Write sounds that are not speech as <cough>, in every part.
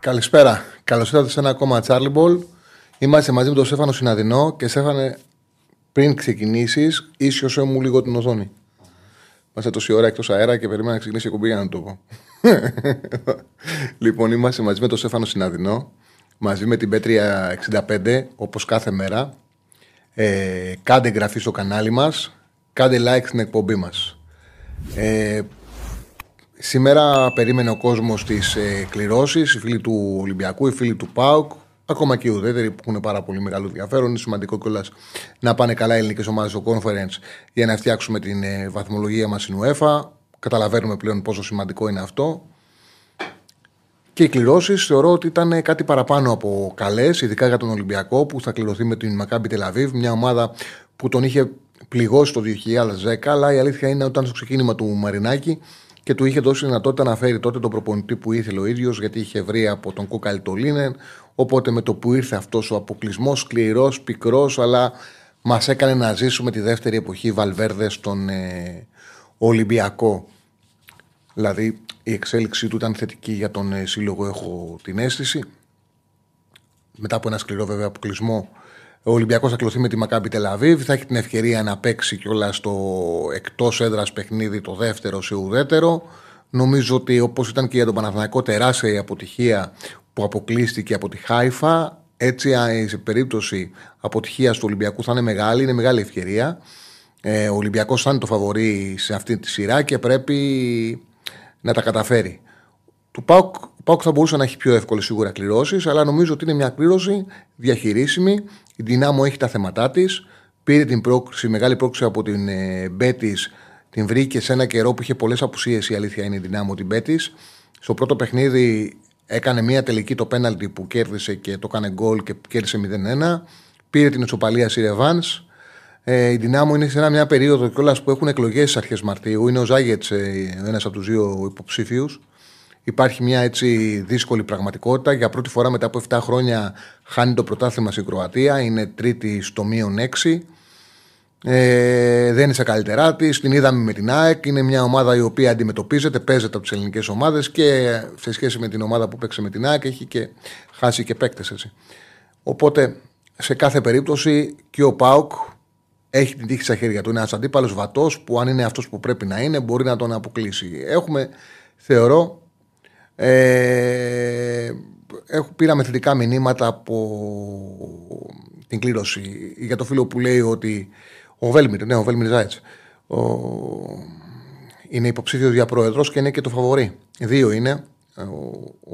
Καλησπέρα. Καλώς ήρθατε σε ένα ακόμα Charlie Ball. Είμαστε μαζί με τον Στέφανο Συναδεινό και Στέφανε, πριν ξεκινήσεις, ίσιοσε μου λίγο την οθόνη. Είμαστε τόση ώρα εκτός αέρα και περίμενα να ξεκινήσει η κουμπί για να το πω. <laughs> λοιπόν, είμαστε μαζί με τον Στέφανο Συναδεινό, μαζί με την Πέτρια 65, όπως κάθε μέρα. Ε, κάντε εγγραφή στο κανάλι μας, κάντε like στην εκπομπή μας. Ε, Σήμερα περίμενε ο κόσμος τις ε, κληρώσεις, οι φίλοι του Ολυμπιακού, οι φίλοι του ΠΑΟΚ, ακόμα και οι ουδέτεροι που έχουν πάρα πολύ μεγάλο ενδιαφέρον. Είναι σημαντικό κιόλας να πάνε καλά οι ελληνικές ομάδες στο conference για να φτιάξουμε την ε, βαθμολογία μας στην UEFA. Καταλαβαίνουμε πλέον πόσο σημαντικό είναι αυτό. Και οι κληρώσεις θεωρώ ότι ήταν κάτι παραπάνω από καλές, ειδικά για τον Ολυμπιακό που θα κληρωθεί με την Μακάμπι Τελαβίβ, μια ομάδα που τον είχε πληγώσει το 2010. Αλλά η αλήθεια είναι ότι ήταν στο ξεκίνημα του Μαρινάκη και του είχε δώσει δυνατότητα να φέρει τότε τον προπονητή που ήθελε ο ίδιος, γιατί είχε βρει από τον Κούκαλ το Λίνεν. Οπότε με το που ήρθε αυτός ο αποκλεισμός, σκληρός, πικρός, αλλά μας έκανε να ζήσουμε τη δεύτερη εποχή Βαλβέρδε στον ε, Ολυμπιακό. Δηλαδή η εξέλιξή του ήταν θετική για τον ε, σύλλογο, έχω την αίσθηση. Μετά από ένα σκληρό βέβαια αποκλεισμό ο Ολυμπιακός θα κλωθεί με τη Μακάμπι Τελαβίβ. Θα έχει την ευκαιρία να παίξει κιόλας στο εκτός έδρας παιχνίδι το δεύτερο σε ουδέτερο. Νομίζω ότι όπως ήταν και για τον Παναθηναϊκό τεράστια η αποτυχία που αποκλείστηκε από τη Χάιφα, έτσι σε περίπτωση αποτυχίας του Ολυμπιακού θα είναι μεγάλη, είναι μεγάλη ευκαιρία. Ε, ο Ολυμπιακός θα είναι το φαβορή σε αυτή τη σειρά και πρέπει να τα καταφέρει. Του Πάουκ, Πάουκ θα μπορούσε να έχει πιο εύκολες σίγουρα κληρώσεις, αλλά νομίζω ότι είναι μια κλήρωση διαχειρίσιμη. Η Δυνάμω έχει τα θέματά της. Πήρε την πρόκληση, μεγάλη πρόκληση από την ε, Μπέτης. Την βρήκε σε ένα καιρό που είχε πολλές απουσίες. Η αλήθεια είναι η Δυνάμω την Μπέτης. Στο πρώτο παιχνίδι έκανε μια τελική το πέναλτι που κέρδισε και το έκανε γκολ και κέρδισε 0-1. Πήρε την ισοπαλία η Ρεβάνς. Ε, η Δυνάμω είναι σε μια περίοδο κιόλας που έχουν εκλογές στις αρχές Μαρτίου. Είναι ο Ζάγετς, ε, ένας από τους δύο υποψήφιους. Υπάρχει μια έτσι δύσκολη πραγματικότητα. Για πρώτη φορά μετά από 7 χρόνια χάνει το πρωτάθλημα στην Κροατία. Είναι τρίτη στο μείον 6. Ε, δεν είναι σε καλύτερά της. Την είδαμε με την ΑΕΚ. Είναι μια ομάδα η οποία αντιμετωπίζεται, παίζεται από τις ελληνικές ομάδες και σε σχέση με την ομάδα που παίξε με την ΑΕΚ έχει και χάσει και παίκτες. Οπότε σε κάθε περίπτωση και ο Πάουκ έχει την τύχη στα χέρια του. Είναι ένας αντίπαλος βατός που αν είναι αυτός που πρέπει να είναι μπορεί να τον αποκλείσει. Έχουμε, θεωρώ, ε, έχω, πήραμε θετικά μηνύματα από την κλήρωση για το φίλο που λέει ότι ο Βέλμιρ, ναι, ο Βέλμιρ Ζάιτς, ο, είναι υποψήφιος για πρόεδρος και είναι και το φαβορή. Δύο είναι. Ο,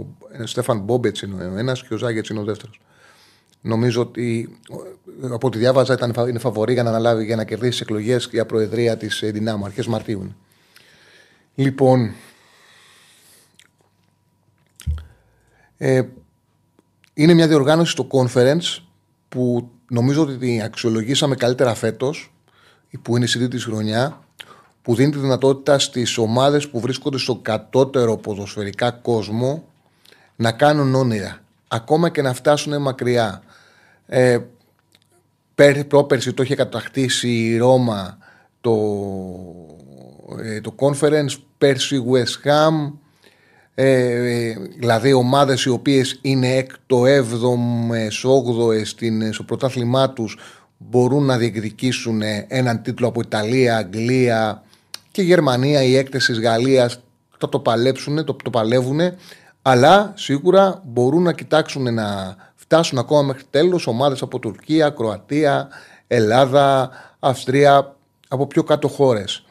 ο, ο Στέφαν Μπόμπετς είναι ο ένας και ο Ζάγετ είναι ο δεύτερος. Νομίζω ότι από ό,τι διάβαζα ήταν, είναι φαβορή για να αναλάβει για να κερδίσει εκλογές για προεδρία της Δυνάμου αρχές Μαρτίου. Λοιπόν, Ε, είναι μια διοργάνωση στο conference που νομίζω ότι την αξιολογήσαμε καλύτερα φέτος, που είναι η συντή χρονιά, που δίνει τη δυνατότητα στις ομάδες που βρίσκονται στο κατώτερο ποδοσφαιρικά κόσμο να κάνουν όνειρα. Ακόμα και να φτάσουν μακριά. Ε, πρόπερση το είχε κατακτήσει η Ρώμα το, ε, το conference, πέρσι West Ham, ε, δηλαδή ομάδες οι οποίες είναι έκτο, έβδομες, όγδοες στο πρωτάθλημά τους μπορούν να διεκδικήσουν έναν τίτλο από Ιταλία, Αγγλία και Γερμανία, οι έκτες της Γαλλίας θα το παλέψουν, το, το παλεύουν αλλά σίγουρα μπορούν να κοιτάξουν να φτάσουν ακόμα μέχρι τέλος ομάδες από Τουρκία, Κροατία, Ελλάδα, Αυστρία, από πιο κάτω χώρες.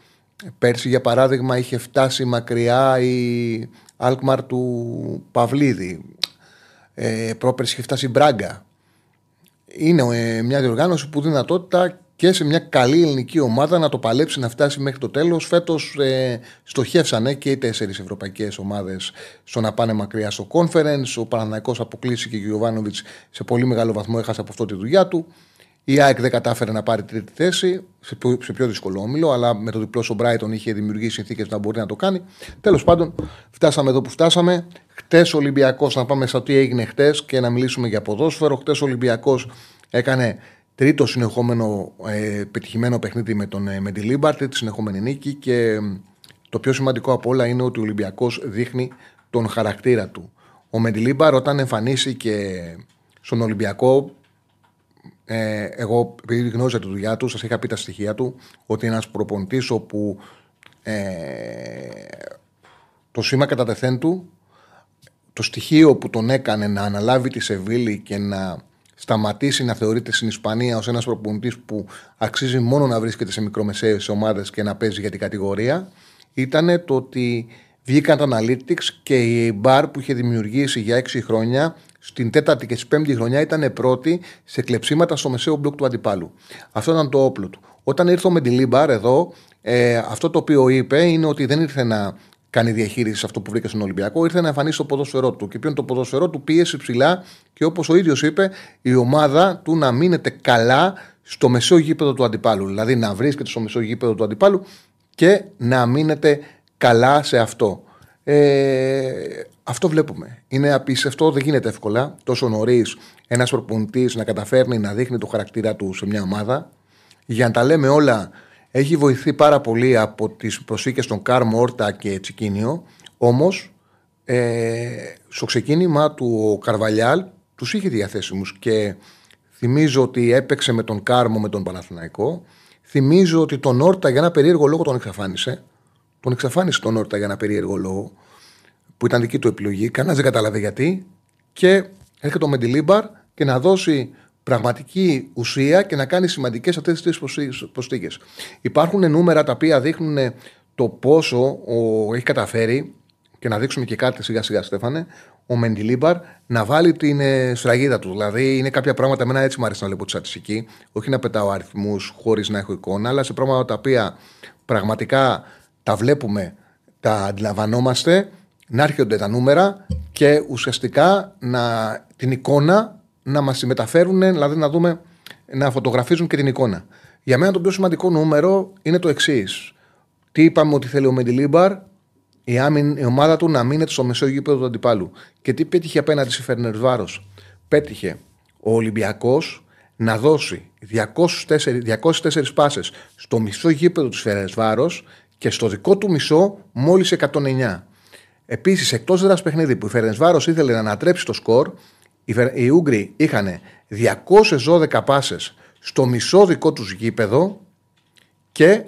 Πέρσι για παράδειγμα είχε φτάσει μακριά η Αλκμαρ του Παυλίδη. Ε, πρόπερση είχε φτάσει η Μπράγκα. Είναι ε, μια διοργάνωση που δυνατότητα και σε μια καλή ελληνική ομάδα να το παλέψει να φτάσει μέχρι το τέλος. Φέτος ε, στοχεύσανε και οι τέσσερις ευρωπαϊκές ομάδες στο να πάνε μακριά στο conference. Ο Παναναναϊκό αποκλείστηκε και ο Γιωβάνοβιτς σε πολύ μεγάλο βαθμό έχασε από αυτό τη δουλειά του. Η ΑΕΚ δεν κατάφερε να πάρει τρίτη θέση σε πιο, σε πιο δύσκολο όμιλο, αλλά με το διπλό ο Μπράιτον είχε δημιουργήσει συνθήκες να μπορεί να το κάνει. Τέλος πάντων, φτάσαμε εδώ που φτάσαμε. Χτες ο Ολυμπιακός, να πάμε στο τι έγινε χτες και να μιλήσουμε για ποδόσφαιρο. Χτες ο Ολυμπιακός έκανε τρίτο συνεχόμενο ε, πετυχημένο παιχνίδι με τον ε, Μεντιλίμπαρ, τρίτη συνεχόμενη νίκη και το πιο σημαντικό από όλα είναι ότι ο Ολυμπιακός δείχνει τον χαρακτήρα του. Ο Μεντιλίμπαρ όταν εμφανίστηκε στον Ολυμπιακό ε, εγώ, επειδή γνώριζα τη δουλειά του, σας είχα πει τα στοιχεία του, ότι είναι ένας προπονητής όπου ε, το σήμα κατά τεθέν του, το στοιχείο που τον έκανε να αναλάβει τη Σεβίλη και να σταματήσει να θεωρείται στην Ισπανία ως ένας προπονητής που αξίζει μόνο να βρίσκεται σε μικρομεσαίες ομάδες και να παίζει για την κατηγορία, ήταν το ότι βγήκαν τα Analytics και η μπαρ που είχε δημιουργήσει για 6 χρόνια στην τέταρτη και στην πέμπτη χρονιά ήταν πρώτη σε κλεψίματα στο μεσαίο μπλοκ του αντιπάλου. Αυτό ήταν το όπλο του. Όταν ήρθε ο Μεντιλίμπαρ εδώ, ε, αυτό το οποίο είπε είναι ότι δεν ήρθε να κάνει διαχείριση σε αυτό που βρήκε στον Ολυμπιακό, ήρθε να εμφανίσει το ποδόσφαιρό του. Και ποιον το ποδόσφαιρό του πίεση ψηλά και όπως ο ίδιος είπε, η ομάδα του να μείνεται καλά στο μεσαίο γήπεδο του αντιπάλου. Δηλαδή να βρίσκεται στο μεσαίο γήπεδο του αντιπάλου και να μείνεται καλά σε αυτό. Ε, αυτό βλέπουμε. Είναι απίστευτο, δεν γίνεται εύκολα τόσο νωρίς ένας προπονητής να καταφέρνει να δείχνει το χαρακτήρα του σε μια ομάδα. Για να τα λέμε όλα, έχει βοηθεί πάρα πολύ από τις προσήκε των Καρ Μόρτα και Τσικίνιο. Όμως, ε, στο ξεκίνημα του ο Καρβαλιάλ τους είχε διαθέσιμους και θυμίζω ότι έπαιξε με τον Κάρμο με τον Παναθηναϊκό. Θυμίζω ότι τον Όρτα για ένα περίεργο λόγο τον εξαφάνισε. Τον εξαφάνισε τον Όρτα για ένα περίεργο λόγο που ήταν δική του επιλογή. Κανένας δεν κατάλαβε γιατί. Και έρχεται ο Μεντιλίμπαρ και να δώσει πραγματική ουσία και να κάνει σημαντικές αυτές τις τρεις προσθήκες. Υπάρχουν νούμερα τα οποία δείχνουν το πόσο ο, έχει καταφέρει και να δείξουμε και κάτι σιγά σιγά, Στέφανε, ο Μεντιλίμπαρ να βάλει την ε, σφραγίδα του. Δηλαδή, είναι κάποια πράγματα, εμένα έτσι μου αρέσει να λέω τη στατιστική, όχι να πετάω αριθμούς χωρίς να έχω εικόνα, αλλά σε πράγματα τα οποία πραγματικά τα βλέπουμε, τα αντιλαμβανόμαστε να έρχονται τα νούμερα και ουσιαστικά να, την εικόνα να μας συμμεταφέρουν, δηλαδή να δούμε, να φωτογραφίζουν και την εικόνα. Για μένα το πιο σημαντικό νούμερο είναι το εξής. Τι είπαμε ότι θέλει ο Μεντιλίμπαρ, η, άμυν, η ομάδα του να μείνεται στο μεσό γήπεδο του αντιπάλου. Και τι πέτυχε απέναντι σε Φέρνερ Βάρο. Πέτυχε ο Ολυμπιακός να δώσει 204, 204 πάσες στο μισό γήπεδο του Φέρνερ Βάρο και στο δικό του μισό μόλις 109. Επίσης, εκτός έδρα παιχνίδι που η Φερενσβάρος ήθελε να ανατρέψει το σκορ, οι Ούγγροι είχαν 212 πάσες στο μισό δικό τους γήπεδο και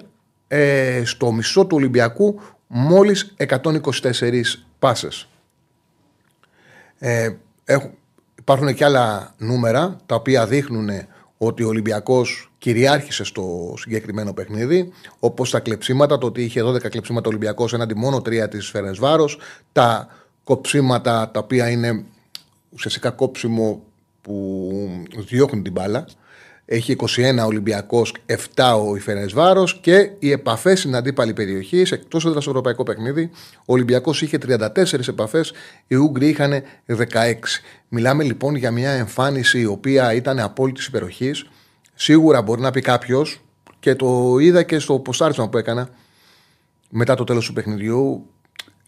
ε, στο μισό του Ολυμπιακού μόλις 124 πάσες. Ε, υπάρχουν και άλλα νούμερα τα οποία δείχνουν ότι ο Ολυμπιακός κυριάρχησε στο συγκεκριμένο παιχνίδι, όπως τα κλεψίματα, το ότι είχε 12 κλεψίματα Ολυμπιακός έναντι μόνο 3 της Φερενσβάρος, τα κοψίματα τα οποία είναι ουσιαστικά κόψιμο που διώχνουν την μπάλα. Έχει 21 Ολυμπιακός, 7 ο Ιφερενσβάρο και οι επαφές στην αντίπαλη περιοχή, εκτός έδρα στο ευρωπαϊκό παιχνίδι, ο Ολυμπιακός είχε 34 επαφές, οι Ούγγροι είχαν 16. Μιλάμε λοιπόν για μια εμφάνιση η οποία ήταν απόλυτης υπεροχής. Σίγουρα μπορεί να πει κάποιος και το είδα και στο ποστάρισμα που έκανα μετά το τέλος του παιχνιδιού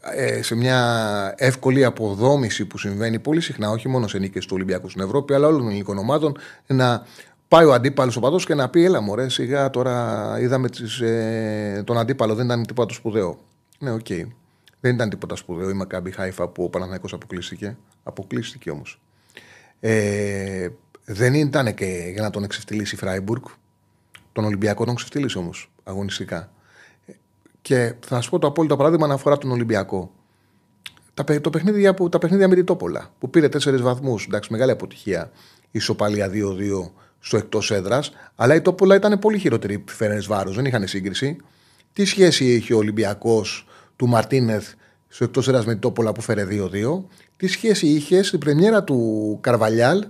ε, σε μια εύκολη αποδόμηση που συμβαίνει πολύ συχνά, όχι μόνο σε νίκες του Ολυμπιακού στην Ευρώπη, αλλά όλων των ελληνικών ομάδων, να πάει ο αντίπαλος ο παδός και να πει: Έλα, μωρέ, σιγά τώρα είδαμε τις, ε, τον αντίπαλο, δεν ήταν τίποτα το σπουδαίο. Ναι, ok. Okay. Δεν ήταν τίποτα σπουδαίο η Μακάμπι Χάιφα που ο Παναθηναϊκός αποκλείστηκε. Αποκλείστηκε όμως. Ε, δεν ήταν και για να τον εξευτελίσει η Φράιμπουργκ. Τον Ολυμπιακό τον εξευτελίσει όμως αγωνιστικά. Και θα σας πω το απόλυτο παράδειγμα να αφορά τον Ολυμπιακό. Τα, το παιχνίδι, τα παιχνίδια με την Τόπολα που πήρε 4 βαθμούς. Εντάξει, μεγάλη αποτυχία. Ισοπαλία 2-2 στο εκτός έδρας. Αλλά η Τόπολα ήταν πολύ χειρότερη Φερεντσβάρος. Δεν είχαν σύγκριση. Τι σχέση είχε ο Ολυμπιακός του Μαρτίνεθ στο εκτός έδρας με την Τόπολα που φέρε 2-2. Τι σχέση είχε στην πρεμιέρα του Καρβαλιάλ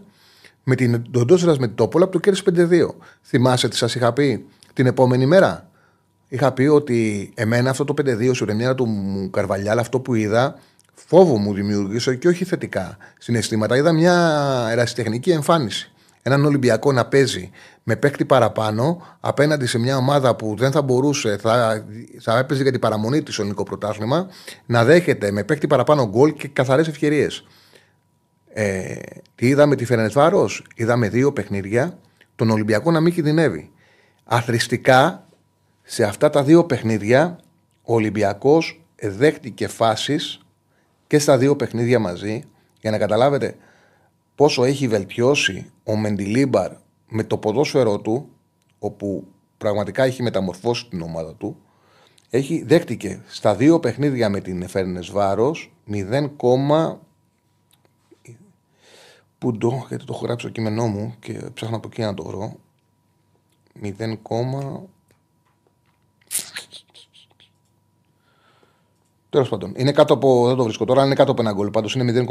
Με την Ντοντόσερα με την Τόπολα που το κέρδισε 5-2. Θυμάσαι τι σας είχα πει την επόμενη μέρα; Είχα πει ότι εμένα αυτό το 5-2 στην πρεμιέρα του Καρβαλιάλ, αυτό που είδα, φόβο μου δημιούργησε και όχι θετικά συναισθήματα. Είδα μια ερασιτεχνική εμφάνιση. Έναν Ολυμπιακό να παίζει με παίκτη παραπάνω απέναντι σε μια ομάδα που δεν θα μπορούσε, θα, θα έπαιζε για την παραμονή της στο ελληνικό πρωτάθλημα, να δέχεται με παίκτη παραπάνω γκολ και καθαρές ευκαιρίες. Ε, τι είδαμε τη Φερενεσβάρο, είδαμε δύο παιχνίδια, τον Ολυμπιακό να μην κινδυνεύει. Αθρηστικά σε αυτά τα δύο παιχνίδια ο Ολυμπιακός δέχτηκε φάσεις και στα δύο παιχνίδια μαζί για να καταλάβετε πόσο έχει βελτιώσει ο Μεντιλίμπαρ με το ποδόσφαιρό του όπου πραγματικά έχει μεταμορφώσει την ομάδα του έχει, δέχτηκε στα δύο παιχνίδια με την Εφέρνες Βάρος 0, που το, γιατί το έχω γράψει στο κείμενό μου και ψάχνω από εκεί να το βρω 0, Τέλος πάντων, είναι κάτω από. Δεν το βρίσκω τώρα, είναι κάτω από ένα γκολ. Πάντως είναι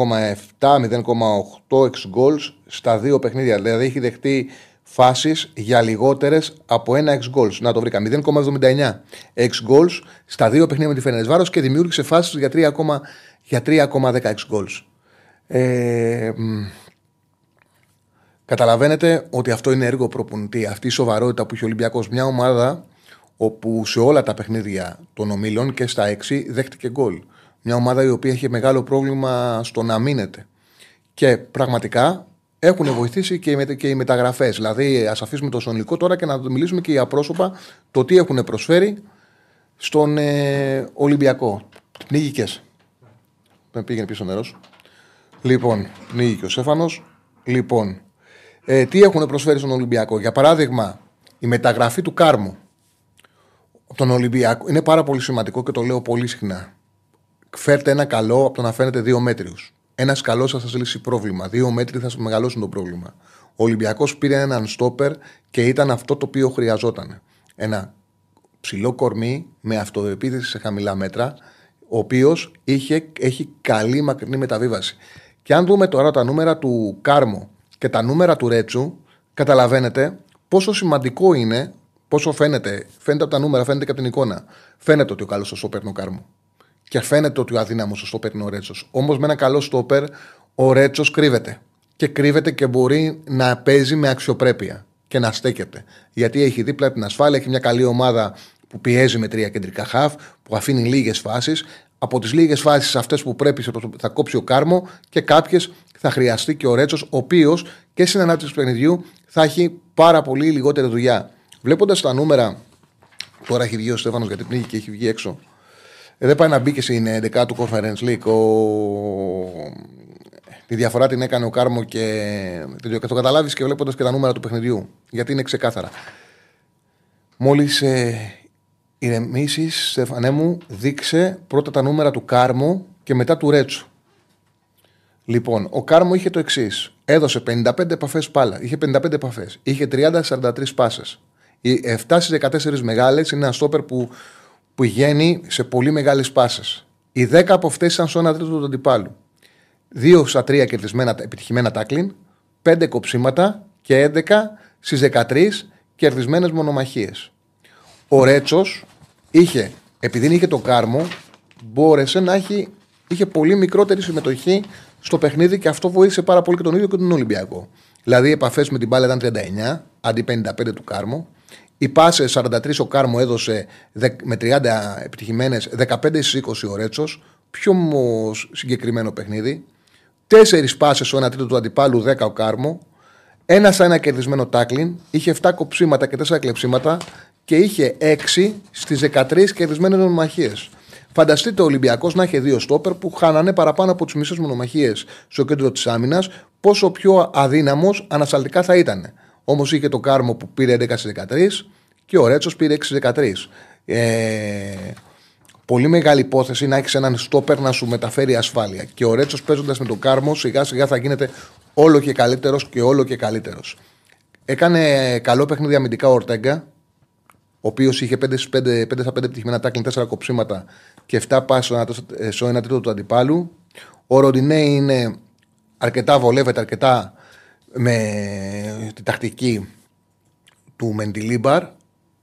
0,7-0,8 εξ γκολς στα δύο παιχνίδια. Δηλαδή έχει δεχτεί φάσεις για λιγότερες από ένα εξ γκολς. Να το βρήκα. 0,79 εξ γκολς στα δύο παιχνίδια με τη Φενέ Βάρο και δημιούργησε φάσεις για 3,10 για 3,16 γκολς. Ε, καταλαβαίνετε ότι αυτό είναι έργο προπονητή. Αυτή η σοβαρότητα που έχει ο Ολυμπιακός. Μια ομάδα όπου σε όλα τα παιχνίδια των ομίλων και στα 6 δέχτηκε γκολ. Μια ομάδα η οποία είχε μεγάλο πρόβλημα στο να μείνεται. Και πραγματικά έχουν βοηθήσει και οι, και οι μεταγραφές. Δηλαδή, ας αφήσουμε το σονικό τώρα και να μιλήσουμε και για πρόσωπα το τι έχουν προσφέρει στον ε, Ολυμπιακό. Πνίγηκε. Δεν πήγαινε πίσω νερός. Λοιπόν, πνίγηκε ο Σέφανο. Λοιπόν, ε, τι έχουν προσφέρει στον Ολυμπιακό; Για παράδειγμα, η μεταγραφή του Κάρμου τον Ολυμπιακό είναι πάρα πολύ σημαντικό και το λέω πολύ συχνά. Φέρτε ένα καλό από το να φαίνεται δύο μέτριους. Ένας καλός θα σας λύσει πρόβλημα. Δύο μέτροι θα σας μεγαλώσουν το πρόβλημα. Ο Ολυμπιακός πήρε έναν στόπερ και ήταν αυτό το οποίο χρειαζόταν. Ένα ψηλό κορμί με αυτοεπίθεση σε χαμηλά μέτρα, ο οποίος έχει καλή μακρινή μεταβίβαση. Και αν δούμε τώρα τα νούμερα του Κάρμο και τα νούμερα του Ρέτσου, καταλαβαίνετε πόσο σημαντικό είναι Πόσο φαίνεται, φαίνεται από τα νούμερα, φαίνεται και από την εικόνα. Φαίνεται ότι ο καλός στο παίρνει ο Κάρμο. Και φαίνεται ότι ο αδύναμος στο παίρνει ο Ρέτσος. Όμως με ένα καλό στόπερ ο Ρέτσος κρύβεται. Και κρύβεται και μπορεί να παίζει με αξιοπρέπεια και να στέκεται. Γιατί έχει δίπλα την ασφάλεια, έχει μια καλή ομάδα που πιέζει με τρία κεντρικά χαφ, που αφήνει λίγες φάσεις. Από τις λίγες φάσεις αυτές που πρέπει θα κόψει ο Κάρμο και κάποιες θα χρειαστεί και ο Ρέτσος, ο οποίος και στην ανάπτυξη του παιχνιδιού θα έχει πάρα πολύ λιγότερη δουλειά. Βλέποντας τα νούμερα, τώρα έχει βγει ο Στέφανος γιατί πνίγει και έχει βγει έξω. Ε, δεν πάει να μπει και στην 11 του Conference League. Ο... Τη διαφορά την έκανε ο Κάρμο και το καταλάβεις και βλέποντας και τα νούμερα του παιχνιδιού. Γιατί είναι ξεκάθαρα. Μόλις ε, ηρεμήσεις, Στέφανέ μου, δείξε πρώτα τα νούμερα του Κάρμου και μετά του Ρέτσου. Λοιπόν, ο Κάρμο είχε το εξής. Έδωσε 55 επαφές πάλα. Είχε 55 επαφές. Είχε 30-43 πάσες. Οι 7 στις 14 μεγάλες είναι ένα στόπερ που, που πηγαίνει σε πολύ μεγάλες πάσες. Οι 10 από αυτές ήταν στο 1 τρίτο του αντιπάλου. 2 στα 3 κερδισμένα επιτυχημένα τάκλιν, 5 κοψίματα και 11 στις 13 κερδισμένες μονομαχίες. Ο Ρέτσος είχε, επειδή είχε το κάρμο, μπόρεσε να έχει είχε πολύ μικρότερη συμμετοχή στο παιχνίδι και αυτό βοήθησε πάρα πολύ και τον ίδιο και τον Ολυμπιακό. Δηλαδή, οι επαφές με την μπάλα ήταν 39 αντί 55 του Κάρμο. Οι πάσες 43 ο Κάρμο έδωσε με 30 επιτυχημένες, 15 στις 20 ο Ρέτσος. Πιο συγκεκριμένο παιχνίδι. Τέσσερις πάσες στο 1 τρίτο του αντιπάλου, 10 ο Κάρμο. Ένα σαν ένα κερδισμένο τάκλιν. Είχε 7 κοψίματα και 4 κλεψίματα και είχε 6 στις 13 κερδισμένες μονομαχίε. Φανταστείτε ο Ολυμπιακός να έχει δύο στόπερ που χάνανε παραπάνω από τις μισές μονομαχίες στο κέντρο της άμυνας, πόσο πιο αδύναμος ανασταλτικά θα ήταν. Όμως είχε το Κάρμο που πήρε 11 13 και ο Ρέτσος πήρε 6 13. Ε, πολύ μεγάλη υπόθεση να έχεις έναν στόπερ να σου μεταφέρει ασφάλεια. Και ο Ρέτσος παίζοντας με τον Κάρμο σιγά σιγά θα γίνεται όλο και καλύτερος και όλο και καλύτερος. Έκανε καλό παιχνίδι αμυντικά ο Ορτέγκα, ο οποίος είχε 5, 5, 5 στα 5 επιτυχημένα τάκλιν, 4 κοψίματα και 7 πάσει στο 1 τρίτο του αντιπάλου. Ο Ροντινέ είναι αρκετά βολεύεται, αρκετά με τη τακτική του Μεντιλίμπαρ,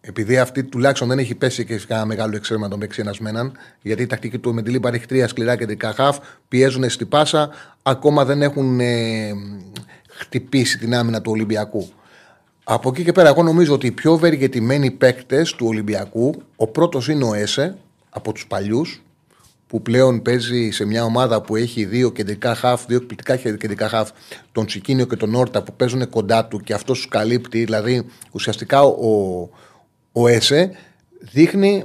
επειδή αυτή τουλάχιστον δεν έχει πέσει και σε κανένα μεγάλο εξαίρεμα τον παίξει ένας μέναν, γιατί η τακτική του Μεντιλίμπαρ έχει τρία σκληρά κεντρικά χαφ, πιέζουν στη πάσα, ακόμα δεν έχουν ε, χτυπήσει την άμυνα του Ολυμπιακού. Από εκεί και πέρα, εγώ νομίζω ότι οι πιο ευεργετημένοι παίκτες του Ολυμπιακού, ο πρώτος είναι ο Έσε από τους παλιούς, που πλέον παίζει σε μια ομάδα που έχει δύο κεντρικά χαφ, δύο εκπληκτικά κεντρικά χαφ, τον Τσικίνιο και τον Όρτα που παίζουν κοντά του και αυτός τους καλύπτει. Δηλαδή, ουσιαστικά ο, ο Έσε δείχνει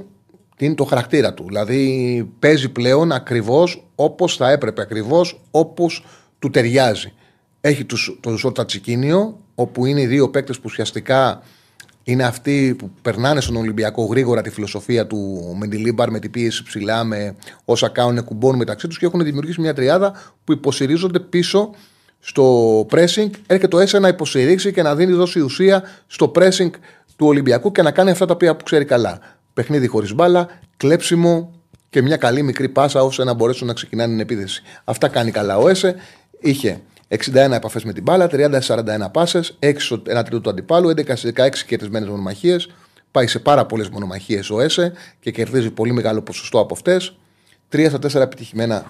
την, το χαρακτήρα του. Δηλαδή, παίζει πλέον ακριβώς όπως θα έπρεπε, ακριβώς όπως του ταιριάζει. Έχει τους, τον Ζώτα Τσικίνιο, όπου είναι οι δύο παίκτες που ουσιαστικά είναι αυτοί που περνάνε στον Ολυμπιακό γρήγορα τη φιλοσοφία του Μεντιλίμπαρ με την πίεση ψηλά, με όσα κάνουν κουμπών μεταξύ τους και έχουν δημιουργήσει μια τριάδα που υποστηρίζονται πίσω στο pressing. Έρχεται το ΕΣΕ να υποστηρίξει και να δίνει δόση ουσία στο pressing του Ολυμπιακού και να κάνει αυτά τα οποία που ξέρει καλά. Παιχνίδι χωρίς μπάλα, κλέψιμο και μια καλή μικρή πάσα ώστε να μπορέσουν να ξεκινάνε την επίθεση. Αυτά κάνει καλά ο ΕΣΕ. Είχε 61 επαφές με την μπάλα, 30-41 πάσες, 6 στο 1 τρίτο του αντιπάλου, 11-16 κερδισμένες μονομαχίες. Πάει σε πάρα πολλές μονομαχίες ο ΕΣΕ και κερδίζει πολύ μεγάλο ποσοστό από αυτές. 3 στα 4 επιτυχημένα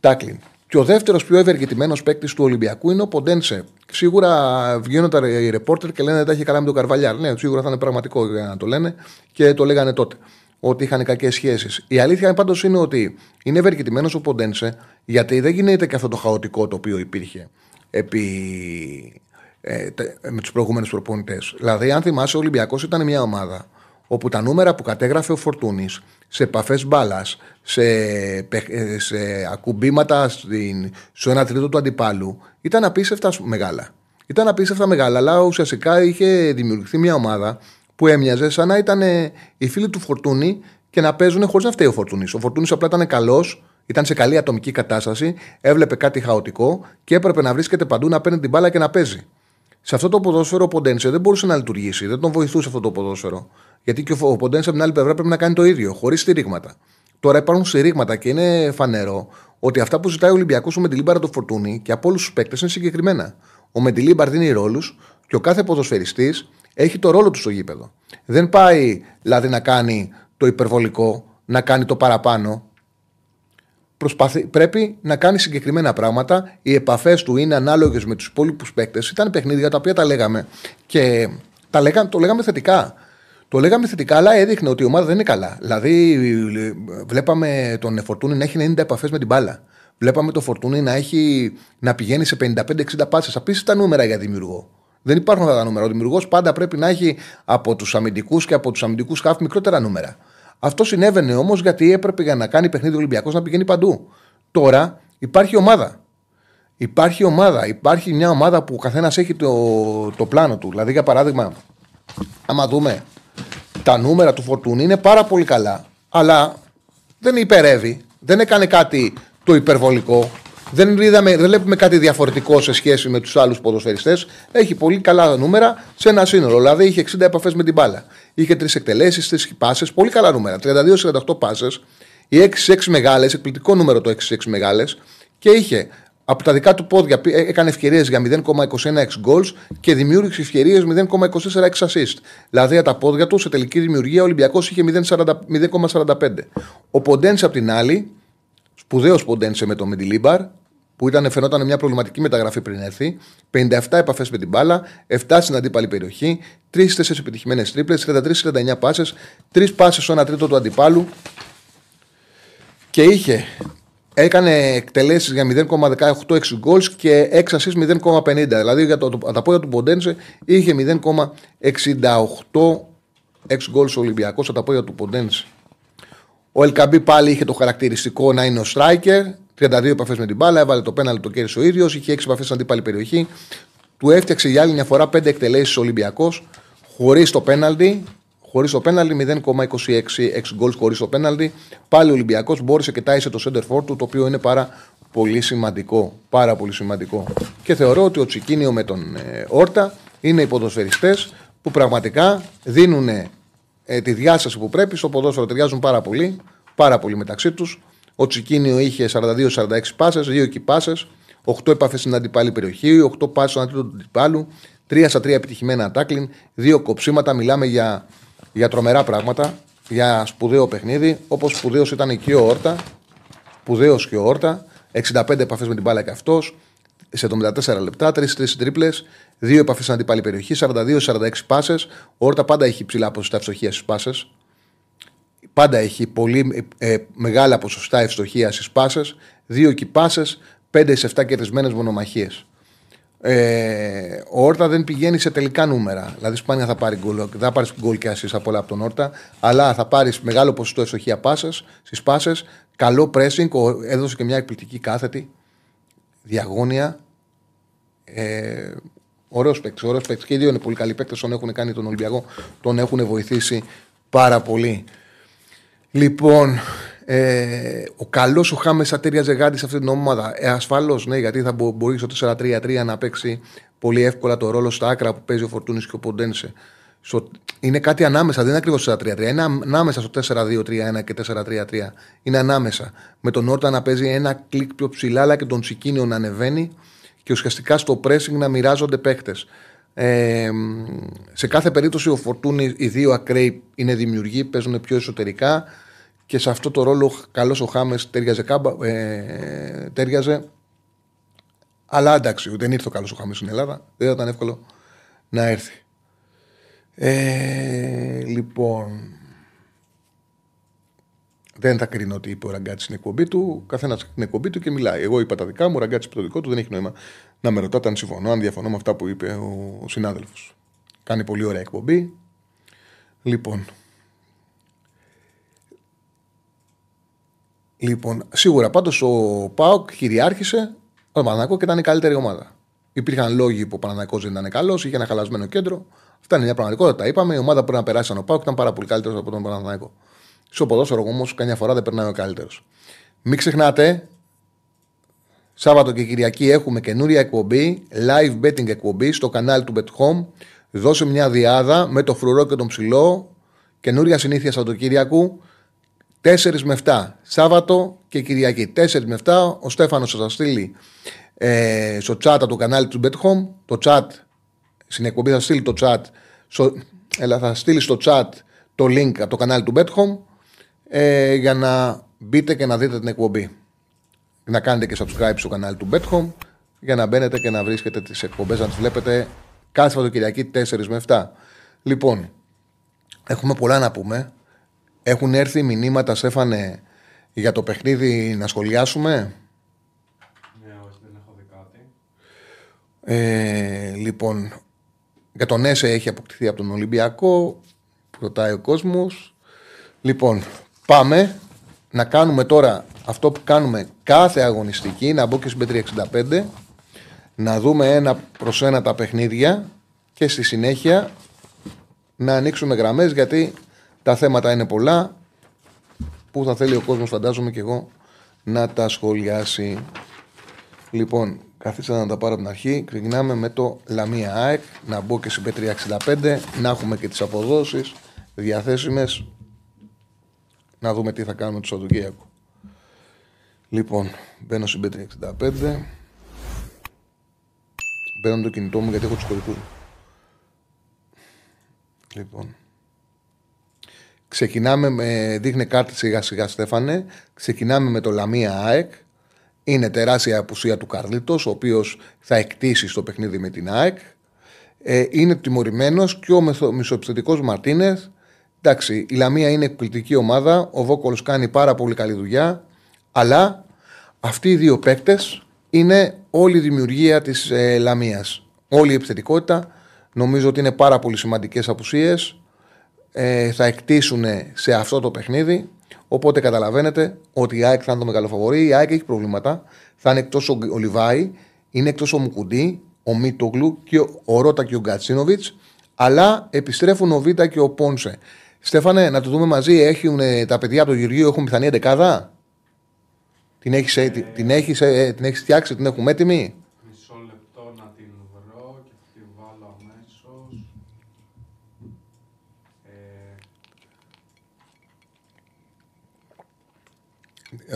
τάκλιν. Και ο δεύτερος πιο ευεργετημένος παίκτης του Ολυμπιακού είναι ο Ποντένσε. Σίγουρα βγαίνουν οι ρεπόρτερ και λένε ότι τα έχει καλά με τον Καρβαλιάρ. Ναι, σίγουρα θα είναι πραγματικό για να το λένε και το λέγανε τότε. Ότι είχαν κακές σχέσεις. Η αλήθεια πάντως είναι ότι είναι ευεργετημένος ο Ποντένσε γιατί δεν γίνεται και αυτό το χαοτικό το οποίο υπήρχε επί, ε, με τους προηγούμενους προπονητές. Δηλαδή, αν θυμάσαι, ο Ολυμπιακός ήταν μια ομάδα όπου τα νούμερα που κατέγραφε ο Φορτούνης σε επαφές μπάλας, σε, ε, σε ακουμπήματα στην, στο ένα τρίτο του αντιπάλου ήταν απίστευτα μεγάλα. Ήταν απίστευτα μεγάλα, αλλά ουσιαστικά είχε δημιουργηθεί μια ομάδα που έμοιαζε σαν να ήταν οι φίλοι του Φορτούνη και να παίζουν χωρίς να φταίει ο Φορτούνης. Ο Φορτούνης απλά ήταν καλός, ήταν σε καλή ατομική κατάσταση, έβλεπε κάτι χαοτικό και έπρεπε να βρίσκεται παντού να παίρνει την μπάλα και να παίζει. Σε αυτό το ποδόσφαιρο ο Ποντένσε δεν μπορούσε να λειτουργήσει, δεν τον βοηθούσε αυτό το ποδόσφαιρο. Γιατί και ο Ποντένσε από την άλλη πλευρά πρέπει να κάνει το ίδιο, χωρίς στηρίγματα. Τώρα υπάρχουν στηρίγματα και είναι φανερό ότι αυτά που ζητάει ο Ολυμπιακός ο Μεντιλίμπαρ το φορτούνι και από όλους τους παίκτες είναι συγκεκριμένα. Ο Μεντιλίμπαρ δίνει ρόλους και ο κάθε ποδοσφαιριστής έχει το ρόλο του στο γήπεδο. Δεν πάει δηλαδή να κάνει το υπερβολικό, να κάνει το παραπάνω. Προσπαθει... Πρέπει να κάνει συγκεκριμένα πράγματα. Οι επαφές του είναι ανάλογες με τους υπόλοιπους παίκτες. Ήταν παιχνίδια τα οποία τα λέγαμε και τα λέγαμε, το λέγαμε θετικά. Το λέγαμε θετικά, αλλά έδειχνε ότι η ομάδα δεν είναι καλά. Δηλαδή, βλέπαμε τον Φορτούνη να έχει 90 επαφές με την μπάλα. Βλέπαμε τον Φορτούνη να, έχει, να πηγαίνει σε 55-60 πάσες. Απίστευτα νούμερα για δημιουργό. Δεν υπάρχουν αυτά τα νούμερα. Ο δημιουργός πάντα πρέπει να έχει από τους αμυντικούς και από τους αμυντικούς χάφ μικρότερα νούμερα. Αυτό συνέβαινε όμως γιατί έπρεπε για να κάνει παιχνίδι Ολυμπιακός να πηγαίνει παντού. Τώρα υπάρχει ομάδα. Υπάρχει ομάδα. Υπάρχει μια ομάδα που ο καθένας έχει το, το πλάνο του. Δηλαδή, για παράδειγμα, άμα δούμε τα νούμερα του Φορτούνη είναι πάρα πολύ καλά. Αλλά δεν υπερεύει. Δεν έκανε κάτι το υπερβολικό. Δεν, είδαμε, δεν βλέπουμε κάτι διαφορετικό σε σχέση με τους άλλους ποδοσφαιριστές. Έχει πολύ καλά νούμερα σε ένα σύνολο. Δηλαδή είχε 60 επαφές με την μπάλα. Είχε τρεις εκτελέσεις, τρεις πάσε. Πολύ καλά νούμερα. 32-48 πάσες. Οι 6-6 μεγάλες, εκπληκτικό νούμερο το 6-6 μεγάλες. Και είχε από τα δικά του πόδια έκανε ευκαιρίες για 0,21 ex goals και δημιούργησε ευκαιρίες 0,24 ex assist. Δηλαδή, από τα πόδια του σε τελική δημιουργία ο Ολυμπιακός είχε 0,45. Ο Ποντένσε, απ' την άλλη, σπουδαίος Ποντένσε με το Μεντιλίμπαρ, που ήταν, φαινόταν μια προβληματική μεταγραφή πριν έρθει. 57 επαφές με την μπάλα, 7 στην αντίπαλη περιοχή, 3-4 επιτυχημένες τρίπλες, 33-39 πάσες, 3 πάσες στο 1 τρίτο του αντιπάλου και είχε έκανε εκτελέσεις για 0,18 6 goals και 6 assists 0,50. Δηλαδή για το, το, τα πόδια του Ποντένσε είχε 0,68 6 goals ο Ολυμπιακός από τα πόδια του Ποντένσε. Ο Ελκαμπή πάλι είχε το χαρακτηριστικό να είναι ο striker. 32 επαφές με την μπάλα, έβαλε το πέναλ το κέρδισε ο ίδιος. Είχε 6 επαφές στην αντίπαλη περιοχή. Του έφτιαξε για άλλη μια φορά 5 εκτελέσεις ο Ολυμπιακός χωρίς το πέναλτι. Χωρίς το πέναλτι, 0,26 γκολς χωρίς το πέναλτι. Πάλι ο Ολυμπιακός μπόρεσε και τάισε το center for του, το οποίο είναι πάρα πολύ σημαντικό. Πάρα πολύ σημαντικό. Και θεωρώ ότι ο Τσικίνιο με τον ε, Όρτα είναι οι ποδοσφαιριστές που πραγματικά δίνουν ε, τη διάσταση που πρέπει στο ποδόσφαιρο. Ταιριάζουν πάρα πολύ, πάρα πολύ μεταξύ τους. Ο Τσικίνιο είχε 42-46 πάσες, 2 εκεί πάσες. 8 επαφέ στην αντιπάλη περιοχή, 8 πάσει στον αντίπαλο του αντιπάλου, 3 στα 3 επιτυχημένα τάκλιν, 2 κοψίματα. Μιλάμε για, για τρομερά πράγματα, για σπουδαίο παιχνίδι, όπως σπουδαίος ήταν και ο Όρτα. Σπουδαίος και ο Όρτα. 65 επαφέ με την μπάλα και αυτός. Σε 74 λεπτά, 3-3 τρίπλες, 2 επαφέ στην αντιπάλη περιοχή, 42-46 πάσες. Ο Όρτα πάντα έχει ψηλά ποσοστά ευστοχία στις πάσες. Πάντα έχει πολύ ε, μεγάλα ποσοστά ευστοχία στις πάσες. 2 κυπάσες, 5 σε 7 κερδισμένες μονομαχίες. Ε, ο Όρτα δεν πηγαίνει σε τελικά νούμερα. Δηλαδή, σπάνια θα πάρει γκολ, θα πάρεις γκολ και ασύ από όλα από τον Όρτα, αλλά θα πάρεις μεγάλο ποσοστό ευστοχία πάσες στις πάσες, καλό pressing, έδωσε και μια εκπληκτική κάθετη, διαγώνια. Ε, Ωραίος παίκτης, ωραίος παίκτης. Και οι δύο είναι πολύ καλοί παίκτες. Τον έχουν κάνει τον Ολυμπιακό, τον έχουν βοηθήσει πάρα πολύ. Λοιπόν, ε, ο καλός ο Χάμες θα ταιριάζε γάντι σε αυτή την ομάδα. Ε, Ασφαλώς, ναι, γιατί θα μπορεί στο 4-3-3 να παίξει πολύ εύκολα το ρόλο στα άκρα που παίζει ο Φορτούνης και ο Ποντένσε. Είναι κάτι ανάμεσα, δεν είναι ακριβώς 4-3-3. Είναι ανάμεσα στο 4-2-3-1 και 4-3-3. Είναι ανάμεσα. Με τον Όρτα να παίζει ένα κλικ πιο ψηλά, αλλά και τον Σικίνιο να ανεβαίνει και ουσιαστικά στο pressing να μοιράζονται παίχτε. Ε, σε κάθε περίπτωση ο Φορτούνη, οι δύο ακραίοι είναι δημιουργοί, παίζουν πιο εσωτερικά και σε αυτό το ρόλο καλό ο Χάμες τέριαζε, ε, τέριαζε. Αλλά εντάξει, δεν ήρθε ο καλός ο Χάμες στην Ελλάδα. Δεν ήταν εύκολο να έρθει. Ε, λοιπόν. Δεν θα κρίνω ότι είπε ο Ραγκάτη στην εκπομπή του. Καθένας στην εκπομπή του και μιλάει. Εγώ είπα τα δικά μου, ο Ραγκάτη είπε το δικό του. Δεν έχει νόημα να με ρωτάτε αν συμφωνώ, αν διαφωνώ με αυτά που είπε ο, ο συνάδελφος. Κάνει πολύ ωραία εκπομπή. Λοιπόν, Λοιπόν, σίγουρα πάντως ο Πάοκ κυριάρχησε ο Παναναναϊκό και ήταν η καλύτερη ομάδα. Υπήρχαν λόγοι που ο Παναναναϊκό δεν ήταν καλός, είχε ένα χαλασμένο κέντρο. Αυτά είναι μια πραγματικότητα. Τα είπαμε. Η ομάδα που πρέπει να περάσει ο Πάοκ ήταν πάρα πολύ καλύτερος από τον Παναναναϊκό. Στο ποδόσφαιρο όμως, καμιά φορά δεν περνάει ο καλύτερος. Μην ξεχνάτε, Σάββατο και Κυριακή έχουμε καινούρια εκπομπή, live betting εκπομπή στο κανάλι του Bet Home. Δώσε μια διάδα με το φρουρό και τον ψηλό. Καινούρια συνήθεια Σαββατοκύριακου. 4 με 7 Σάββατο και Κυριακή. 4 με 7 ο Στέφανος θα στείλει ε, στο chat του κανάλι του BetHome. Το chat, στην εκπομπή θα στείλει το chat, στο, έλα, θα στείλει στο chat το link από το κανάλι του BetHome ε, για να μπείτε και να δείτε την εκπομπή. Να κάνετε και subscribe στο κανάλι του BetHome για να μπαίνετε και να βρίσκετε τις εκπομπές να τις βλέπετε κάθε Σαββατοκυριακή 4 με 7. Λοιπόν, έχουμε πολλά να πούμε. Έχουν έρθει μηνύματα, Στέφανε, για το παιχνίδι να σχολιάσουμε; Ναι, όχι, δεν έχω δει κάτι. Ε, λοιπόν, για τον Έσε έχει αποκτηθεί από τον Ολυμπιακό, που ρωτάει ο κόσμος. Λοιπόν, πάμε να κάνουμε τώρα αυτό που κάνουμε κάθε αγωνιστική, να μπω και στην 565, να δούμε ένα προς ένα τα παιχνίδια και στη συνέχεια να ανοίξουμε γραμμές γιατί τα θέματα είναι πολλά που θα θέλει ο κόσμος φαντάζομαι και εγώ να τα σχολιάσει. Λοιπόν, καθίστε να τα πάρω από την αρχή. Ξεκινάμε με το Λαμία ΑΕΚ. Να μπω και στην P365. Να έχουμε και τις αποδόσεις διαθέσιμες. Να δούμε τι θα κάνουμε το Σαββατοκύριακο. Λοιπόν, μπαίνω στην P365. Μπαίνω το κινητό μου γιατί έχω τους κωδικούς Λοιπόν. Ξεκινάμε με. Δείχνει κάτι σιγά σιγά Στέφανε. Ξεκινάμε με το Λαμία ΑΕΚ. Είναι τεράστια απουσία του Καρλίτος, ο οποίος θα εκτίσει στο παιχνίδι με την ΑΕΚ. Ε, είναι τιμωρημένος και ο μισοεπιθετικό Μαρτίνες. Εντάξει, η Λαμία είναι εκπληκτική ομάδα. Ο Βόκολος κάνει πάρα πολύ καλή δουλειά. Αλλά αυτοί οι δύο παίκτες είναι όλη η δημιουργία της ε, Λαμίας. Όλη η επιθετικότητα. Νομίζω ότι είναι πάρα πολύ σημαντικές απουσίες ε, θα εκτίσουν σε αυτό το παιχνίδι. Οπότε καταλαβαίνετε ότι η ΑΕΚ θα είναι το μεγάλο φαβορή. Η ΑΕΚ έχει προβλήματα. Θα είναι εκτός ο Λιβάη, είναι εκτός ο Μουκουντή, ο Μίτογλου και ο Ρότα και ο Γκατσίνοβιτς. Αλλά επιστρέφουν ο Βίτα και ο Πόνσε. Στέφανε, να το δούμε μαζί. Έχουν, τα παιδιά από το Γεωργείο έχουν πιθανή εντεκάδα; Την έχεις ε, την έχεις, ε, την έχεις φτιάξει, την έχουμε έτοιμη;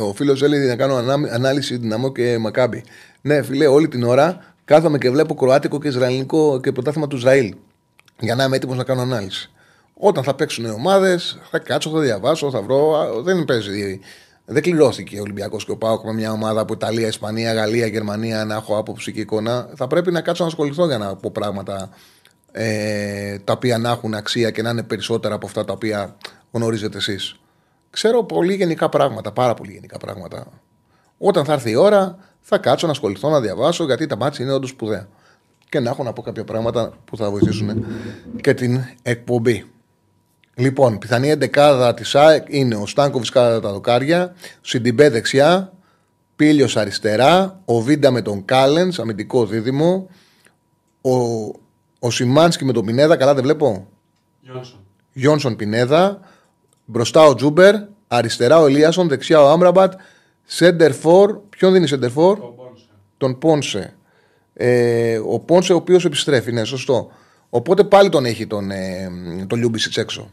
Ο φίλος έλεγε να κάνω ανά- ανάλυση δυναμό και μακάμπι. Ναι, φίλε, όλη την ώρα κάθομαι και βλέπω κροάτικο και ισραηλικό και πρωτάθλημα του Ισραήλ. Για να είμαι έτοιμος να κάνω ανάλυση. Όταν θα παίξουν οι ομάδες, θα κάτσω, θα διαβάσω, θα βρω. α, Δεν παίζει. Δεν κληρώθηκε ο Ολυμπιακός και ο Πάοκ με μια ομάδα από Ιταλία, Ισπανία, Γαλλία, Γερμανία να έχω άποψη και εικόνα. Θα πρέπει να κάτσω να ασχοληθώ για να πω πράγματα ε, τα οποία να έχουν αξία και να είναι περισσότερα από αυτά τα οποία γνωρίζετε εσείς. Ξέρω πολύ γενικά πράγματα, πάρα πολύ γενικά πράγματα. Όταν θα έρθει η ώρα, θα κάτσω να ασχοληθώ, να διαβάσω, γιατί τα μάτια είναι όντως σπουδαία. Και να έχω να πω κάποια πράγματα που θα βοηθήσουν και την εκπομπή. Λοιπόν, πιθανή εντεκάδα της ΑΕΚ είναι ο Στάνκοβιτς κατά τα δοκάρια, Σιντιμπέ δεξιά, Πίλιος αριστερά, ο Βίντα με τον Κάλενς, αμυντικό δίδυμο, ο, ο Σιμάνσκι με τον Πινέδα, καλά δεν βλέπω. Γιόνσον. Γιόνσον Πινέδα, μπροστά ο Τσούμπερ, αριστερά ο Ελίασον, δεξιά ο Άμραμπατ, σέντερ φορ, ποιον δίνει σέντερ φορ, Τον Πόνσε. τον Πόνσε. Ε, ο Πόνσε ο οποίος επιστρέφει, ναι, σωστό. Οπότε πάλι τον έχει τον, ε, τον Λιούμπισιτς έξω.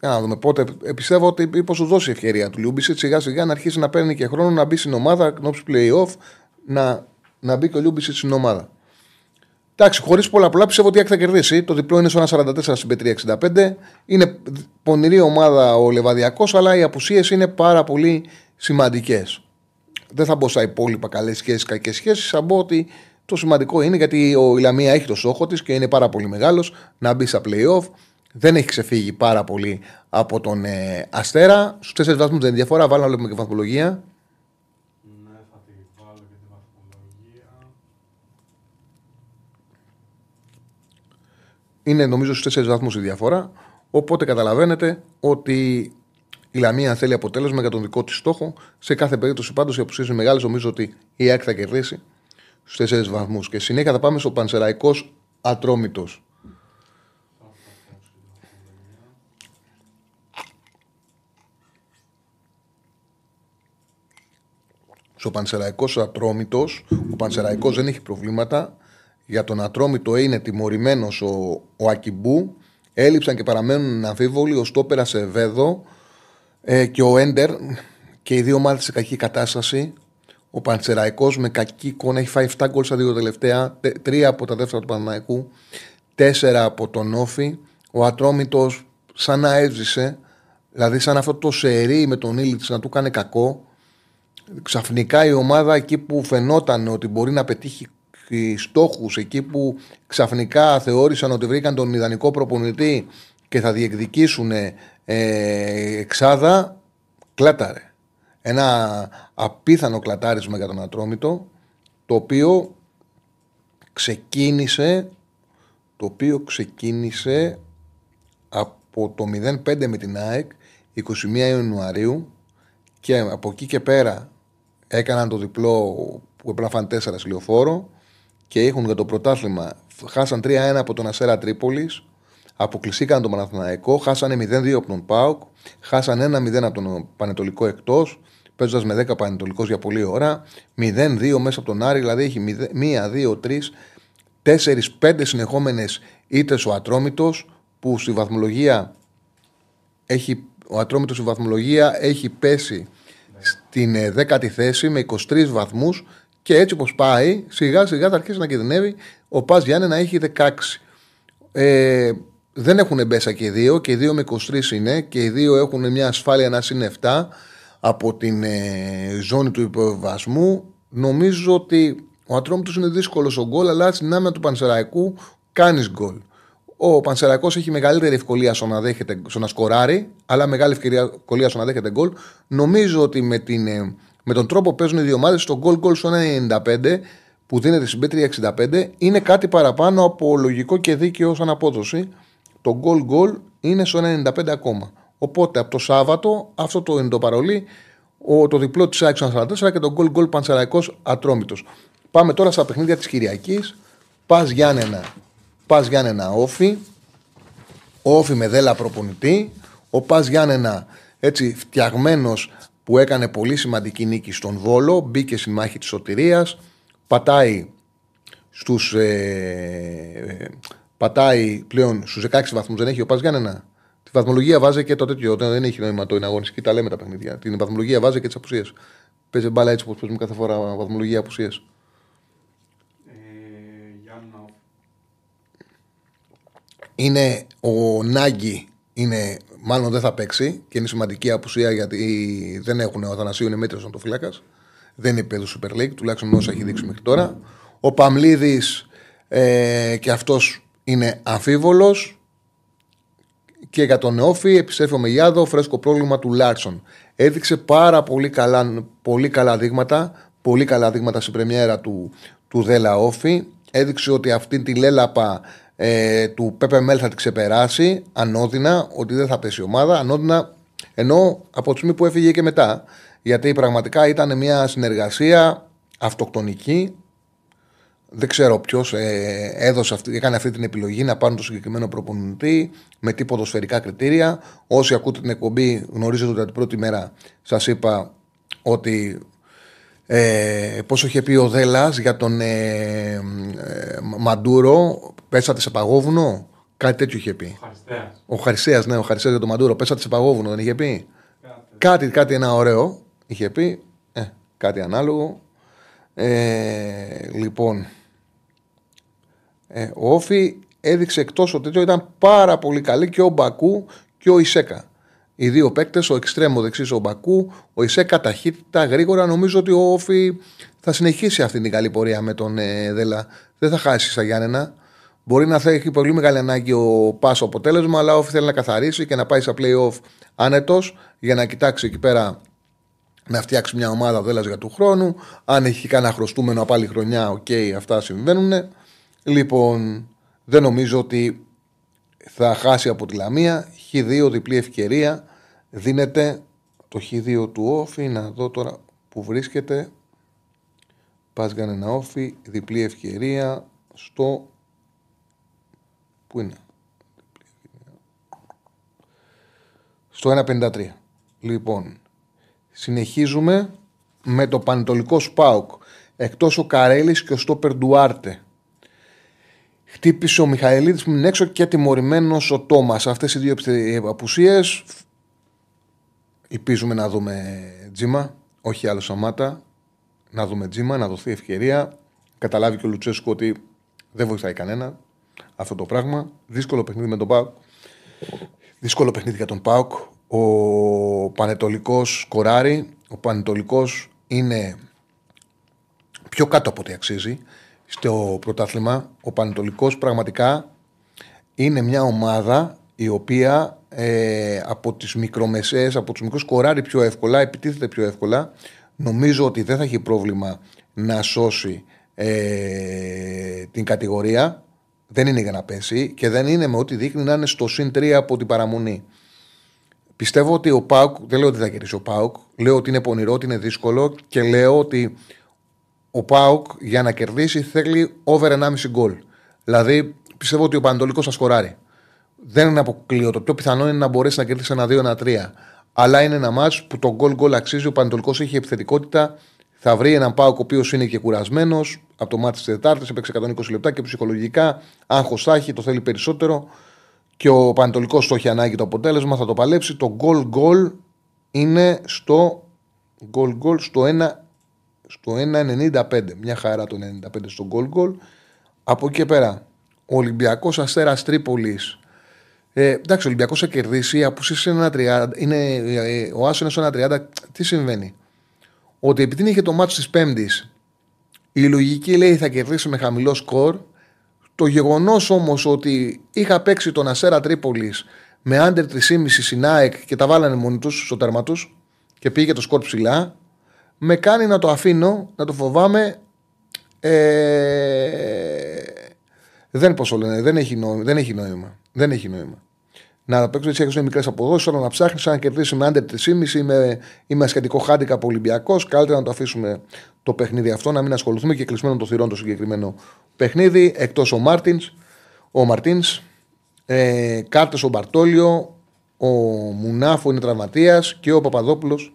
Για να δούμε πότε. ε, Πιστεύω ότι μήπως σου δώσει ευκαιρία του Λιούμπισιτς σιγά σιγά να αρχίσει να παίρνει και χρόνο να μπει στην ομάδα, knobs playoff, να, να μπει και ο Λιούμπισιτς στην ομάδα. Εντάξει, χωρίς πολλά πολλά πιστεύω ότι η ΑΕΚ θα κερδίσει. Το διπλό είναι στο 1,44 στην Πετρία 65. Είναι πονηρή ομάδα ο Λεβαδιακός, αλλά οι απουσίες είναι πάρα πολύ σημαντικές. Δεν θα μπω στα υπόλοιπα καλές σχέσεις, κακές σχέσεις. Θα μπω ότι το σημαντικό είναι γιατί ο η Λαμία έχει το στόχο της και είναι πάρα πολύ μεγάλος να μπει στα playoff. Δεν έχει ξεφύγει πάρα πολύ από τον ε, Αστέρα. Στους τέσσερις βαθμούς δεν είναι διαφορά. Βάλω να βλέπουμε και βαθμολογία. Ναι, θα τη βάλω και τη βαθμολογία. Είναι νομίζω στους 4 βαθμούς η διαφορά. Οπότε καταλαβαίνετε ότι η Λαμία θέλει αποτέλεσμα για τον δικό της στόχο. Σε κάθε περίπτωση πάντως οι απουσίε είναι μεγάλε. Νομίζω ότι η ΑΕΚ θα κερδίσει στους 4 βαθμούς. Και συνέχεια θα πάμε στο Πανσεραϊκός Ατρόμητος. Θα φτάσω τη βαθμολογία. Στο Πανσεραϊκός Ατρόμητος, ο Πανσεραϊκός δεν έχει προβλήματα. Για τον Ατρόμητο είναι τιμωρημένος ο, ο Ακιμπού. Έλειψαν και παραμένουν αμφίβολοι ο Στόπερας Σεβέδο ε, και ο Έντερ. Και οι δύο ομάδες σε κακή κατάσταση. Ο Πανσεραϊκός με κακή εικόνα έχει φάει 7 γκολ στα δύο τελευταία. 3 από τα δεύτερα του Παναναϊκού. 4 από τον Όφη. Ο Ατρόμητος σαν να έβρισε. Δηλαδή, σαν αυτό το σερί με τον Ήλιτ να του κάνει κακό ξαφνικά η ομάδα εκεί που φαινόταν ότι μπορεί να πετύχει στόχους, εκεί που ξαφνικά θεώρησαν ότι βρήκαν τον ιδανικό προπονητή και θα διεκδικήσουν ε, εξάδα, κλάταρε. Ένα απίθανο κλατάρισμα για τον Ατρόμητο, το οποίο ξεκίνησε το οποίο ξεκίνησε από το 0-5 με την ΑΕΚ 21 Ιανουαρίου και από εκεί και πέρα έκαναν το διπλό που έπρεπε να φάνε 4 στη λεωφόρο και έχουν για το πρωτάθλημα. Χάσαν 3-1 από τον Αστέρα Τρίπολης, αποκλειστήκαν τον Παναθηναϊκό, χάσανε 0-2 από τον Πάουκ, χάσαν 1-0 από τον Πανετολικό εκτός, παίζοντας με 10 Πανετολικός για πολλή ώρα, 0-2 μέσα από τον Άρη, δηλαδή έχει 1-2-3, 4-5 συνεχόμενες ήττες ο Ατρόμητος που στη βαθμολογία έχει, ο Ατρόμητος στη βαθμολογία έχει πέσει στην ε, δέκατη θέση με 23 βαθμούς και έτσι όπως πάει σιγά σιγά θα αρχίσει να κινδυνεύει ο Πας Γιάννη να έχει 16. Ε, δεν έχουν μπέσα και οι δύο και οι δύο με 23 είναι και οι δύο έχουν μια ασφάλεια να είναι 7 από την ε, ζώνη του υποβασμού. Νομίζω ότι ο Ατρόμητος είναι δύσκολος ο γκολ αλλά στην άμυνα του Πανσεραϊκού κάνεις γκολ. Ο Πανσεραϊκός έχει μεγαλύτερη ευκολία στο να, δέχεται, στο να σκοράρει, αλλά μεγάλη ευκολία στο να δέχεται γκολ. Νομίζω ότι με, την, ε, με τον τρόπο που παίζουν οι δύο ομάδες, το γκολ γκολ στο 1,95 που δίνεται στην Πέτρια 65 είναι κάτι παραπάνω από λογικό και δίκαιο σαν απόδοση. Το γκολ γκολ είναι στο 1,95 ακόμα. Οπότε από το Σάββατο αυτό το είναι το παρολί, ο, το διπλό της ΑΕΚ 44 και το γκολ γκολ Πανσεραϊκός Ατρόμητος. Πάμε τώρα στα παιχνίδια της Κυριακής. Πας Γιάννενα Πας Γιάννενα όφη. Όφη με δέλα προπονητή. Ο Πας Γιάννενα έτσι φτιαγμένος που έκανε πολύ σημαντική νίκη στον Βόλο. Μπήκε στη μάχη της σωτηρίας. Πατάει στους, ε, πατάει πλέον στους 16 βαθμούς δεν έχει ο Πας Γιάννενα Τη βαθμολογία βάζει και το τέτοιο. Δεν έχει νόημα το είναι αγωνιστική, τα λέμε τα παιχνίδια. Την βαθμολογία βάζει και τις απουσίες. Παίζει μπάλα έτσι όπως παίζουμε κάθε φορά βαθμολογία απουσίες. Ε, Γιάννα, Είναι ο Νάγκη, είναι, μάλλον δεν θα παίξει και είναι σημαντική απουσία γιατί δεν έχουν ο Αθανασίου είναι μέτριος το φυλάκα. Δεν είναι επίπεδο Super League, τουλάχιστον όσα έχει δείξει μέχρι τώρα. Ο Παμλίδης ε, και αυτός είναι αμφίβολος. Και για τον Νεόφι επιστρέφει ο Μεγιάδο, φρέσκο πρόβλημα του Λάρσον. Έδειξε πάρα πολύ καλά, πολύ καλά δείγματα, πολύ καλά δείγματα στην πρεμιέρα του, του Δέλα Όφι. Έδειξε ότι αυτή τη λέλαπα ε, του Πέπε Μέλ θα την ξεπεράσει ανώδυνα, ότι δεν θα πέσει η ομάδα. Ανώδυνα, ενώ από τη στιγμή που έφυγε και μετά. Γιατί πραγματικά ήταν μια συνεργασία αυτοκτονική δεν ξέρω ποιος ε, έδωσε αυτή, έκανε αυτή την επιλογή να πάρουν το συγκεκριμένο προπονητή με τι ποδοσφαιρικά κριτήρια. Όσοι ακούτε την εκπομπή, γνωρίζετε ότι την πρώτη μέρα σας είπα ότι ε, πόσο είχε πει ο Δέλλα για τον ε, ε, Μαντούρο, πέσατε σε παγόβουνο. Κάτι τέτοιο είχε πει. Χαριστέας. Ο Χαρισέα, ναι, ο Χαρισέα για τον Μαντούρο, πέσατε σε παγόβουνο, δεν είχε πει. Κάτι. Κάτι, κάτι ένα ωραίο είχε πει. Ε, κάτι ανάλογο. Ε, λοιπόν, ε, ο Όφη έδειξε εκτός ότι τέτοιο ήταν πάρα πολύ καλή και ο Μπακού και ο Ισέκα. Οι δύο παίκτες, ο εξτρέμο δεξί ο Μπακού, ο Ισέκα ταχύτητα, γρήγορα. Νομίζω ότι ο Όφη θα συνεχίσει αυτή την καλή πορεία με τον ε, Δέλα. Δεν θα χάσει στα Γιάννενα. Μπορεί να θα έχει πολύ μεγάλη ανάγκη ο Πάσο αποτέλεσμα, αλλά ο Όφη θέλει να καθαρίσει και να πάει στα playoff άνετος για να κοιτάξει εκεί πέρα να φτιάξει μια ομάδα ο Δέλλας για του χρόνου. Αν έχει κανένα χρωστούμενο από άλλη χρονιά, οκ, αυτά συμβαίνουν. Λοιπόν, δεν νομίζω ότι θα χάσει από τη Λαμία. Χ2, διπλή ευκαιρία. Δίνεται το Χ2 του ΟΦΗ. Να δω τώρα που βρίσκεται. Πας ένα ΟΦΗ, διπλή ευκαιρία στο... Πού είναι; Στο 1.53. Λοιπόν, συνεχίζουμε με το Πανετολικό Σπάουκ. Εκτός ο Καρέλης και ο Στόπερ Ντουάρτε. Χτύπησε ο Μιχαηλίδης που είναι έξω και τιμωρημένος ο Τόμας. Αυτές οι δύο απουσίες. Ελπίζουμε να δούμε τζίμα, όχι άλλο Σαμάτα. Να δούμε τζίμα, να δοθεί ευκαιρία. Καταλάβει και ο Λουτσέσκου ότι δεν βοηθάει κανένα αυτό το πράγμα. Δύσκολο παιχνίδι με τον Πάουκ. Δύσκολο παιχνίδι για τον Πάουκ. Ο Πανετολικός σκοράρει. Ο Πανετολικός είναι πιο κάτω από ό,τι αξίζει στο πρωτάθλημα. Ο Πανετολικός πραγματικά είναι μια ομάδα η οποία ε, από τις μικρομεσαίες, από τους μικρούς κοράρει πιο εύκολα, επιτίθεται πιο εύκολα. Νομίζω ότι δεν θα έχει πρόβλημα να σώσει ε, την κατηγορία. Δεν είναι για να πέσει και δεν είναι με ό,τι δείχνει να είναι στο συν 3 από την παραμονή. Πιστεύω ότι ο Πάουκ, δεν λέω ότι θα κερδίσει ο Πάουκ, λέω ότι είναι πονηρό, ότι είναι δύσκολο και λέω ότι ο Πάουκ για να κερδίσει θέλει over 1,5 γκολ. Δηλαδή πιστεύω ότι ο Πανατολικός θα σκοράρει. Δεν είναι αποκλείω. Το πιο πιθανό είναι να μπορέσει να κερδίσει ένα 2-1-3. Αλλά είναι ένα μάτς που το γκολ γκολ αξίζει. Ο Πανατολικό έχει επιθετικότητα. Θα βρει έναν Πάουκ ο οποίος είναι και κουρασμένος από το μάτι της Τετάρτης. Έπαιξε 120 λεπτά και ψυχολογικά. Άγχος θα έχει, το θέλει περισσότερο. Και ο Πανατολικό το έχει ανάγκη το αποτέλεσμα, θα το παλέψει. Το γκολ γκολ είναι στο γκολ γκολ στο 1 στο 1,95. Μια χαρά το 95 στο γκολ γκολ. Από εκεί και πέρα, ο Ολυμπιακός Αστέρας Τρίπολης. Ε, εντάξει, ο Ολυμπιακός θα κερδίσει. Από είναι 1,30. Είναι, ε, ο Άσο είναι στο 1,30. Τι συμβαίνει; Ότι επειδή είχε το μάτσο της Πέμπτης, η λογική λέει θα κερδίσει με χαμηλό σκορ. Το γεγονός όμως ότι είχα παίξει τον Αστέρα Τρίπολης με άντερ 3,5 συνάεκ και τα βάλανε μόνοι τους στο τέρμα τους και πήγε το σκορ ψηλά, με κάνει να το αφήνω, να το φοβάμαι. Ε, δεν, πώς λένε, δεν, έχει νόημα, δεν έχει νόημα. Δεν έχει νόημα. Να παίξω έτσι έχουν μικρές αποδόσεις, όλα να ψάχνεις, αν κερδίσεις με άντερ 3,5 ή με, ή με σχετικό χάντικα από Ολυμπιακός. Καλύτερα να το αφήσουμε το παιχνίδι αυτό, να μην ασχοληθούμε και κλεισμένο το θηρόν το συγκεκριμένο παιχνίδι. Εκτός ο Μάρτινς, ο Μαρτίνς, ε, κάρτες ο Μπαρτόλιο, ο Μουνάφο είναι τραυματίας και ο Παπαδόπουλος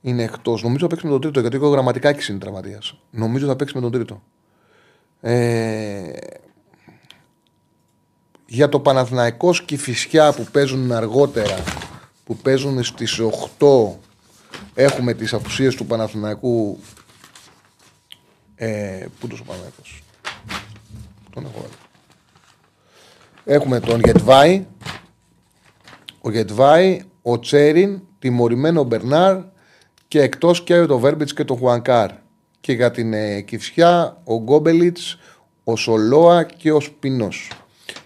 είναι εκτός. Νομίζω θα παίξει με τον τρίτο γιατί ο Γραμματικάκη είναι τραυματίας. Νομίζω θα παίξει με τον τρίτο. Ε, για το Παναθηναϊκός και η Φυσιά που παίζουν αργότερα, που παίζουν στις 8 έχουμε τις απουσίες του Παναθηναϊκού ε, πού τους ο Παναθηναϊκός τον έχω βάλει. Έχουμε τον Γετβάη, ο Γετβάη, ο Τσέριν, τιμωρημένο Μπερνάρ και εκτός και το Βέρμπιτς και το Χουανκάρ. Και για την ε, Κυφσιά, ο Γκόμπελιτς, ο Σολόα και ο Σπινός.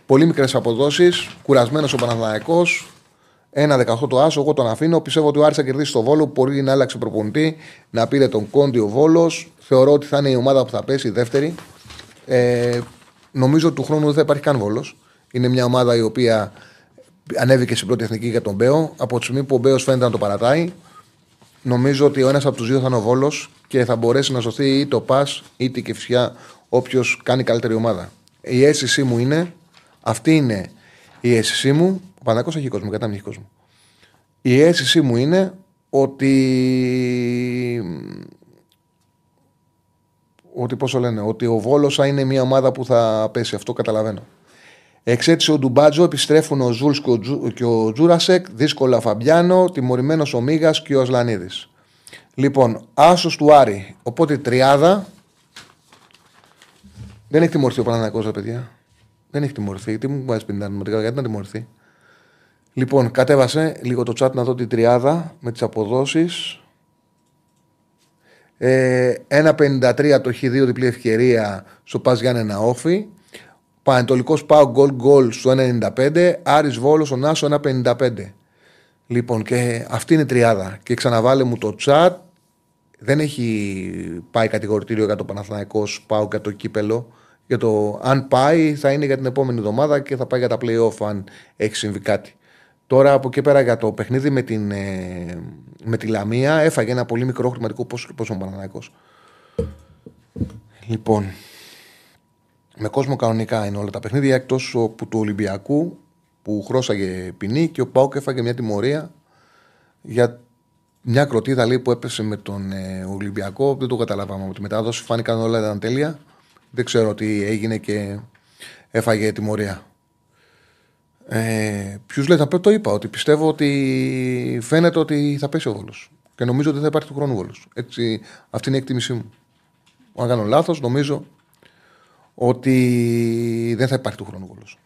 Πολύ μικρές αποδόσεις, κουρασμένος ο Παναθλαϊκό. Ένα 18 το άσο, εγώ τον αφήνω. Πιστεύω ότι ο Άρης θα κερδίσει το Βόλο. Μπορεί να άλλαξε προπονητή, να πήρε τον Κόντι ο Βόλος. Θεωρώ ότι θα είναι η ομάδα που θα πέσει η δεύτερη. Ε, νομίζω ότι του χρόνου δεν θα υπάρχει καν Βόλος. Είναι μια ομάδα η οποία ανέβηκε στην πρώτη εθνική για τον Μπέο. Από τη στιγμή που ο Μπέος φαίνεται να το παρατάει, νομίζω ότι ο ένας από τους δύο θα είναι ο Βόλος και θα μπορέσει να σωθεί ή το Πας ή την Κεφσιά όποιος κάνει καλύτερη ομάδα. Η αίσθησή μου είναι, αυτή είναι η αίσθησή μου. Ο Πανακό έχει κόσμο, κατά μην έχει κόσμο. Η αίσθησή μου είναι ότι. Ότι πόσο λένε, ότι ο Βόλος θα είναι μια ομάδα που θα πέσει. Αυτό καταλαβαίνω. Εξέτησε ο Ντουμπάτζο, επιστρέφουν ο Ζούλς και ο Τζούρασεκ, δύσκολα Φαμπιάνο, τιμωρημένος ο Μίγας και ο Ασλανίδης. Λοιπόν, άσος του Άρη. Οπότε τριάδα. Δεν έχει τιμωρηθεί ο Παναναναϊκό, ρε παιδιά. Δεν έχει τιμωρηθεί. Τι μου βάζεις 50 νομοτικά, γιατί να τιμωρηθεί. Λοιπόν, κατέβασε λίγο το chat να δω την τριάδα με τις αποδόσεις. Ε, 1.53 το έχει δύο διπλή ευκαιρία στο Πας Γιάννενα Όφη. Πανετολικός πάω γκολ γκολ στο 1,95. Άρης Βόλος ο Νάσο 1,55. Λοιπόν, και αυτή είναι η τριάδα. Και ξαναβάλε μου το chat. Δεν έχει πάει κατηγορητήριο για το Παναθλαϊκό πάω για το κύπελο. Για το αν πάει θα είναι για την επόμενη εβδομάδα και θα πάει για τα playoff αν έχει συμβεί κάτι. Τώρα από εκεί πέρα για το παιχνίδι με, την, ε, με τη Λαμία έφαγε ένα πολύ μικρό χρηματικό πόσο, πόσο ο Παναθηναϊκός. Λοιπόν, με κόσμο κανονικά είναι όλα τα παιχνίδια εκτός του Ολυμπιακού που χρώσαγε ποινή και ο Πάουκ έφαγε μια τιμωρία για μια κροτίδα λέει, που έπεσε με τον ε, Ολυμπιακό. Δεν το καταλάβαμε από τη μετάδοση. Φάνηκαν όλα ήταν τέλεια. Δεν ξέρω τι έγινε και έφαγε τιμωρία. Ε, Ποιους λέει, θα το είπα, ότι πιστεύω ότι φαίνεται ότι θα πέσει ο Βόλος. Και νομίζω ότι δεν θα υπάρχει του χρόνου Βόλος. Αυτή είναι η εκτίμησή μου. Αν κάνω λάθος, νομίζω ότι δεν θα υπάρχει του χρόνου Βόλος.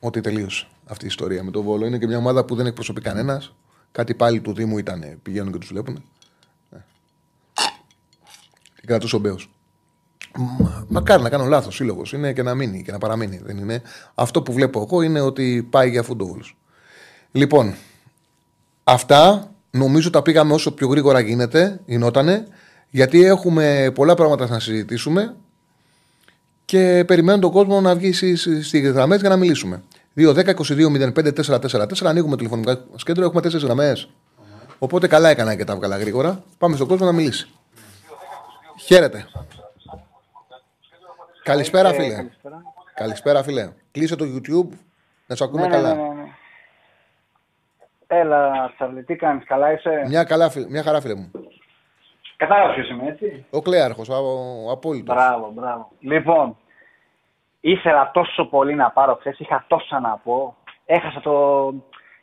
Ότι τελείωσε αυτή η ιστορία με τον Βόλο. Είναι και μια ομάδα που δεν εκπροσωπεί κανένας. Κάτι πάλι του Δήμου ήταν, πηγαίνουν και τους βλέπουν. Ε. Και κρατούσε ο Μπέος. Μακάρι να κάνω λάθος. Σύλλογος είναι και να μείνει και να παραμείνει. Δεν είναι. Αυτό που βλέπω εγώ είναι ότι πάει για αυτόν τον Βόλος. Λοιπόν, αυτά νομίζω τα πήγαμε όσο πιο γρήγορα γίνεται, γινότανε, γιατί έχουμε πολλά πράγματα να συζητήσουμε και περιμένω τον κόσμο να βγει στις γραμμές για να μιλήσουμε. 2-10-22-05-444. Ανοίγουμε το τηλεφωνικό μα κέντρο. Έχουμε τέσσερις γραμμές. Οπότε καλά έκανα και τα βγάλα γρήγορα. Πάμε στον κόσμο να μιλήσει. Χαίρετε. Καλησπέρα, φίλε. Καλησπέρα, φίλε. Κλείσε το YouTube να σε ακούμε Ναι, ναι, καλά. ναι, ναι, ναι. Έλα, Τσαρλί, τι κάνεις, καλά είσαι; Μια, καλά, φίλε- μια χαρά, φίλε μου. Κατάλαβα ποιος είμαι, έτσι; Ο Κλέαρχος, ο απόλυτος. Μπράβο, μπράβο. Λοιπόν, ήθελα τόσο πολύ να πάρω χθε, είχα τόσα να πω. Έχασα το.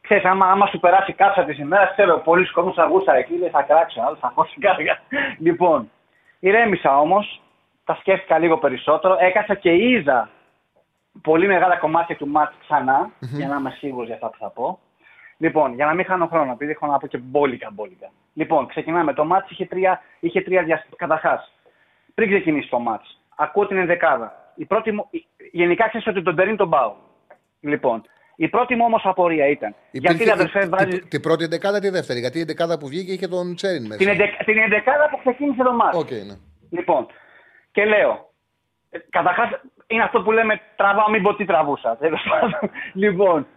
Ξέρεις, άμα, άμα σου περάσει κάψα τη ημέρα, ξέρω, πολλοί κόσμος θα γούστα εκεί, λέει, θα κράξω, άλλο θα χώσει κάργα. Λοιπόν, ηρέμησα όμως, τα σκέφτηκα λίγο περισσότερο, έκασα και είδα πολύ μεγάλα κομμάτια του μάτς ξανά, για να είμαι σίγουρος για αυτά που θα πω. Λοιπόν, για να μην χάνω χρόνο, επειδή έχω να πω και μπόλικα μπόλικα. Λοιπόν, ξεκινάμε. Το μάτς είχε τρία, είχε τρία διαστήματα. Καταρχάς, πριν ξεκινήσει το μάτς, ακούω την ενδεκάδα. Η πρώτη μου, η- γενικά ξέρεις ότι τον Τσέριν τον πάω. Λοιπόν, η πρώτη μου όμως απορία ήταν. γιατί αδερφέ βάζει. την, την πρώτη εντεκάδα ή τη δεύτερη. Γιατί η εντεκάδα που βγήκε είχε τον Τσέριν μέσα. Την, ενδε- την ενδεκάδα που ξεκίνησε το μάτς. Οκ, ναι. Λοιπόν, και λέω. Ε, Καταρχάς, είναι αυτό που λέμε τραβάω, μην πω τι τραβούσα. Τέλος <laughs> πάντων. λοιπόν.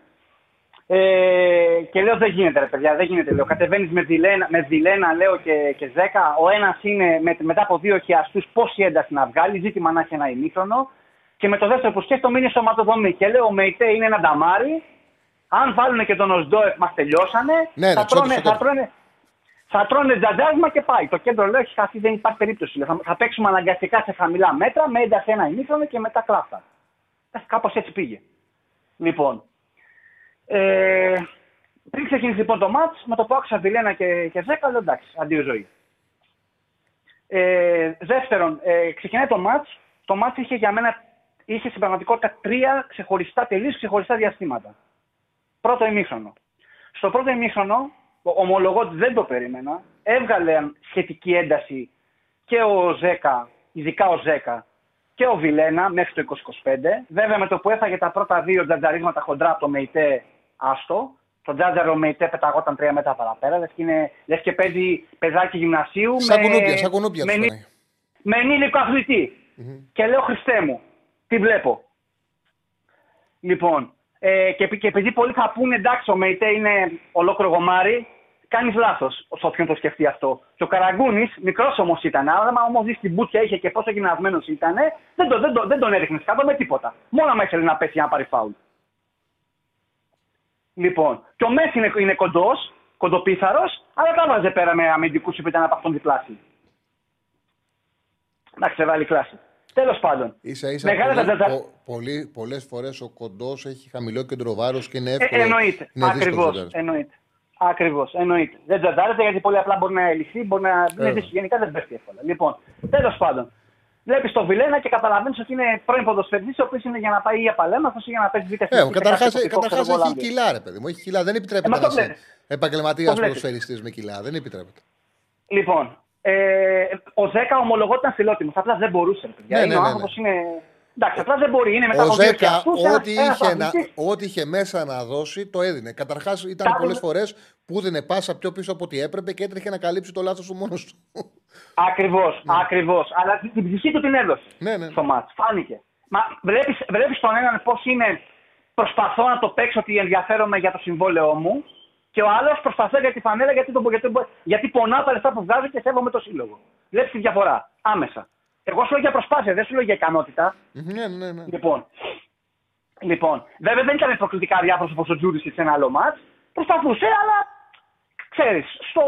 Ε, και λέω δεν γίνεται ρε παιδιά, δεν γίνεται. Λέω, κατεβαίνεις με Βιλένα, με Βιλένα λέω και, και Ζέκα. Ο ένας είναι με, μετά από δύο χιαστούς πόση ένταση να βγάλει, ζήτημα να έχει ένα ημίχρονο. Και με το δεύτερο που σκέφτομαι είναι σωματοδομή. Και λέω ο Μεϊτέ είναι ένα νταμάρι. Αν βάλουν και τον Οσντόεφ μας τελειώσανε. Ναι, θα, ναι, τρώνε, στο θα, κέντρο. τρώνε, θα τρώνε τζατζάσμα και πάει. Το κέντρο λέω έχει χαθεί, δεν υπάρχει περίπτωση. Λέω. Θα, θα παίξουμε αναγκαστικά σε χαμηλά μέτρα με ένταση ένα ημίχρονο και μετά κλάφτα. Ε, Κάπως έτσι πήγε. Λοιπόν, ε, πριν ξεκινήσει λοιπόν το μάτς, με το που άκουσα Βιλένα και, και Ζέκα, λέω εντάξει, αντίο ζωή. Ε, δεύτερον, ε, ξεκινάει το μάτς. Το μάτς είχε για μένα είχε στην πραγματικότητα τρία ξεχωριστά, τελείως ξεχωριστά διαστήματα. Πρώτο ημίχρονο. Στο πρώτο ημίχρονο, ομολογώ ότι δεν το περίμενα, έβγαλε σχετική ένταση και ο Ζέκα, ειδικά ο Ζέκα, και ο Βιλένα μέχρι το 2025. Βέβαια με το που έφαγε τα πρώτα δύο τζατζαρίσματα χοντρά από το ΜΕΙΤΕ άστο, το τζάτζαρο ΜΕΙΤΕ πεταγόταν τρία μέτρα παραπέρα, λες και, είναι, λες και παίζει παιδάκι γυμνασίου Σαν με, κουνούπια, σαν κουνούπια με, τους νη- φέρνει. με ενήλικο αθλητή. Και λέω Χριστέ μου, τι βλέπω. Λοιπόν, ε, και, επει- και επειδή πολλοί θα πούνε εντάξει, ο ΜΕΙΤΕ είναι ολόκληρο γομάρι, κάνεις λάθος σε όποιον το σκεφτεί αυτό. Και ο Καραγκούνης, μικρός όμως ήταν, άμα όμως δεις την μπούτια είχε και πόσο γυμνασμένος ήταν, δεν, το, δεν, το, δεν τον έριχνες κάτω με τίποτα. Μόνο άμα ήθελε να πέσει για να πάρει φάουλ. Λοιπόν, και ο Μέση είναι, είναι κοντός, κοντοπίθαρος, αλλά τα βάζε πέρα με αμυντικούς που ήταν από αυτόν διπλάσιοι. Να ξεβάλει κλάση. Τέλος πάντων. Ίσα ίσα Μεγάλα τα πολλές, τζατζα- πο, πολύ, πολλές φορές ο κοντός έχει χαμηλό κέντρο βάρους και είναι Ε, εύκολο. εννοείται. είναι δύσκολο Ακριβώς. τζατζάρες. Εννοείται. Ακριβώς. Εννοείται. Δεν τζαντάρεται γιατί πολύ απλά μπορεί να λυθεί, μπορεί να. είναι Βέβαια. δύσκολο. Γενικά δεν πέφτει εύκολα. Λοιπόν, τέλος πάντων. Βλέπεις τον Βιλένα και καταλαβαίνεις ότι είναι πρώην ποδοσφαιριστής, ο οποίος είναι για να πάει για παλέμαχος ή για να παίζει β' Ε, εθνική και καταρχάς, κάτι τοπικό, καταρχάς ξέρω εγώ, έχει Ολλανδία. κιλά, ρε παιδί μου. Έχει κιλά. Δεν επιτρέπεται Ε, μα να το είσαι βλέπεις. επαγγελματίας Το βλέπεις. ποδοσφαιριστής με κιλά. Δεν επιτρέπεται. Λοιπόν, ε, ο Ζέκα ομολογώ ήταν φιλότιμος. Απλά δεν μπορούσε. ρε παιδιά. Ναι, είναι ναι, ο ναι, άνθρωπος ναι. είναι. Εντάξει, απλά δεν μπορεί. Είναι μετά Ο από δύο Ζέκα, χιλιαστούς, ένας- ό,τι ένας είχε, να, αθλητής. ό,τι είχε μέσα να δώσει, το έδινε. Καταρχάς, ήταν Τα- πολλές φορές που έδινε πάσα πιο πίσω από ό,τι έπρεπε και έτρεχε να καλύψει το λάθος του μόνος του. Ακριβώς, ακριβώς. Αλλά την ψυχή του την έδωσε Ναι, ναι. στο μάτς. Φάνηκε. Μα βλέπεις, βλέπεις τον έναν πώς είναι προσπαθώ να το παίξω ότι ενδιαφέρομαι για το συμβόλαιό μου και ο άλλος προσπαθώ για τη φανέλα γιατί, το, γιατί, γιατί πονάω τα λεφτά που βγάζω και σέβομαι το σύλλογο. Βλέπεις τη διαφορά. Άμεσα. Εγώ σου λέω για προσπάθεια, δεν σου λέω για ικανότητα. ναι, ναι, ναι. Λοιπόν, λοιπόν, βέβαια δεν ήταν προκλητικά διάφορος όπως ο Τζούρι σε ένα άλλο μάτς. Προσπαθούσε, αλλά ξέρεις, στο,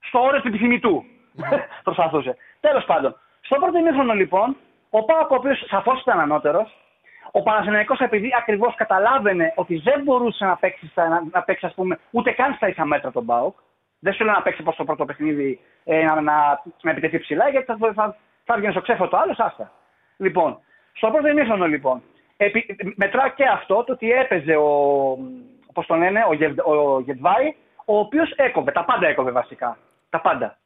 στο όριο του επιθυμητού <laughs> προσπαθούσε. Τέλος πάντων, στο πρώτο ημίχρονο λοιπόν, ο Πάοκ, ο οποίος σαφώς ήταν ανώτερος, ο Παναθηναϊκός επειδή ακριβώς καταλάβαινε ότι δεν μπορούσε να παίξει, στα- να, να παίξει ας πούμε, ούτε καν στα ίσα μέτρα τον Πάοκ. Δεν σου λέω να παίξει πώ το πρώτο παιχνίδι ε, να, να, να επιτεθεί ψηλά, γιατί θα, θα, θα βγαίνεις στο ξέφο το άλλο, άστα. Λοιπόν, στο πρώτο ημίχρονο λοιπόν, επί, μετράω και αυτό το ότι έπαιζε ο, πώς τον λένε, ο, Γευ, ο Γετβάη, ο οποίος έκοβε, τα πάντα έκοβε βασικά. Τα πάντα.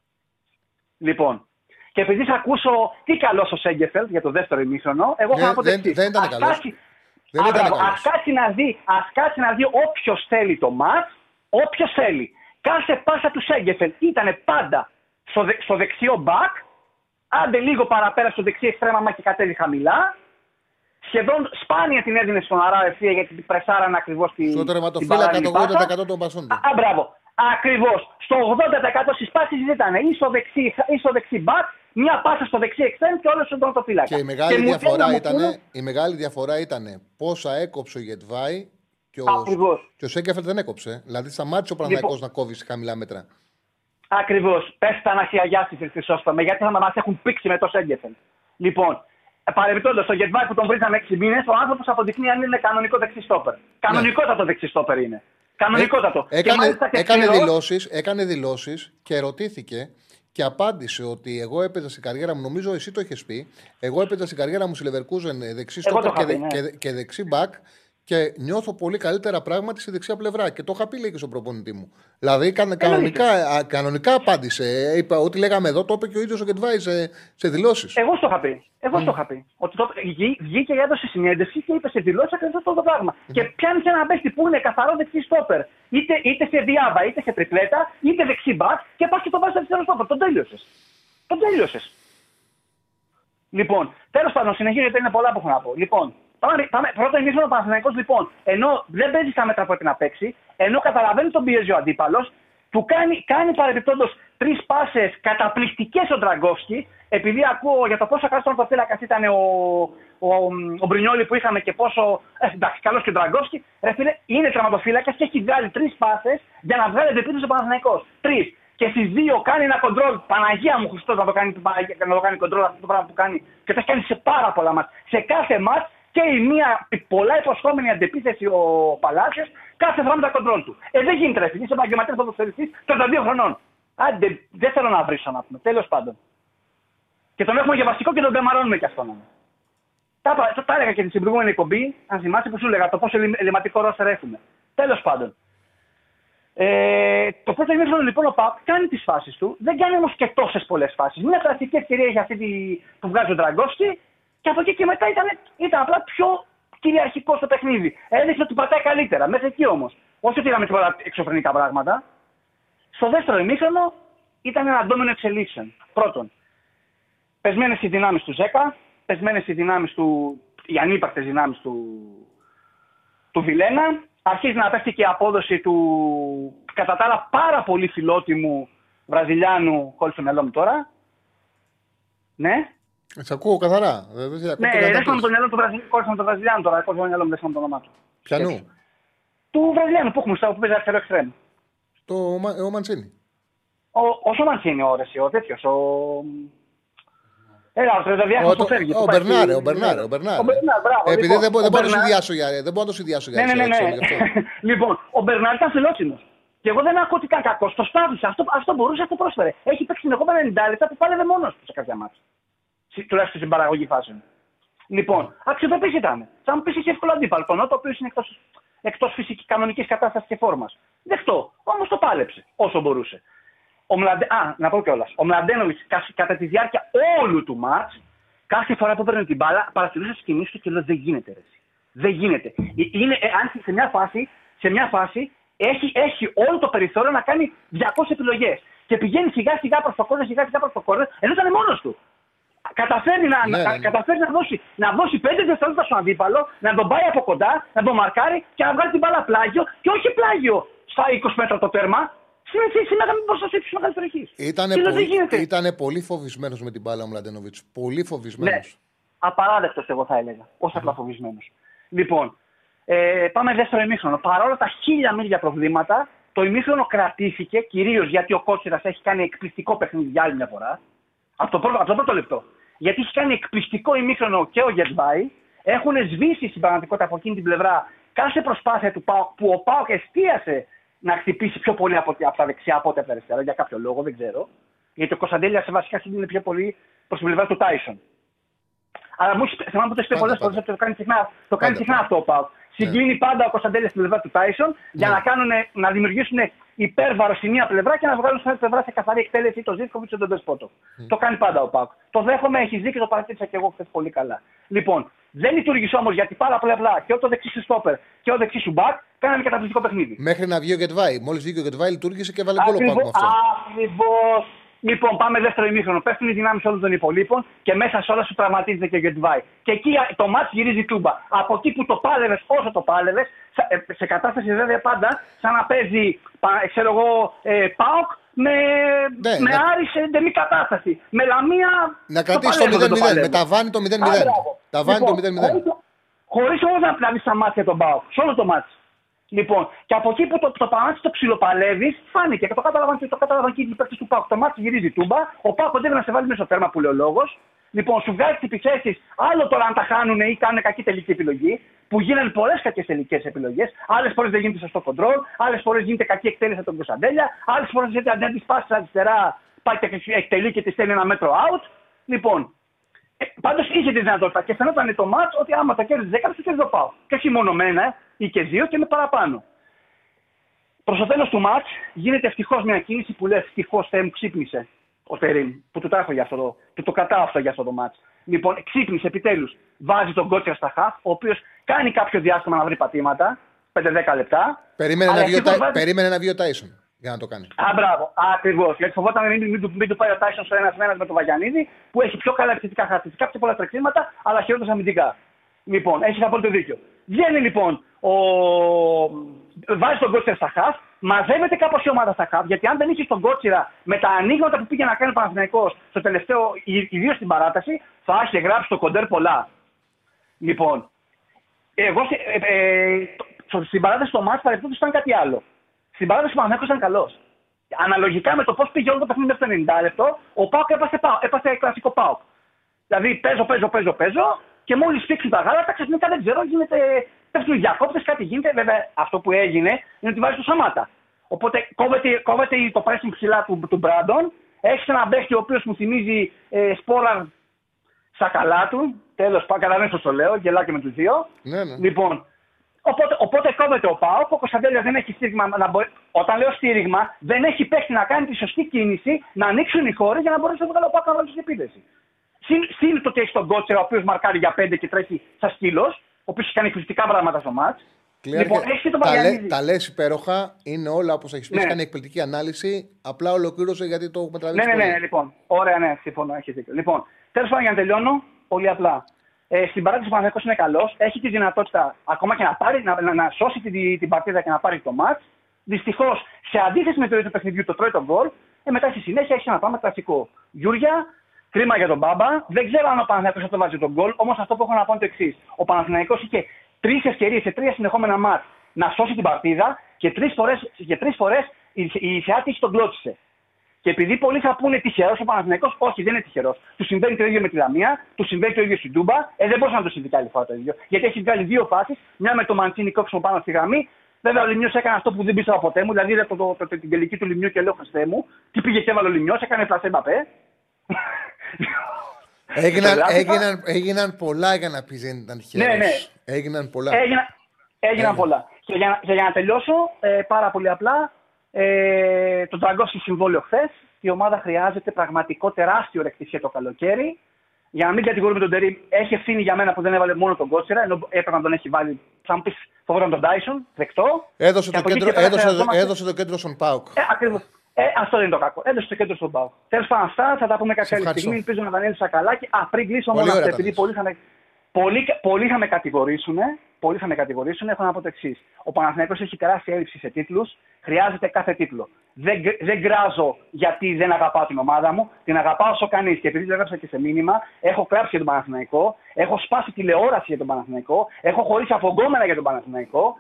Λοιπόν, και επειδή θα ακούσω τι καλό ο Σέγκεφελτ για το δεύτερο ημίχρονο, εγώ θα Δεν- πω το δεν- εξής. δεν ήταν Ας καλός. κάτσει- Δεν Α, ήταν μπράβο, καλός. Ας κάτσει να δει, ας κάτσει να δει όποιος θέλει το μάτς, όποιος θέλει. Κάθε πάσα τους Σέγκεφελτ ήταν πάντα στο, δε- στο δεξιό μπακ, άντε λίγο παραπέρα στο δεξί εξτρέμα μα και κατέβει χαμηλά. Σχεδόν σπάνια την έδινε στον Αρά ευθεία γιατί την πρεσάρανε ακριβώς την. Στο την τερματοφύλακα παράλληλη το πάσα. 80% των πασών του. Α, μπράβο. Ακριβώς. Στο 80% στις πάσει ήταν ή στο δεξί, ή στο δεξί μπακ, μια πάσα στο δεξί εξτρέμ και όλο στον τερματοφύλακα. Και η μεγάλη, μου διαφορά θέλει να μου ήταν, πούνε- η μεγάλη διαφορά ήταν πόσα έκοψε ο Γετβάη και ο, Ακριβώς. και ο Σέγκεφελ δεν έκοψε. Δηλαδή σταμάτησε ο Παναγιακός να κόβει σε χαμηλά μέτρα. Ακριβώς. Πες τα αναχιαγιά τη Χρυσόστομε, γιατί θα μας έχουν πήξει με το Σέγκεφελ. Λοιπόν, παρεμπιπτόντως, το Γετβάη που τον βρήκαμε 6 μήνες, ο άνθρωπος αποδεικνύει αν είναι κανονικό δεξί στόπερ. Κανονικότατο δεξί στόπερ είναι. Κανονικότατο. Και Ναι. Ε, έκανε, μάλιστα και έκανε, σκληρός. δηλώσεις, έκανε δηλώσεις και ρωτήθηκε και απάντησε ότι εγώ έπαιζα στην καριέρα μου, νομίζω εσύ το έχει πει, εγώ έπαιζα στην καριέρα μου στη Leverkusen ε, δεξί Εγώ στόπερ το και, είχα δε- πει, ναι. και, και δεξί μπακ και νιώθω πολύ καλύτερα πράγματα στη δεξιά πλευρά. Και το είχα πει λέει και στον προπονητή μου. Δηλαδή κα- κανονικά, α, κανονικά απάντησε. Ε, Είπα, ό,τι λέγαμε εδώ το είπε και ο ίδιος ο Γκετβάη σε, σε δηλώσεις. Εγώ στο είχα πει. Εγώ στο είχα πει. Ότι το, βγή- βγήκε και έδωσε συνέντευξη και είπε σε δηλώσεις ακριβώς αυτό το πράγμα. Και πιάνει ένα μπέστι που είναι καθαρό δεξί στόπερ. Είτε, είτε σε διάβα, είτε σε τριπλέτα, είτε δεξί μπακ και πας και το βάζεις αριστερό στόπερ. Τον τέλειωσες. Τον τέλειωσες. Λοιπόν, τέλος πάντων, συνεχίζω γιατί είναι πολλά που έχω να πω. Λοιπόν, πάμε, πάμε, πρώτο ημίχρονο ο Παναθηναϊκός, λοιπόν, ενώ δεν παίζει στα μέτρα που πρέπει να παίξει, ενώ καταλαβαίνει τον πιέζει ο αντίπαλος, του κάνει, κάνει παρεμπιπτόντως τρεις πάσες καταπληκτικές ο Ντραγκόφσκι, επειδή ακούω για το πόσο καλό τερματοφύλακα ήταν ο, ο, ο Μπρινιόλη που είχαμε και πόσο. Ε, εντάξει, καλός και ο Ντραγκόφσκι. Ρε φίλε, είναι τερματοφύλακα και έχει βγάλει τρεις πάσες για να βγάλει επίπεδο ο Παναθηναϊκός. Τρεις. Και στις δύο κάνει ένα κοντρόλ. Παναγία μου Χριστός να το κάνει, να το κάνει κοντρόλ αυτό το πράγμα που κάνει. Και το έχει κάνει σε πάρα πολλά μάτς. Σε κάθε μάτς και και η μία πολλά υποσχόμενη αντεπίθεση ο Παλάσιος κάθε φορά με τα κοντρόλ του. Ε, δεν γίνεται ρε, είσαι επαγγελματίας ποδοσφαιριστής 32 χρονών. Άντε, δεν θέλω να βρίσω να πούμε. Τέλος πάντων. Και τον έχουμε για βασικό και τον πεμαρώνουμε κι αυτόν. Τα, τα, τα έλεγα και στην προηγούμενη εκπομπή, αν θυμάσαι που σου έλεγα το πόσο ελληματικό ρόστερ έχουμε. Τέλος πάντων. Ε, το πρώτο ημίχρονο λοιπόν ο Παπ κάνει τις φάσεις του, δεν κάνει όμως και τόσες πολλές φάσεις. Μια κλασική ευκαιρία έχει αυτή τη, που βγάζει ο Τραγκόφσκι και από εκεί και μετά ήταν, ήταν απλά πιο κυριαρχικό στο παιχνίδι. Έδειξε ότι πατάει καλύτερα. Μέχρι εκεί όμως. Όχι ότι είδαμε τίποτα εξωφρενικά πράγματα. Στο δεύτερο ημίχρονο ήταν ένα ντόμινο εξελίξεων. Πρώτον, πεσμένες οι δυνάμεις του Ζέκα, πεσμένες οι δυνάμεις του, οι ανύπαρκτες δυνάμεις του, του Βιλένα. Αρχίζει να πέφτει και η απόδοση του κατά τα άλλα πάρα πολύ φιλότιμου Βραζιλιάνου, χωρί το μυαλό μου τώρα. Ναι. Σε ακούω καθαρά. Δεν ναι, δεν θυμάμαι το μυαλό του Βραζιλιάνου, το Βραζιλιάνου τώρα, κόλλησα το μυαλό μου, δεν θυμάμαι το όνομά του. Πιανού. Του Βραζιλιάνου που έχουμε στο που παίζει αριστερό εξτρέμ. Το, ο Μαντσίνη. Ο, όσο Μαντσίνη, ο, ο τέτοιος. Ο... Έλα, ο Τρεδοδιάκο που φεύγει. Ο Μπερνάρε, ο Μπερνάρε. Ο Μπερνάρε. Επειδή δεν μπορώ να το συνδυάσω για δεν μπορώ να το συνδυάσω για Ναι, ναι, ναι. <laughs> Λοιπόν, ο Μπερνάρε ήταν φιλόξενος. Και εγώ δεν ακούω ότι ήταν κακός. Το στάβλησε. Αυτό, αυτό μπορούσε, αυτό πρόσφερε. Έχει παίξει συνεχόμενα 90 λεπτά που πάλευε μόνος του σε κάποια μάτια. Τουλάχιστον στην παραγωγή φάσεων. Λοιπόν, αξιοπρεπής ήταν. Θα μου πεις είχε εύκολο αντίπαλο, το οποίο είναι εκτό εκτός φυσική κανονικής κατάστασης και φόρμας. Δεχτώ. Όμως το πάλεψε όσο μπορούσε. Ο Μλαντε... Α, να πω κιόλας. Ο Μλαντένοβιτς κατά τη διάρκεια όλου του μάτς, κάθε φορά που έπαιρνε την μπάλα, παρατηρούσε τις κινήσεις του και λέω: Δεν γίνεται. Ρε. Δεν γίνεται. Ε, είναι, ε, αν σε μια φάση, σε μια φάση έχει, έχει όλο το περιθώριο να κάνει 200 επιλογές. Και πηγαίνει σιγά σιγά προς το κόρνο, σιγά σιγά προς το κόρνο, ενώ ήταν μόνος του. Καταφέρει, να, ναι, ναι. καταφέρει να, δώσει, να δώσει 5 δευτερόλεπτα στον αντίπαλο, να τον πάει από κοντά, να τον μαρκάρει και να βγάλει την μπάλα πλάγιο και όχι πλάγιο στα 20 μέτρα το τέρμα, Σήμερα μην μπορούσα να σε μεγαλύτερη χ. Ήταν πολύ, ήτανε πολύ φοβισμένος με την μπάλα ο Μλαντενοβίτς. Πολύ φοβισμένος. Ναι. Απαράδεκτος, εγώ θα έλεγα. Όχι απλά φοβισμένος. Λοιπόν, ε, πάμε δεύτερο ημίχρονο. Παρόλα τα χίλια μίλια προβλήματα, το ημίχρονο κρατήθηκε κυρίως γιατί ο Κότσιρας έχει κάνει εκπληκτικό παιχνίδι για άλλη μια φορά. Από το πρώτο, από το πρώτο λεπτό. Γιατί έχει κάνει εκπληκτικό ημίχρονο και ο Γετβάη. Έχουν σβήσει στην πραγματικότητα από εκείνη την πλευρά κάθε προσπάθεια του Πάου που ο Πάου εστίασε να χτυπήσει πιο πολύ από, από τα δεξιά από ό,τι από τα αριστερά για κάποιο λόγο, δεν ξέρω. Γιατί ο Κωνσταντέλια σε βασικά είναι πιο πολύ προς την πλευρά του Τάισον. Αλλά μου θυμάμαι που το είπε πολλές φορές ότι το κάνει συχνά, το κάνει συχνά αυτό ο Πάου. Ναι. Συγκλίνει πάντα ο Κωνσταντέλια στην πλευρά του Τάισον για ναι. να, κάνουν, να δημιουργήσουν υπέρβαρο στη μία πλευρά και να βγάλουν στην άλλη πλευρά σε καθαρή εκτέλεση το Ζήφκοβιτς και τον Τεσπότο. Mm. Το κάνει πάντα ο Πάουκ. Το δέχομαι, έχει δει και το παρατήρησα και εγώ χθες πολύ καλά. Λοιπόν, δεν λειτουργήσε όμως γιατί πάρα πολύ απλά και ο δεξί σου στόπερ και ο δεξί σου μπακ κάνανε καταπληκτικό παιχνίδι. Μέχρι να βγει ο Γετβάη. Μόλις βγήκε ο Γετβάη λειτουργήσε και βάλε γκολ ο αυτό. Ακριβώς. Λοιπόν, πάμε δεύτερο ημίχρονο. Πέφτουν οι δυνάμεις όλων των υπολείπων και μέσα σε όλα σου τραυματίζεται και ο Γετβάη. Και εκεί το μάτι γυρίζει τούμπα. Από εκεί που το πάλευες, όσο το πάλευες, ε, σε κατάσταση βέβαια πάντα, σαν να παίζει, ξέρω εγώ, ε, ΠΑΟΚ με, ναι, με να... άρης σε εντεμή κατάσταση. Με λαμία. Να κρατήσει το 0-0. Με τα βάνει το 0-0. Τα βάνει το 0-0. Λοιπόν, Χωρίς όμως να δει στα μάτια τον ΠΑΟΚ. Σε όλο το μάτι. Λοιπόν, και από εκεί που το, το πανάτσι το ψιλοπαλεύεις, φάνηκε και το κατάλαβαν και το κατάλαβαν και οι παίκτες του Πάκου. Το μάτι γυρίζει τούμπα, ο Πάκου κοντεύει να σε βάλει μέσα στο τέρμα που λέει ο λόγος. Λοιπόν, σου βγάζει τις επιθέσεις, άλλο τώρα αν τα χάνουν ή κάνουν κακή τελική επιλογή, που γίνανε πολλές κακές τελικές επιλογές. Άλλες φορές δεν γίνεται σωστό κοντρόλ, άλλες φορές γίνεται κακή εκτέλεση από τον Κωνσταντέλια, άλλες φορές γίνεται αντί τη πάση αριστερά, πάει και εκτελεί και τη στέλνει ένα μέτρο out. Λοιπόν, ε, Πάντως είχε τη δυνατότητα και φαινόταν το μάτς ότι άμα τα κέρδιζε 10 θα κέρδιζε πάω. Και όχι μόνο με ένα ή και δύο και με παραπάνω. Προ το τέλο του μάτ γίνεται ευτυχώς μια κίνηση που λέει ευτυχώς Θεέ μου ξύπνησε ο Τερήμ, που του τάχω για αυτό το, του το κρατάω αυτό για αυτό το μάτ. Λοιπόν, ξύπνησε επιτέλους. Βάζει τον Κότσιας στα χαφ, ο οποίος κάνει κάποιο διάστημα να βρει πατήματα, 5-10 λεπτά. Περίμενε, να βγει, βάζει... περίμενε να βγει ο Τάισον για να το κάνει. Α, μπράβο. Ακριβώς. Γιατί φοβόταν μην, μην, μην, του πάει ο Τάισον στο ένα μένα με τον Βαγιανίδη, που έχει πιο καλά επιθετικά χαρακτηριστικά, πιο πολλά τρεξίματα, αλλά χειρότερα αμυντικά. Λοιπόν, έχεις απόλυτο δίκιο. Βγαίνει λοιπόν, ο... βάζει τον Κότσιρα στα χαφ, μαζεύεται κάπως η ομάδα στα χαφ, γιατί αν δεν είχε τον Κότσιρα με τα ανοίγματα που πήγε να κάνει ο Παναθηναϊκός στο τελευταίο, ιδίως στην παράταση, θα είχε γράψει το κοντέρ πολλά. Λοιπόν, εγώ ε, ε, στην παράταση στο μάτς παρεπτόντω ήταν κάτι άλλο. Στην παράταση ο Παναθηναϊκός ήταν καλός. Αναλογικά με το πώς πήγε όλο το παιχνίδι μέχρι το 90 λεπτό, ο Πάοκ έπασε, έπασε κλασικό Πάοκ. Δηλαδή παίζω, παίζω, παίζω, παίζω και μόλις φύξουν τα γάλατα, ξαφνικά δεν ξέρω, γίνεται. Πέφτουν οι διακόπτες, κάτι γίνεται. Βέβαια, αυτό που έγινε είναι ότι βάζεις το Σαμάτα. Οπότε κόβεται, κόβεται το pressing ψηλά του, του Μπράντον. Έχεις έναν παίχτη ο οποίος μου θυμίζει ε, σπόρα στα καλά του. Τέλος πάντων, καταλαβαίνω το λέω, γελάκι με τους δύο. Ναι, ναι. Λοιπόν, οπότε, οπότε κόβεται ο Πάοκ. Ο Κωνσταντέλια δεν έχει στήριγμα. Να μπορεί, όταν λέω στήριγμα, δεν έχει παίχτη να κάνει τη σωστή κίνηση, να ανοίξουν οι χώρες για να μπορέσει να βγάλει ο Πάοκ να βάλει στην επίδεση. Συν το ότι έχεις τον Κότσερα, ο οποίος μαρκάρει για πέντε και τρέχει σαν σκύλος, ο οποίος κάνει εκπληκτικά πράγματα στο μάτ. Λοιπόν, έχεις το τα, λέ, τα λες υπέροχα, είναι όλα όπως έχεις πει. Ναι. Κάνει εκπληκτική ανάλυση. Απλά ολοκλήρωσε γιατί το έχουμε τραβήξει. Ναι, ναι, ναι, λοιπόν. Ωραία, ναι, συμφωνώ, έχεις δίκιο. Λοιπόν, τέλος πάντων για να τελειώνω, πολύ απλά. Ε, στην παράδειξη ο Παναγιώτο είναι καλός. Έχει τη δυνατότητα ακόμα και να, πάρει, να, να, να σώσει την, την παρτίδα και να πάρει το μάτ. Δυστυχώς, σε αντίθεση με το ίδιο παιχνιδιού, το τρώει τον γκολ. Ε, μετά στη συνέχεια έχει ένα πάμε κλασικό. Γιούρια, κρίμα για τον Μπάμπα. Δεν ξέρω αν ο Παναγιώτο θα το βάζει τον γκολ. Όμως αυτό που έχω να πω είναι το εξής. Ο Παναθηναϊκός είχε τρεις ευκαιρίες σε τρία συνεχόμενα μάτς να σώσει την παρτίδα και τρεις φορές η, η Σεάτη τον κλώτσισε. Και επειδή πολλοί θα πούνε τυχερός ο Παναθηναϊκός, όχι, δεν είναι τυχερός. Του συμβαίνει το ίδιο με τη Λαμία, του συμβαίνει το ίδιο στην Τούμπα. Ε, δεν μπορούσε να το συμβεί άλλη φορά το ίδιο. Γιατί έχει βγάλει δύο φάσεις, μια με το Μαντσίνη κόψιμο πάνω στη γραμμή. Βέβαια ο Λιμιός έκανε αυτό που δεν πίστευα ποτέ μου, δηλαδή είδα το, το, το, την τελική του Λιμιού και λέω Χριστέ μου, τι πήγε και έβαλε ο Λιμιός, έκανε πλασέ μπαπέ. <laughs> Έγιναν, έγιναν, έγιναν πολλά για να πεις δεν ήταν τυχερό. Ναι, ναι. Έγιναν πολλά. Έγιναν, έγιναν πολλά. Και για, και για να τελειώσω, ε, πάρα πολύ απλά, ε, το τραγκώσει συμβόλαιο χθες. Η ομάδα χρειάζεται πραγματικό τεράστιο ρεκτισέ το καλοκαίρι. Για να μην κατηγορούμε τον Τερήμ, έχει ευθύνη για μένα που δεν έβαλε μόνο τον Κότσερα, ενώ έπρεπε να τον έχει βάλει. Θα μου πεις φοβόταν τον Τάισον, δεκτό. Έδωσε, το κέντρο, έδωσε, έδωσε το κέντρο στον Πάουκ. Ε, ακριβώς. Ε, αυτό δεν είναι το κακό. Έδωσε το κέντρο στον Πάουκ. Τέλος πάντων, αυτά θα τα πούμε κάποια άλλη στιγμή. Ελπίζω να τα ανέλησα καλά. Και, α, πριν κλείσω μόνο αυτό, επειδή πολλοί είχαν, πολλοί, πολλοί θα με κατηγορήσουν, πολλοί θα με κατηγορήσουν, έχω να πω το εξής. Ο Παναθηναϊκός έχει τεράστια έλλειψη σε τίτλους, χρειάζεται κάθε τίτλο. Δεν, δεν γκράζω γιατί δεν αγαπάω την ομάδα μου, την αγαπάω όσο κανείς. Και επειδή το έγραψα και σε μήνυμα, έχω κλάψει για τον Παναθηναϊκό, έχω σπάσει τηλεόραση για τον Παναθηναϊκό, έχω χωρίσει αφογκόμενα για τον Παναθηναϊκό,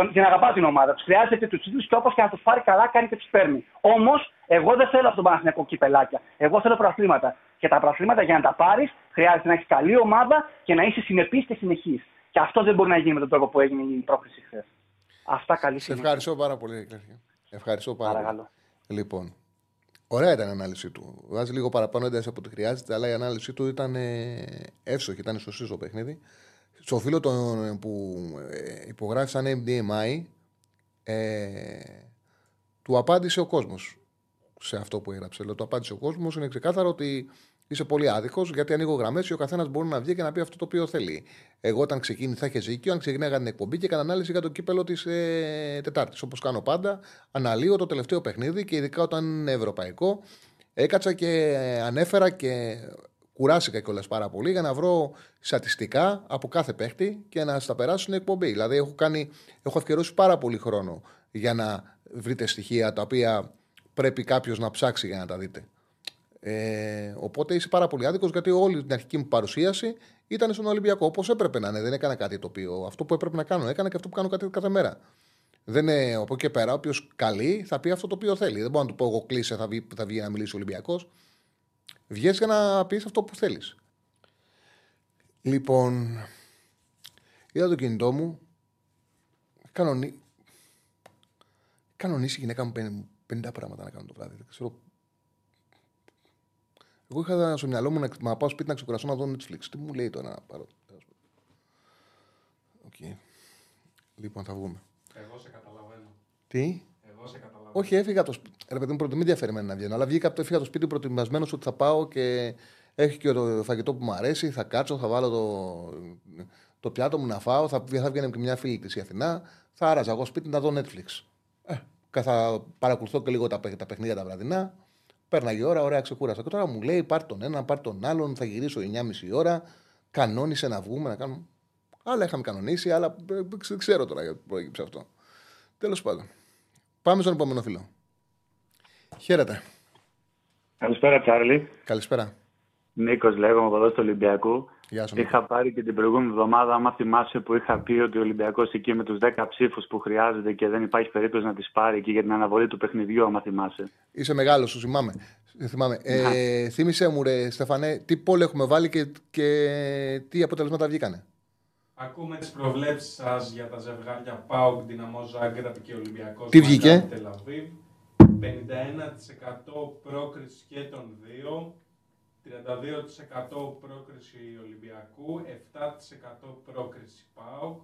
τον, την αγαπάω την ομάδα τους. Χρειάζεται τους τίτλου και όπως και να τους πάρει καλά, κάνει και τους παίρνει. Όμως, εγώ δεν θέλω από τον Παναθηναϊκό κυπελάκια. Εγώ θέλω προαθλήματα. Και τα προαθλήματα για να τα πάρεις, χρειάζεται να έχεις καλή ομάδα και να είσαι συνεπής και συνεχής. Και αυτό δεν μπορεί να γίνει με τον τρόπο που έγινε η πρόκληση χθες. Αυτά καλή Σε ευχαριστώ πάρα πολύ, Ευχαριστώ πάρα Παρακαλώ. πολύ. Λοιπόν, ωραία ήταν η ανάλυση του. Βάζει λίγο παραπάνω ένταση από ό,τι χρειάζεται, αλλά η ανάλυση του ήταν ε, εύστοχη, ήταν σωστή στο παιχνίδι. Στο φίλο τον, που ε, υπογράφει σαν MDMI, ε, του απάντησε ο κόσμος σε αυτό που έγραψε. Λέω, το απάντησε ο κόσμος. Είναι ξεκάθαρο ότι είσαι πολύ άδικος, γιατί ανοίγω γραμμές και ο καθένας μπορεί να βγει και να πει αυτό το οποίο θέλει. Εγώ όταν ξεκίνησα, είχε ζήκιο, αν ξεκινάγα την εκπομπή και έκανα ανάλυση για το κύπελο της ε, Τετάρτης. Όπως κάνω πάντα, αναλύω το τελευταίο παιχνίδι και ειδικά όταν είναι ευρωπαϊκό. Έκατσα και ανέφερα και κουράστηκα κιόλας πάρα πολύ για να βρω στατιστικά από κάθε παίχτη και να στα περάσω στην εκπομπή. Δηλαδή, έχω, κάνει, έχω ευκαιρώσει πάρα πολύ χρόνο για να βρείτε στοιχεία τα οποία πρέπει κάποιος να ψάξει για να τα δείτε. Ε, οπότε είσαι πάρα πολύ άδικος γιατί όλη την αρχική μου παρουσίαση ήταν στον Ολυμπιακό. Όπως έπρεπε να είναι. Δεν έκανα κάτι το οποίο. Αυτό που έπρεπε να κάνω έκανα και αυτό που κάνω κάθε, κάθε μέρα. Δεν είναι από εκεί και πέρα. Όποιος καλεί θα πει αυτό το οποίο θέλει. Δεν μπορώ να του πω εγώ κλείσε, θα βγει, θα βγει να μιλήσει ο Ολυμπιακός. Βγαίνει για να πεις αυτό που θέλεις. Λοιπόν, είδα το κινητό μου. Κανονί... Κανονίσει η γυναίκα μου 50 πράγματα να κάνω το βράδυ. Δεν ξέρω εγώ είχα στο μυαλό μου να, να πάω σπίτι να ξεκουραστώ να δω Netflix. Τι μου λέει τώρα να πάρω. Okay. Λοιπόν, θα βγούμε. Εγώ σε καταλαβαίνω. Τι; Εγώ σε καταλαβαίνω. Όχι, έφυγα το σπίτι. Ρε παιδί μου, πρώτο, μην διαφέρει να βγαίνω. Αλλά βγήκα έφυγα το σπίτι προετοιμασμένος ότι θα πάω και έχει και το φαγητό που μου αρέσει. Θα κάτσω, θα βάλω το, το πιάτο μου να φάω. Θα, θα βγαίνει και μια φίλη της η Αθηνά. Θα άραζα εγώ σπίτι να δω Netflix. Ε, θα παρακολουθώ και λίγο τα, τα παιχνίδια τα βραδινά. Πέρναγε η ώρα, ωραία, ξεκούρασα. Και τώρα μου λέει: Πάρ τον ένα, πάρ τον άλλον, θα γυρίσω 9.30 ώρα. Κανόνισε να βγούμε, να κάνουμε. Άλλα είχαμε κανονίσει, αλλά δεν ξέρω τώρα γιατί προέκυψε αυτό. Τέλος πάντων. Πάμε στον επόμενο φίλο. Χαίρετε. Καλησπέρα, Τσάρλι. Καλησπέρα. Νίκος, λέγομαι από εδώ του Ολυμπιακού. Γεια σου. Νίκο. Είχα πάρει και την προηγούμενη εβδομάδα, άμα θυμάσαι, που είχα πει ότι ο Ολυμπιακός εκεί με τους 10 ψήφους που χρειάζεται και δεν υπάρχει περίπτωση να τις πάρει εκεί για την αναβολή του παιχνιδιού, άμα θυμάσαι. Είσαι μεγάλος, σου θυμάμαι. θυμάμαι. Ε, θύμησέ μου, ρε Στεφανέ, τι πόλη έχουμε βάλει και, και τι αποτελέσματα βγήκανε. Ακούμε τις προβλέψεις σας για τα ζευγάρια Πάουκ, Δυναμό Ζάγκρεπ και Ολυμπιακός. Τι βγήκε; 51% πρόκριση και των δύο. 32% πρόκριση Ολυμπιακού, 7% πρόκριση ΠΑΟΚ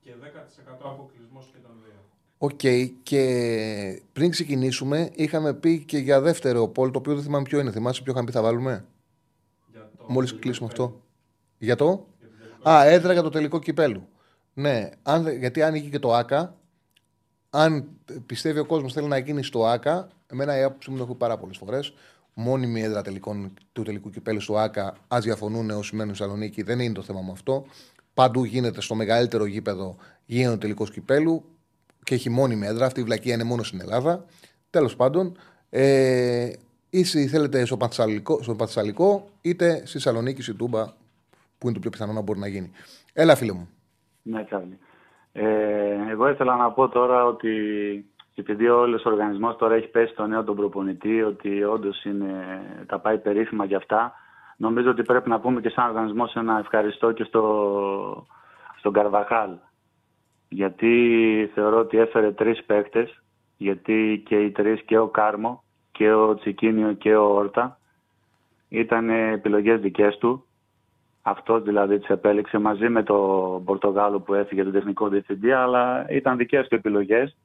και 10% αποκλεισμός και των δύο. Οκ, και πριν ξεκινήσουμε, είχαμε πει και για δεύτερο poll, το οποίο δεν θυμάμαι ποιο είναι. Θυμάσαι ποιο είχαμε πει θα βάλουμε; Για το Μόλις τελικό κλείσουμε κυπέλλο. αυτό. Για το; Για το τελικό Α, έδρα για το τελικό κυπέλλου. Ναι, αν, δεν- γιατί άνοιγε και το ΟΑΚΑ. Αν πιστεύει ο κόσμος θέλει να γίνει στο ΑΚΑ, εμένα η άποψή μου το έχω πει πάρα πολλές φορές. Μόνιμη έδρα τελικών, του τελικού κυπέλου στο ΑΚΑ, α διαφωνούν όσοι μένουν στη Θεσσαλονίκη, δεν είναι το θέμα μου αυτό. Παντού γίνεται στο μεγαλύτερο γήπεδο γίνεται ο τελικός κυπέλου και έχει μόνιμη έδρα. Αυτή η βλακία είναι μόνο στην Ελλάδα. Τέλος πάντων, ε, είτε θέλετε στο Πανθεσσαλικό, στο Πανθεσσαλικό, είτε στη Θεσσαλονίκη, στη Τούμπα, που είναι το πιο πιθανό να μπορεί να γίνει. Έλα, φίλε μου. Ναι, Τσάρλι. Ε, εγώ ήθελα να πω τώρα ότι επειδή όλος ο οργανισμός τώρα έχει πέσει στο νέο τον προπονητή, ότι όντως τα πάει περίφημα για αυτά, νομίζω ότι πρέπει να πούμε και σαν οργανισμό ένα ευχαριστώ και στο, στον Καρβαχάλ. Γιατί θεωρώ ότι έφερε τρεις παίκτες, γιατί και οι τρεις και ο Κάρμο και ο Τσικίνιο και ο Όρτα ήταν επιλογές δικές του αυτός δηλαδή τις επέλεξε μαζί με τον Πορτογάλο που έφυγε τον τεχνικό διευθυντή, αλλά ήταν δικές του επιλογές.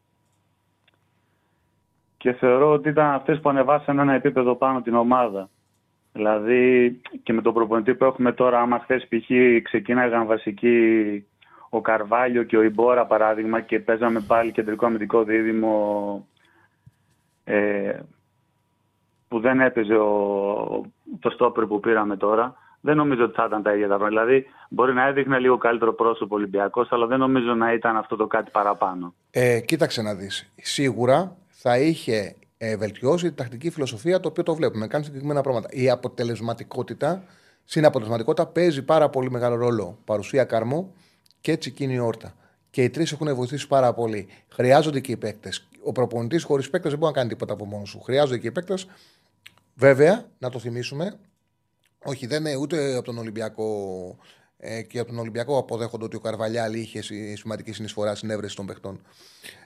Και θεωρώ ότι ήταν αυτές που ανεβάσαν ένα επίπεδο πάνω την ομάδα. Δηλαδή και με τον προπονητή που έχουμε τώρα, άμα χθες π.χ. ξεκίναγαν βασικοί ο Καρβάλιο και ο Ιμπόρα παράδειγμα και παίζαμε πάλι κεντρικό αμυντικό δίδυμο ε, που δεν έπαιζε ο, το στόπερ που πήραμε τώρα, δεν νομίζω ότι θα ήταν τα ίδια τα πράγματα. Δηλαδή, μπορεί να έδειχνε λίγο καλύτερο πρόσωπο Ολυμπιακός, αλλά δεν νομίζω να ήταν αυτό το κάτι παραπάνω. Ε, κοίταξε να δεις. Σίγουρα θα είχε ε, βελτιώσει τη τακτική φιλοσοφία, το οποίο το βλέπουμε. Κάνει συγκεκριμένα πράγματα. Η αποτελεσματικότητα, στην αποτελεσματικότητα παίζει πάρα πολύ μεγάλο ρόλο. Παρουσία Καρμό και Τσικίνη Όρτα. Και οι τρεις έχουν βοηθήσει πάρα πολύ. Χρειάζονται και οι παίκτες. Ο προπονητής χωρίς παίκτες δεν μπορεί να κάνει τίποτα από μόνος σου. Χρειάζονται και οι παίκτες. Βέβαια, να το θυμίσουμε, όχι, δεν είναι ούτε από τον Ολυμπιακό ε, και από τον Ολυμπιακό αποδέχονται ότι ο Καρβαλιάλ είχε συ- σημαντική συνεισφορά στην έβρεση των παιχτών.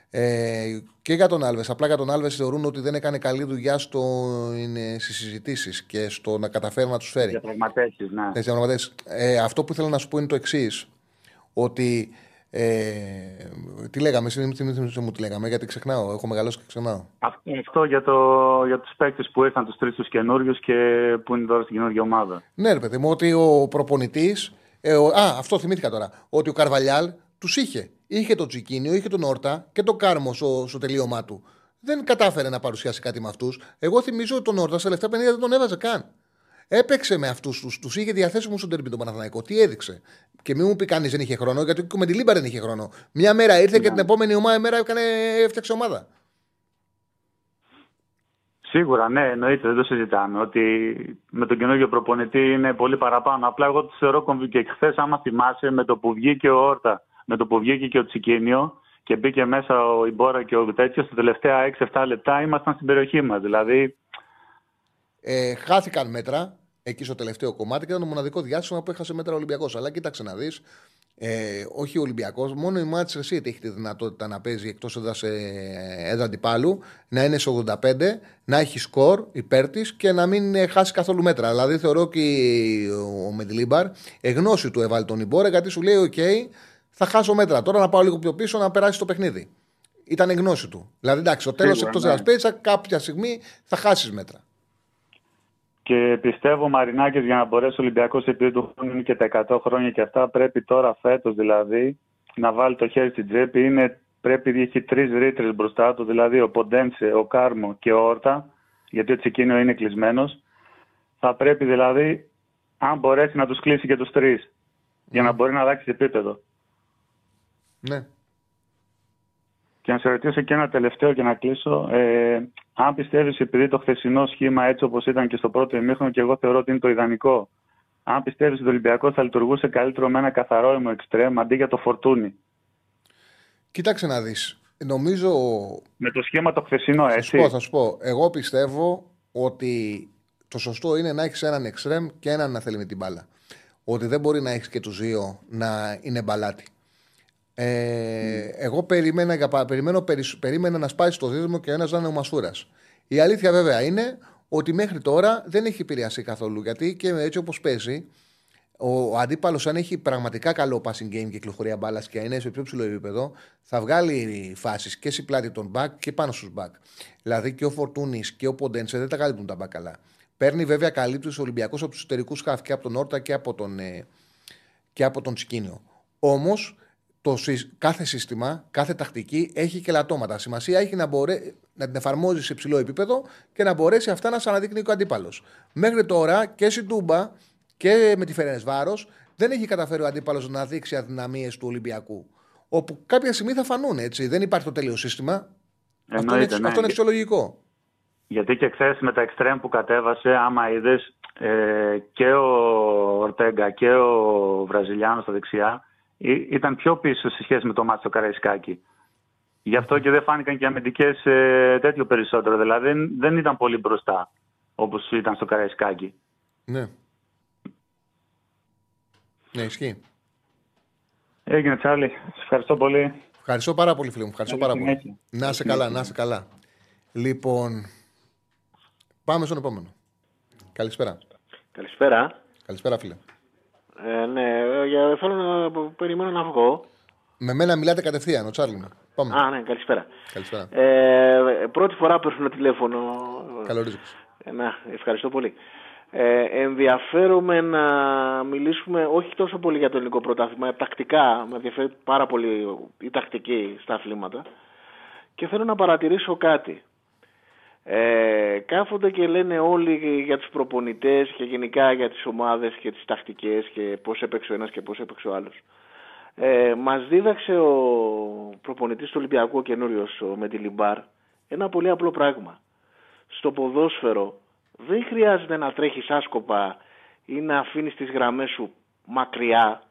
Ε, και για τον Άλβες. Απλά για τον Άλβες θεωρούν ότι δεν έκανε καλή δουλειά στις συζητήσεις και στο να καταφέρει να τους φέρει. Διαπραγματεύσει, ναι. Έτσι, διαπραγματεύσεις. Ε, αυτό που ήθελα να σου πω είναι το εξής. Ότι. Ε, τι λέγαμε, εσύ θυμίσαι μου τι λέγαμε, γιατί ξεχνάω. Έχω μεγαλώσει και ξεχνάω. Αυτό, αυτό για, το, για τους παίκτες που ήρθαν, τους τρεις τους καινούριους και που είναι τώρα στην καινούργια ομάδα. Ναι, ρε παιδί μου, ότι ο προπονητής. Ε, ο- α, αυτό θυμήθηκα τώρα. Ότι ο Καρβαλιάλ τους είχε. Είχε τον Τσικίνιο, είχε τον Όρτα και τον Κάρμο στο, στο τελείωμά του. Δεν κατάφερε να παρουσιάσει κάτι με αυτούς. Εγώ θυμίζω ότι τον Όρτα στα λεφτά 50 δεν τον έβαζε καν. Έπαιξε με αυτούς τους. Τους είχε διαθέσιμους στον ντέρμπι τον Παναθηναϊκό. Τι έδειξε. Και μην μου πει κανείς δεν είχε χρόνο, γιατί και Μεντιλίμπαρ δεν είχε χρόνο. Μια μέρα ήρθε και την επόμενη ομάδα, μέρα έκανε, έφτιαξε ομάδα. Σίγουρα, ναι, εννοείται, δεν το συζητάμε. Ότι με τον καινούργιο προπονητή είναι πολύ παραπάνω. Απλά εγώ τους θεωρώ κομβι- και χθες, άμα θυμάσαι, με το που βγήκε ο Όρτα, με το που βγήκε και ο Τσικίνιο και μπήκε μέσα ο Ιμπόρα και ο τέτοιος, στα τελευταία 6-7 λεπτά ήμασταν στην περιοχή μας. Δηλαδή, Ε, χάθηκαν μέτρα εκεί στο τελευταίο κομμάτι και ήταν το μοναδικό διάστημα που έχασε μέτρα ο Ολυμπιακός. Αλλά κοίταξε να δεις, ε, όχι ο Ολυμπιακός, μόνο η Manchester City έχει τη δυνατότητα να παίζει εκτός έδρας ε, έδρα αντιπάλου, να είναι σε 85, να έχει σκορ υπέρ της και να μην ε, χάσει καθόλου μέτρα. Δηλαδή θεωρώ ότι ο Μεντιλίμπαρ εγνώση του έβαλε τον Ιμπόρε γιατί σου λέει: OK, θα χάσω μέτρα. Τώρα να πάω λίγο πιο πίσω να περάσει το παιχνίδι. Ήταν η γνώση του. Δηλαδή, εντάξει, το τέλος Σίγουρα, εκτός ναι. έδρας παίζει, κάποια στιγμή θα χάσεις μέτρα. Και πιστεύω, Μαρινάκη, για να μπορέσει ο Ολυμπιακός, επειδή του χρόνου είναι και τα 100 χρόνια και αυτά, πρέπει τώρα φέτος δηλαδή να βάλει το χέρι στην τσέπη. Είναι, πρέπει έχει τρεις ρήτρες μπροστά του, δηλαδή ο Ποντένσε, ο Κάρμο και ο Όρτα, γιατί ο Τσικίνιο είναι κλεισμένος. Θα πρέπει δηλαδή, αν μπορέσει, να τους κλείσει και τους τρεις, για να μπορεί να αλλάξει επίπεδο. Ναι. Και να σε ρωτήσω και ένα τελευταίο για να κλείσω. Ε, αν πιστεύεις, επειδή το χθεσινό σχήμα έτσι όπως ήταν και στο πρώτο ημίχρονο, και εγώ θεωρώ ότι είναι το ιδανικό. αν πιστεύεις ότι ο Ολυμπιακό θα λειτουργούσε καλύτερο με ένα καθαρό ημο εξτρέμ αντί για το φορτούνι; Κοίταξε να δεις. Νομίζω. Με το σχήμα το χθεσινό, Θα έτσι. σου πω, θα σου πω. Εγώ πιστεύω ότι το σωστό είναι να έχεις έναν εξτρέμ και έναν να θέλει με την μπάλα. Ότι δεν μπορεί να έχεις και τους δύο να είναι μπαλάτι. Ε, Εγώ περίμενα, για πα- περιμένω, περισ- περίμενα να σπάσει το δίδυμο και ένας να είναι ο Μασούρας. Η αλήθεια βέβαια είναι ότι μέχρι τώρα δεν έχει επηρεαστεί καθόλου. Γιατί και έτσι όπως παίζει, ο, ο αντίπαλος, αν έχει πραγματικά καλό passing game και κυκλοφορία μπάλας και είναι σε πιο ψηλό επίπεδο, θα βγάλει φάσεις και στην πλάτη των back και πάνω στους back. Δηλαδή και ο Φορτούνης και ο Ποντένσε δεν τα καλύπτουν τα back καλά. Παίρνει βέβαια καλύπτει του Ολυμπιακού από τους εσωτερικούς χαφ και από τον Όρτα και από τον, ε, και από τον Σκίνιο. Όμως το, συ- κάθε σύστημα, κάθε τακτική έχει και λατώματα. Σημασία έχει να, μπορέ, να την εφαρμόζει σε ψηλό επίπεδο και να μπορέσει αυτά να σε αναδείκνει και ο αντίπαλος. Μέχρι τώρα και στην Τούμπα και με τη Φερένες Βάρος δεν έχει καταφέρει ο αντίπαλος να δείξει αδυναμίες του Ολυμπιακού. Όπου κάποια στιγμή θα φανούν έτσι. Δεν υπάρχει το τέλειο σύστημα. αυτό είναι, Εννοείται, ναι. αυτό είναι αξιολογικό. Γιατί και χθες με τα εξτρέμ που κατέβασε, άμα είδες ε, και ο Ορτέγκα και ο Βραζιλιάνος στα δεξιά, ή- ήταν πιο πίσω σε σχέση με το μάτι στο Καραϊσκάκι. Γι' αυτό και δεν φάνηκαν και αμυντικές ε, τέτοιο περισσότερο. Δηλαδή δεν, δεν ήταν πολύ μπροστά όπως ήταν στο Καραϊσκάκι. Ναι. Ναι, ισχύει. Έγινε, Τσάρλι. Σε ευχαριστώ πολύ. Ευχαριστώ πάρα πολύ, φίλε μου. Ευχαριστώ Καλή πάρα πολύ. συνέχεια. Να είσαι καλά, να είσαι καλά. Λοιπόν, πάμε στον επόμενο. Καλησπέρα. Καλησπέρα. Καλησπέρα, φίλε. Ε, ναι, ε, για- θέλω να περιμένω να βγω. Με μένα μιλάτε κατευθείαν, ο Τσάρλι μου. Πάμε. Α, ναι, καλησπέρα. Καλησπέρα. Ε, πρώτη φορά παίρνω τηλέφωνο. Καλό ρίσκος. Ε, να, ευχαριστώ πολύ. Ε, ενδιαφέρομαι να μιλήσουμε όχι τόσο πολύ για το ελληνικό πρωτάθλημα, ε, τακτικά, με ενδιαφέρει πάρα πολύ η τακτική στα αθλήματα και θέλω να παρατηρήσω κάτι. Ε, κάθονται και λένε όλοι για τους προπονητές και γενικά για τις ομάδες και τις τακτικές και πώς έπαιξε ο ένας και πώς έπαιξε ο άλλος. Ε, μας δίδαξε ο προπονητής του Ολυμπιακού ο καινούριος, ο Μεντιλιμπάρ, ένα πολύ απλό πράγμα. Στο ποδόσφαιρο δεν χρειάζεται να τρέχεις άσκοπα ή να αφήνεις τις γραμμές σου μακριά.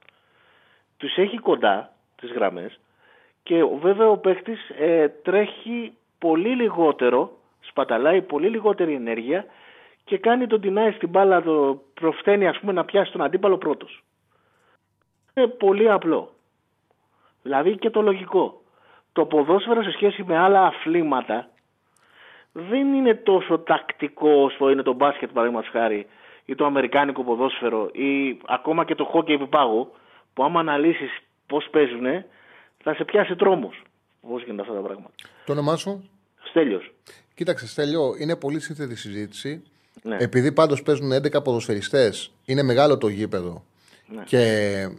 Τους έχει κοντά τις γραμμές και ο- βέβαια ο παίχτης ε, τρέχει πολύ λιγότερο, σπαταλάει πολύ λιγότερη ενέργεια και κάνει τον τεινάει στην μπάλα, το προφταίνει ας πούμε να πιάσει τον αντίπαλο πρώτος. Είναι πολύ απλό. Δηλαδή και το λογικό. Το ποδόσφαιρο σε σχέση με άλλα αθλήματα δεν είναι τόσο τακτικό όσο είναι το μπάσκετ παραδείγματος χάρη ή το αμερικάνικο ποδόσφαιρο ή ακόμα και το χόκκι επιπάγου που άμα αναλύσεις πώς παίζουν θα σε πιάσει τρόμος όπως γίνονται αυτά τα πράγματα. Το όνομά σου; Στέλιος. Κοίταξε, Στέλιο, είναι πολύ σύνθετη συζήτηση. Ναι. Επειδή πάντως παίζουν 11 ποδοσφαιριστές, είναι μεγάλο το γήπεδο Ναι. και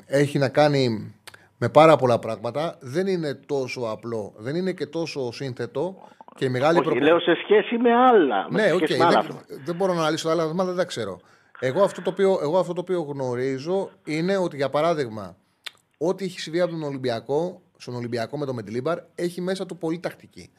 έχει να κάνει με πάρα πολλά πράγματα, δεν είναι τόσο απλό, δεν είναι και τόσο σύνθετο και η μεγάλη Όχι, προπο- λέω σε σχέση με άλλα. με Ναι, σε οκ, σχέση με άλλα δεν, αθλήματα. δεν μπορώ να αναλύσω άλλα θέματα, δεν τα ξέρω. Εγώ αυτό, το οποίο, εγώ αυτό το οποίο γνωρίζω είναι ότι για παράδειγμα, ό,τι έχει συμβεί από τον Ολυμπιακό, στον Ολυμπιακό με το Μεντιλίμπαρ, έχει μέσα του πολύ τακτική.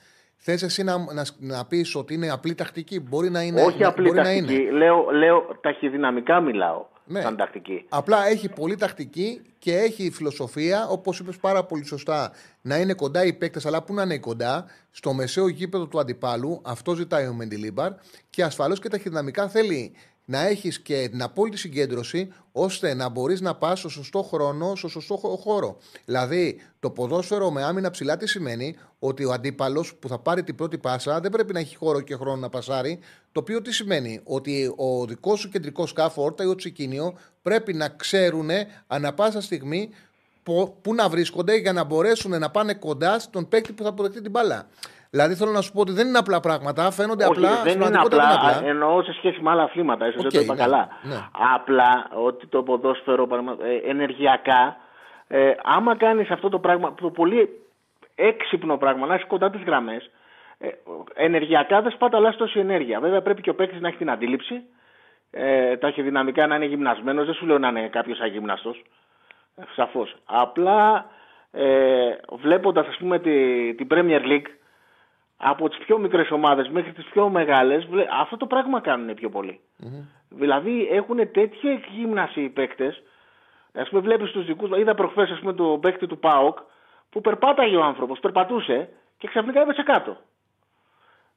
Θες εσύ να, να, να πεις ότι είναι απλή τακτική, μπορεί να είναι. Όχι να- απλή μπορεί να τακτική. είναι. Λέω, λέω ταχυδυναμικά μιλάω. Ναι. Σαν τακτική. Απλά έχει πολύ τακτική και έχει φιλοσοφία, όπως είπες πάρα πολύ σωστά, να είναι κοντά οι παίκτες, αλλά πού να είναι κοντά, στο μεσαίο γήπεδο του αντιπάλου. Αυτό ζητάει ο Μεντιλίμπαρ και ασφαλώς και ταχυδυναμικά θέλει να έχεις και την απόλυτη συγκέντρωση ώστε να μπορείς να πας στο σωστό χρόνο, στο σωστό χω- χώρο. Δηλαδή, το ποδόσφαιρο με άμυνα ψηλά τι σημαίνει; Ότι ο αντίπαλος που θα πάρει την πρώτη πάσα δεν πρέπει να έχει χώρο και χρόνο να πασάρει. Το οποίο τι σημαίνει, ότι ο δικός σου κεντρικός χαφ, ο Όρτα ή ο Τσικίνιο, πρέπει να ξέρουν ανα πάσα στιγμή πο- πού να βρίσκονται για να μπορέσουν να πάνε κοντά στον παίκτη που θα αποδεχτεί την μπάλα. Δηλαδή θέλω να σου πω ότι δεν είναι απλά πράγματα, φαίνονται Όχι, απλά. δεν στην είναι πραγματικότητα απλά, δεν είναι εννοώ σε σχέση με άλλα αθλήματα, ίσως Οκ, δεν το είπα ναι, καλά. ναι. Απλά ότι το ποδόσφαιρο παραδείγμα- ε, ενεργειακά, ε, άμα κάνεις αυτό το πράγμα, το πολύ έξυπνο πράγμα, να είσαι κοντά τις γραμμές, ε, ενεργειακά δεν σπαταλάς τόση ενέργεια. Βέβαια πρέπει και ο παίκτης να έχει την αντίληψη, ε, ταχυδυναμικά να είναι γυμνασμένος, δεν σου λέω να είναι κάποιος αγύμναστος, ε, σαφώς. Απλά ε, βλέποντας ας πούμε τη, την Premier League, από τις πιο μικρές ομάδες μέχρι τις πιο μεγάλες, βλέ- αυτό το πράγμα κάνουν πιο πολύ. Δηλαδή έχουν τέτοια γύμναση οι παίκτες. Ας πούμε βλέπεις τους δικούς μου, είδα προχθές ας πούμε το παίκτη του ΠΑΟΚ που περπάταγε ο άνθρωπος, περπατούσε και ξαφνικά έπεσε κάτω.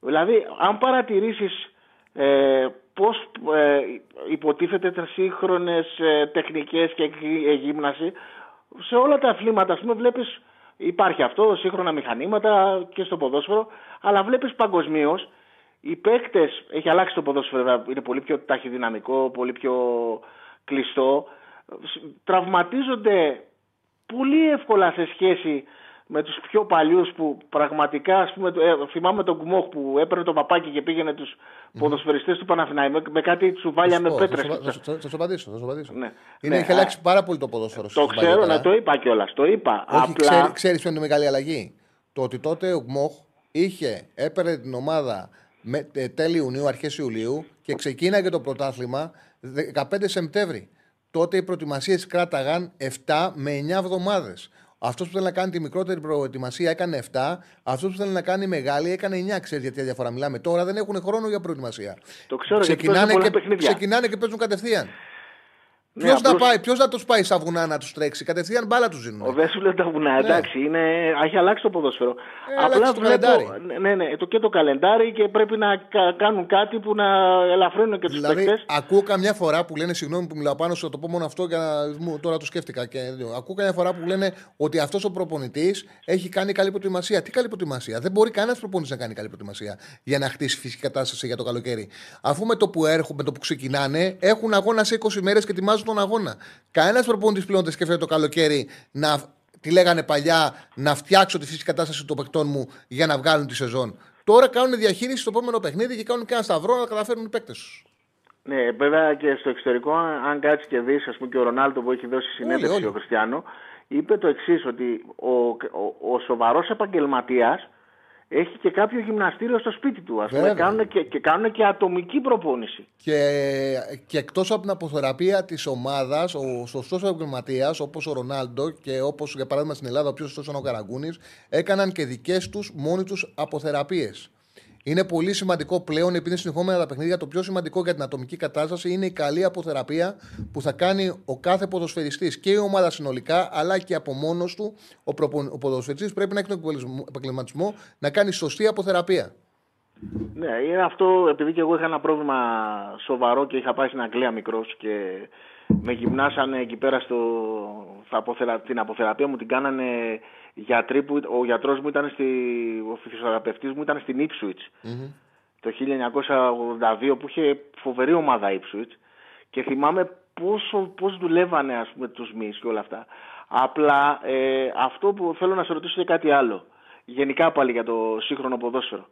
Δηλαδή, αν παρατηρήσεις ε, πώς ε, υποτίθεται τα σύγχρονες ε, τεχνικές και γυ- ε, γύμναση, σε όλα τα αθλήματα, ας πούμε, βλέπεις, υπάρχει αυτό, σύγχρονα μηχανήματα και στο ποδόσφαιρο, αλλά βλέπεις παγκοσμίως οι παίκτες, έχει αλλάξει το ποδόσφαιρο, βέβαια, είναι πολύ πιο ταχυδυναμικό, πολύ πιο κλειστό, σ- τραυματίζονται πολύ εύκολα σε σχέση με τους πιο παλιούς που πραγματικά, ας πούμε, το- ε, θυμάμαι τον Κουμόχ που έπαιρνε το παπάκι και πήγαινε τους ποδοσφαιριστές του Παναθηναϊκού με, με κάτι τσουβάλια με Θα σου πέτρες. πω, Θα σου- θα- θα σου απαντήσω. Θα σου απαντήσω. Ναι. Είναι, Ναι, έχει α- αλλάξει πάρα πολύ το ποδόσφαιρο. Το στις ξέρω, παλιότερα. να το είπα κιόλας. Το είπα. Όχι, Απλά. ξέρει, ξέρεις ποια είναι η μεγάλη αλλαγή; Το ότι τότε ο Γκμοχ είχε, έπαιρνε την ομάδα με, ε, τέλη Ιουνίου, αρχές Ιουλίου και ξεκίναγε το πρωτάθλημα 15 Σεπτέμβρη. Τότε οι προετοιμασίες κράταγαν 7 με 9 εβδομάδες. Αυτός που θέλει να κάνει τη μικρότερη προετοιμασία έκανε 7. Αυτός που θέλει να κάνει μεγάλη έκανε 9. Ξέρεις γιατί διαφορά μιλάμε. Τώρα δεν έχουν χρόνο για προετοιμασία. Το ξέρω, γιατί ξεκινάνε, παίζουν πολλά και, παιχνίδια. ξεκινάνε και παίζουν κατευθείαν. Ναι, Ποιος να, απλώς- πάει, ποιος να τους πάει στα βουνά να τους τρέξει. Κατευθείαν μπάλα τους δίνουν. Ο δεν σου λέω τα βουνά, εντάξει, είναι, έχει αλλάξει το ποδόσφαιρο. Ε, αλλάξει το καλεντάρι. ναι, ναι, ναι, το, και το καλεντάρι και πρέπει να κα- κάνουν κάτι που να ελαφρύνουν και τους Δηλαδή, παίκτες. ακούω καμιά φορά που λένε, συγγνώμη που μιλάω πάνω σου, θα το πω μόνο αυτό για να μου, τώρα το σκέφτηκα. Και, ακούω καμιά φορά που λένε ότι αυτός ο προπονητής έχει κάνει καλή προετοιμασία. Τι καλή προετοιμασία; Δεν μπορεί κανένας προπονητής να κάνει καλή προετοιμασία για να χτίσει φυσική κατάσταση για το καλοκαίρι. Αφού με το που έρχονται, με το που ξεκινάνε, έχουν αγώνα σε 20 μέρες και ετοιμάζουν τον αγώνα. Κανένας προπονητής πλέον δεν σκέφτεται το καλοκαίρι να. Τι λέγανε παλιά, να φτιάξω τη φυσική κατάσταση των παικτών μου για να βγάλουν τη σεζόν. Τώρα κάνουν διαχείριση στο επόμενο παιχνίδι και κάνουν και ένα σταυρό να καταφέρουν οι παίκτες τους. Ναι, βέβαια και στο εξωτερικό, αν αν κάτσει και δεις, ας πούμε και ο Ρονάλντο που έχει δώσει συνέντευξη όλοι. ο Χριστιανό, είπε το εξής, ότι ο, ο, ο σοβαρός επαγγελματίας έχει και κάποιο γυμναστήριο στο σπίτι του. Ας πούμε, Βέβαια. κάνουν και, και κάνουν και ατομική προπόνηση. Και, και εκτός από την αποθεραπεία της ομάδας, ο σωστός επαγγελματίας, όπως ο Ρονάλντο και όπως για παράδειγμα στην Ελλάδα ο πιο σωστός ήταν ο Καραγκούνης, έκαναν και δικές τους μόνοι τους αποθεραπείες. Είναι πολύ σημαντικό πλέον, επειδή είναι συνεχόμενα τα παιχνίδια, το πιο σημαντικό για την ατομική κατάσταση είναι η καλή αποθεραπεία που θα κάνει ο κάθε ποδοσφαιριστής και η ομάδα συνολικά, αλλά και από μόνος του ο, προπο- ο ποδοσφαιριστής πρέπει να έχει τον επαγγελματισμό να κάνει σωστή αποθεραπεία. Ναι, είναι αυτό επειδή και εγώ είχα ένα πρόβλημα σοβαρό και είχα πάει στην Αγγλία μικρός και με γυμνάσανε εκεί πέρα στο, στα αποθερα, την αποθεραπεία μου την κάνανε γιατροί που ο γιατρός μου ήταν στη, ο φυσιοθεραπευτής μου ήταν στην Ipswich το 1982 που είχε φοβερή ομάδα Ipswich και θυμάμαι πόσο, πώς δουλεύανε ας πούμε τους μυς και όλα αυτά. Απλά ε, αυτό που θέλω να σε ρωτήσω είναι κάτι άλλο. Γενικά πάλι για το σύγχρονο ποδόσφαιρο.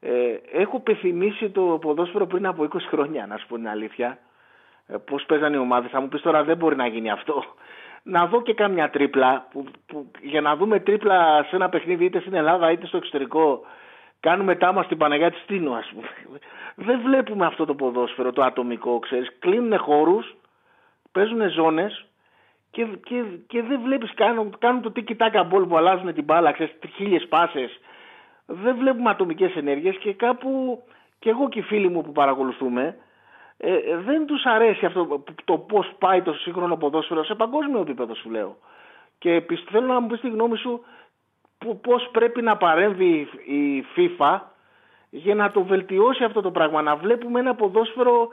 Ε, έχω πεθυμίσει το ποδόσφαιρο πριν από 20 χρόνια, να σου πω την αλήθεια. Ε, Πώς παίζανε οι ομάδες. Θα μου πεις τώρα δεν μπορεί να γίνει αυτό. Να δω και κάμια τρίπλα. Που, που, για να δούμε τρίπλα σε ένα παιχνίδι είτε στην Ελλάδα είτε στο εξωτερικό. Κάνουμε τάμα στην Παναγιά της Τίνου, ας πούμε. Δεν βλέπουμε αυτό το ποδόσφαιρο, το ατομικό, ξέρεις. Κλείνουν χώρους, παίζουν ζώνες και, και, και δεν βλέπεις, κάνουν, κάνουν το τίκι τάκα μπολ που αλλάζουν την μπάλα, ξέρεις, χίλιες πάσες. Δεν βλέπουμε ατομικές ενέργειες και κάπου και εγώ και οι φίλοι μου που παρακολουθούμε ε, ε, δεν τους αρέσει αυτό που- το πώς πάει το σύγχρονο ποδόσφαιρο σε παγκόσμιο επίπεδο σου λέω. Και πιστε- θέλω να μου πεις τη γνώμη σου που- πώς πρέπει να παρέμβει η FIFA για να το βελτιώσει αυτό το πράγμα. Να βλέπουμε ένα ποδόσφαιρο